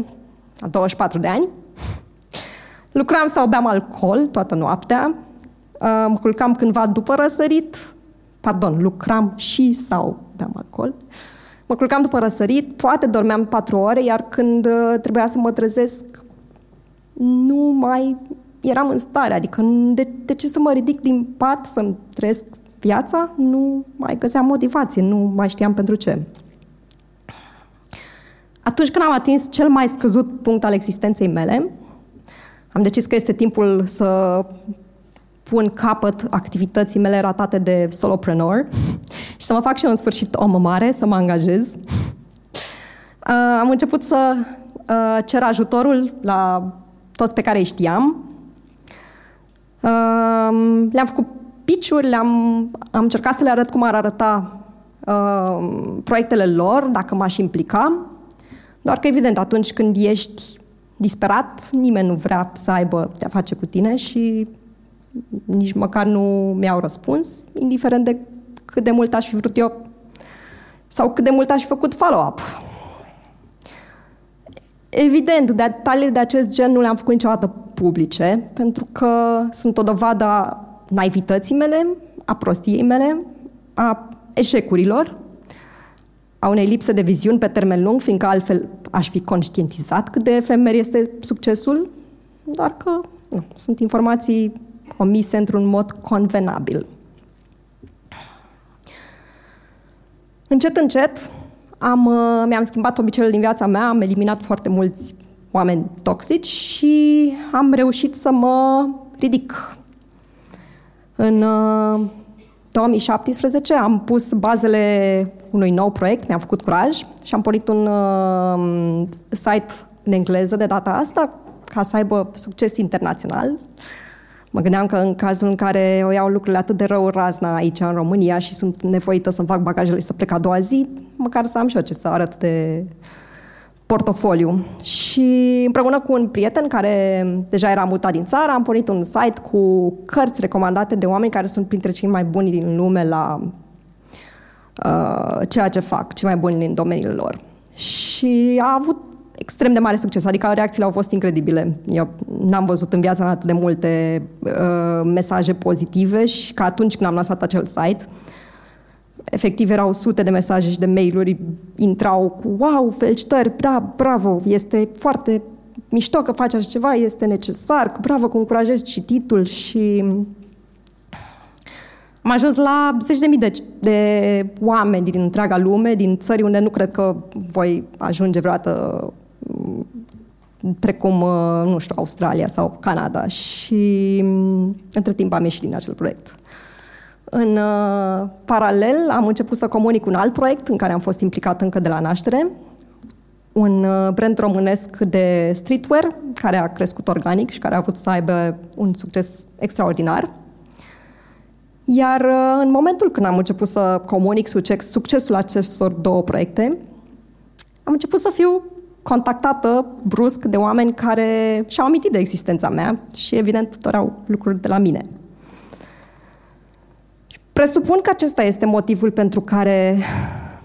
la 24 de ani. Lucram sau beam alcool toată noaptea. Uh, mă culcam cândva după răsărit. Pardon, lucram și sau beam alcool. Mă culcam după răsărit, poate dormeam patru ore, iar când uh, trebuia să mă trezesc, nu mai eram în stare, adică de, de ce să mă ridic din pat să-mi trăiesc viața? Nu mai găseam motivație, nu mai știam pentru ce. Atunci când am atins cel mai scăzut punct al existenței mele, am decis că este timpul să pun capăt activității mele ratate de solopreneur și să mă fac și eu în sfârșit om mare, să mă angajez. Uh, am început să uh, cer ajutorul la toți pe care îi știam le-am făcut piciuri, le-am, am încercat să le arăt cum ar arăta uh, proiectele lor, dacă m-aș implica. Doar că, evident, atunci când ești disperat, nimeni nu vrea să aibă de-a face cu tine și nici măcar nu mi-au răspuns, indiferent de cât de mult aș fi vrut eu sau cât de mult aș fi făcut follow-up. Evident, detaliile de acest gen nu le-am făcut niciodată publice, pentru că sunt o dovadă a naivității mele, a prostiei mele, a eșecurilor, a unei lipse de viziuni pe termen lung, fiindcă altfel aș fi conștientizat cât de efemer este succesul, doar că nu, sunt informații omise într-un mod convenabil. Încet, încet, am, uh, mi-am schimbat obiceiul din viața mea, am eliminat foarte mulți oameni toxici și am reușit să mă ridic. În 2017 uh, am pus bazele unui nou proiect, mi-am făcut curaj și am pornit un uh, site în engleză de data asta ca să aibă succes internațional. Mă gândeam că în cazul în care o iau lucrurile atât de rău razna aici în România și sunt nevoită să-mi fac bagajele și să plec a doua zi, măcar să am și eu ce să arăt de portofoliu. Și împreună cu un prieten care deja era mutat din țară, am pornit un site cu cărți recomandate de oameni care sunt printre cei mai buni din lume la uh, ceea ce fac, cei mai buni din domeniile lor. Și a avut extrem de mare succes, adică reacțiile au fost incredibile. Eu n-am văzut în viața mea atât de multe uh, mesaje pozitive și ca atunci când am lansat acel site, efectiv erau sute de mesaje și de mail-uri, intrau cu wow, felicitări, da, bravo, este foarte mișto că faci așa ceva, este necesar, bravo că încurajezi cititul și am ajuns la zeci de mii de, de oameni din întreaga lume, din țări unde nu cred că voi ajunge vreodată precum, uh, nu știu, Australia sau Canada și mm, între timp am ieșit din acel proiect. În uh, paralel am început să comunic un alt proiect în care am fost implicat încă de la naștere, un uh, brand românesc de streetwear care a crescut organic și care a avut să aibă un succes extraordinar. Iar în momentul când am început să comunic succes, succesul acestor două proiecte, am început să fiu contactată brusc de oameni care și-au amintit de existența mea și, evident, doreau lucruri de la mine. Presupun că acesta este motivul pentru care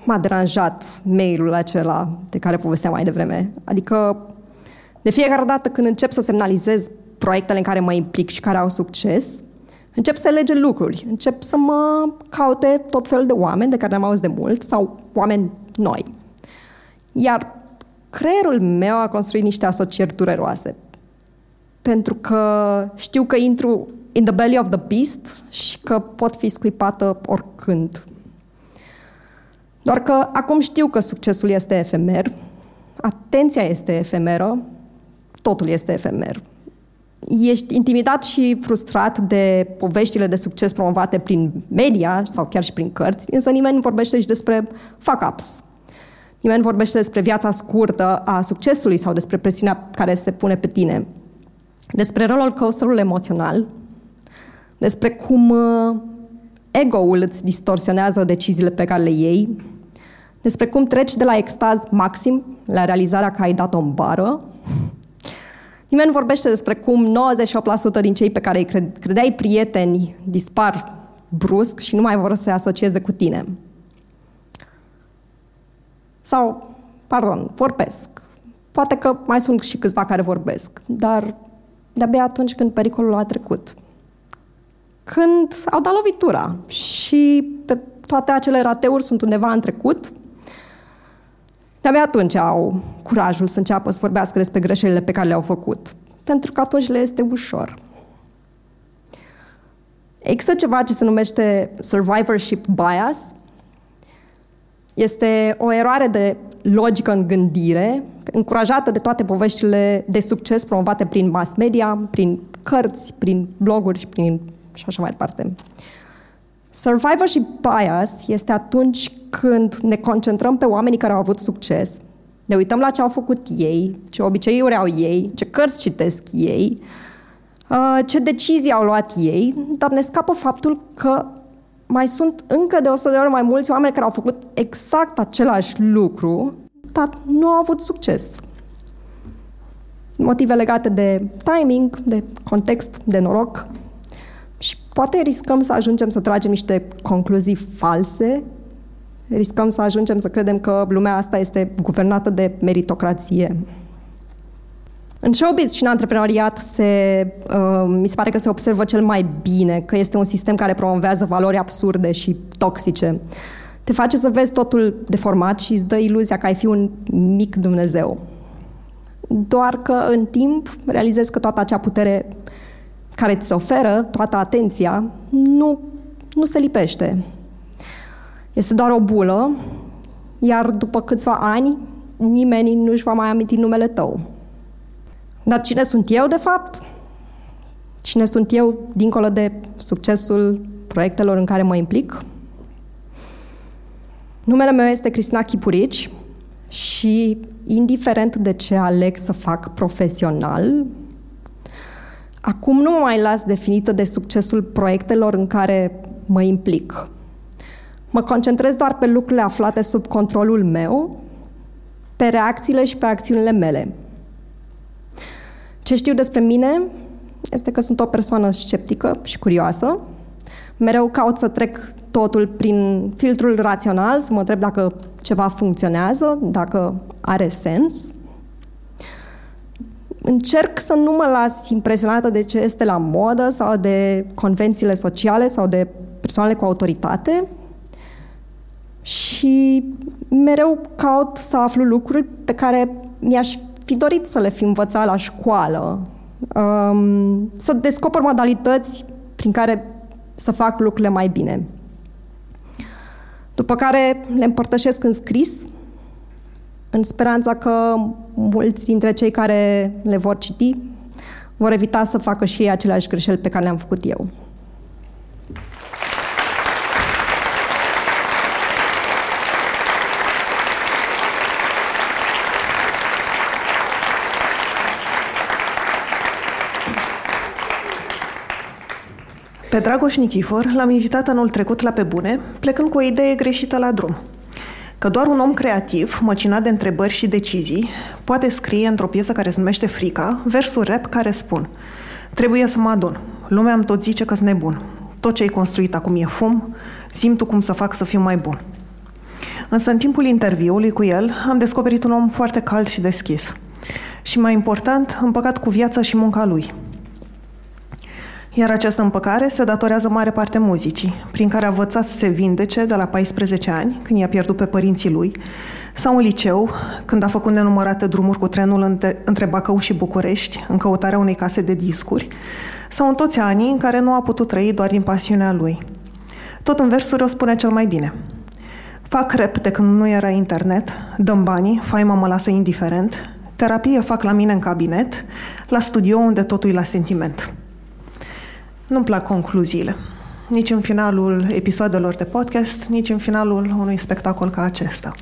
m-a deranjat mailul acela de care povesteam mai devreme. Adică, de fiecare dată când încep să semnalizez proiectele în care mă implic și care au succes, Încep să lege lucruri, încep să mă caute tot felul de oameni de care am auzit de mult sau oameni noi. Iar creierul meu a construit niște asocieri dureroase. Pentru că știu că intru in the belly of the beast și că pot fi scuipată oricând. Doar că acum știu că succesul este efemer, atenția este efemeră, totul este efemer. Ești intimidat și frustrat de poveștile de succes promovate prin media sau chiar și prin cărți, însă nimeni nu vorbește și despre fuck-ups. Nimeni nu vorbește despre viața scurtă a succesului sau despre presiunea care se pune pe tine. Despre roller coasterul emoțional, despre cum uh, ego-ul îți distorsionează deciziile pe care le iei, despre cum treci de la extaz maxim la realizarea că ai dat-o în bară. Nimeni nu vorbește despre cum 98% din cei pe care îi credeai prieteni dispar brusc și nu mai vor să se asocieze cu tine. Sau, pardon, vorbesc. Poate că mai sunt și câțiva care vorbesc, dar de-abia atunci când pericolul a trecut. Când au dat lovitura și pe toate acele rateuri sunt undeva în trecut, de-abia atunci au curajul să înceapă să vorbească despre greșelile pe care le-au făcut. Pentru că atunci le este ușor. Există ceva ce se numește survivorship bias. Este o eroare de logică în gândire, încurajată de toate poveștile de succes promovate prin mass media, prin cărți, prin bloguri și prin și așa mai departe. Survivorship bias este atunci când ne concentrăm pe oamenii care au avut succes, ne uităm la ce au făcut ei, ce obiceiuri au ei, ce cărți citesc ei, uh, ce decizii au luat ei, dar ne scapă faptul că mai sunt încă de 100 de ori mai mulți oameni care au făcut exact același lucru, dar nu au avut succes. Motive legate de timing, de context, de noroc, și poate riscăm să ajungem să tragem niște concluzii false, riscăm să ajungem să credem că lumea asta este guvernată de meritocrație. În showbiz și în antreprenoriat se, uh, mi se pare că se observă cel mai bine că este un sistem care promovează valori absurde și toxice. Te face să vezi totul deformat și îți dă iluzia că ai fi un mic Dumnezeu. Doar că în timp realizezi că toată acea putere care îți oferă toată atenția nu, nu se lipește. Este doar o bulă, iar după câțiva ani nimeni nu își va mai aminti numele tău. Dar cine sunt eu, de fapt? Cine sunt eu, dincolo de succesul proiectelor în care mă implic? Numele meu este Cristina Chipurici și, indiferent de ce aleg să fac profesional, Acum nu mă mai las definită de succesul proiectelor în care mă implic. Mă concentrez doar pe lucrurile aflate sub controlul meu, pe reacțiile și pe acțiunile mele. Ce știu despre mine este că sunt o persoană sceptică și curioasă. Mereu caut să trec totul prin filtrul rațional, să mă întreb dacă ceva funcționează, dacă are sens încerc să nu mă las impresionată de ce este la modă sau de convențiile sociale sau de persoanele cu autoritate și mereu caut să aflu lucruri pe care mi-aș fi dorit să le fi învățat la școală, um, să descoper modalități prin care să fac lucrurile mai bine. După care le împărtășesc în scris în speranța că mulți dintre cei care le vor citi vor evita să facă și ei aceleași greșeli pe care le-am făcut eu. Pe Dragoș Nichifor l-am invitat anul trecut la Pe Bune, plecând cu o idee greșită la drum – că doar un om creativ, măcinat de întrebări și decizii, poate scrie într-o piesă care se numește Frica, versuri rap care spun Trebuie să mă adun. Lumea îmi tot zice că sunt nebun. Tot ce ai construit acum e fum. Zim tu cum să fac să fiu mai bun. Însă în timpul interviului cu el am descoperit un om foarte cald și deschis. Și mai important, împăcat cu viața și munca lui. Iar această împăcare se datorează mare parte muzicii, prin care a învățat să se vindece de la 14 ani, când i-a pierdut pe părinții lui, sau în liceu, când a făcut nenumărate drumuri cu trenul între, între Bacău și București, în căutarea unei case de discuri, sau în toți anii în care nu a putut trăi doar din pasiunea lui. Tot în versuri o spune cel mai bine. Fac rep de când nu era internet, dăm banii, faima mă lasă indiferent, terapie fac la mine în cabinet, la studio unde totul e la sentiment. Nu-mi plac concluziile, nici în finalul episoadelor de podcast, nici în finalul unui spectacol ca acesta.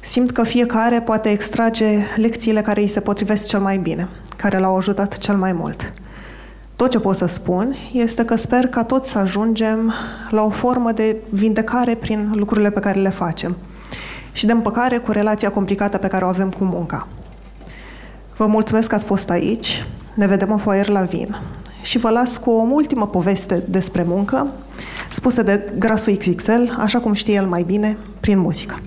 Simt că fiecare poate extrage lecțiile care îi se potrivesc cel mai bine, care l-au ajutat cel mai mult. Tot ce pot să spun este că sper ca toți să ajungem la o formă de vindecare prin lucrurile pe care le facem și de împăcare cu relația complicată pe care o avem cu munca. Vă mulțumesc că ați fost aici. Ne vedem în foaier la vin. Și vă las cu o ultimă poveste despre muncă, spusă de Grasul XXL, așa cum știe el mai bine, prin muzică.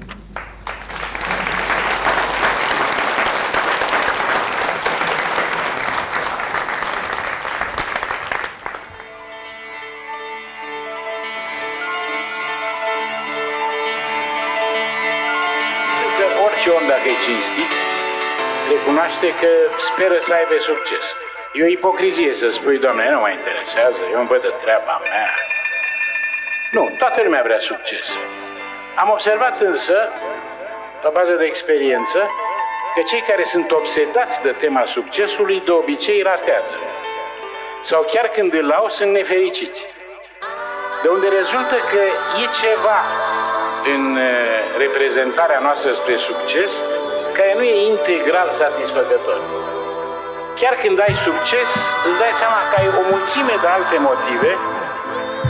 recunoaște că speră să aibă succes. E o ipocrizie să spui, doamne, nu mă interesează, eu îmi văd de treaba mea. Nu, toată lumea vrea succes. Am observat însă, pe bază de experiență, că cei care sunt obsedați de tema succesului de obicei ratează. Sau chiar când îl au, sunt nefericiți. De unde rezultă că e ceva în eh, reprezentarea noastră spre succes care nu e integral satisfăcător. Chiar când ai succes, îți dai seama că ai o mulțime de alte motive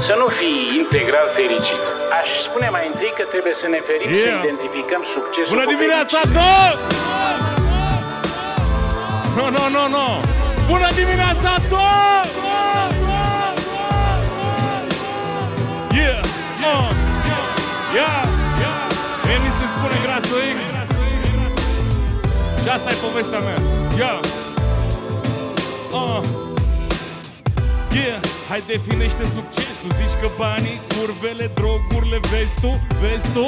să nu fii integral fericit. Aș spune mai întâi că trebuie să ne ferim yeah. să identificăm succesul Bună dimineața, da! No, no, no, no! Bună dimineața, da! Yeah! Uh, yeah! Yeah! mi se spune grasul X și asta e povestea mea. Yeah. Uh. Yeah. Hai definește succesul. Zici că banii, curvele, drogurile Vezi tu, vezi tu?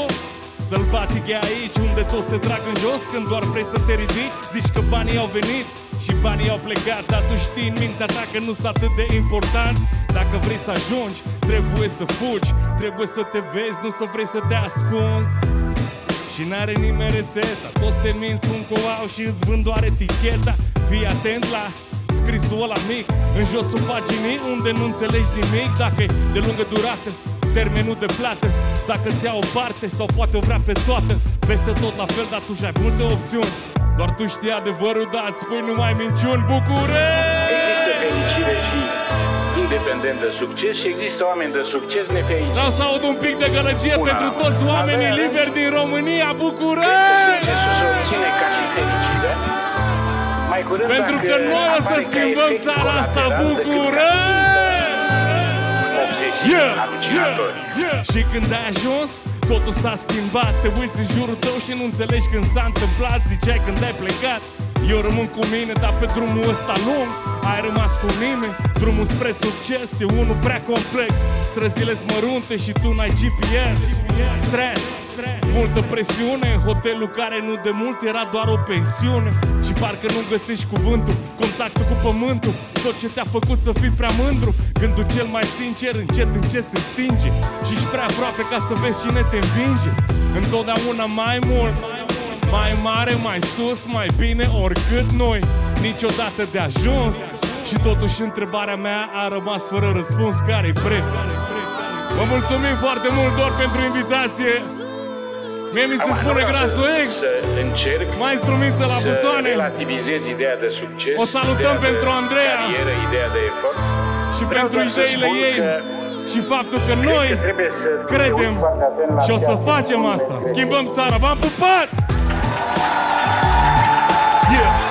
Sălbatic e aici unde toți te trag în jos. Când doar vrei să te ridici Zici că banii au venit și banii au plecat. Dar tu știi în mintea ta că nu sunt atât de importanți. Dacă vrei să ajungi, trebuie să fugi. Trebuie să te vezi, nu să vrei să te ascunzi. Și n-are nimeni rețeta. Toți te minți cum au și îți vând doar eticheta. Fii atent la scrisul ăla mic În josul paginii unde nu înțelegi nimic Dacă e de lungă durată, termenul de plată Dacă ți o parte sau poate o vrea pe toată Peste tot la fel, dar tu și ai multe opțiuni Doar tu știi adevărul, dar îți spui numai minciuni Bucure! Există fericire și independent de succes și există oameni de succes nefericiți. Vreau să aud un pic de gălăgie Una, pentru toți oamenii avea, liberi din România, București! Succesul se obține ca și fericire. Mai curând pentru că noi o să schimbăm țara asta, București! Yeah, yeah, yeah. Și când ai ajuns, totul s-a schimbat. Te uiți în jurul tău și nu înțelegi când s-a întâmplat. Ziceai când ai plecat eu rămân cu mine, dar pe drumul ăsta lung Ai rămas cu nimeni Drumul spre succes e unul prea complex. Străzile mărunte și tu n-ai GPS Stres, multă presiune În hotelul care nu de mult era doar o pensiune. Și parcă nu găsești cuvântul Contactul cu pământul. Tot ce te-a făcut să fii prea mândru Gândul cel mai sincer încet încet se stinge. Și ești prea aproape ca să vezi cine te învinge. Întotdeauna mai mult mai mare, mai sus, mai bine oricât noi. Niciodată de ajuns. Și totuși întrebarea mea a rămas fără răspuns. Care-i preț? Vă mulțumim foarte mult doar pentru invitație. Mie mi se Am spune grasul X. Să încerc Mai instrumință la să butoane. relativizez ideea de succes O salutăm pentru Andreea. carieră, ideea de efort. Și Vreau pentru ideile ei și faptul că noi credem și o să facem asta. Schimbăm țara. V-am pupat! Yeah.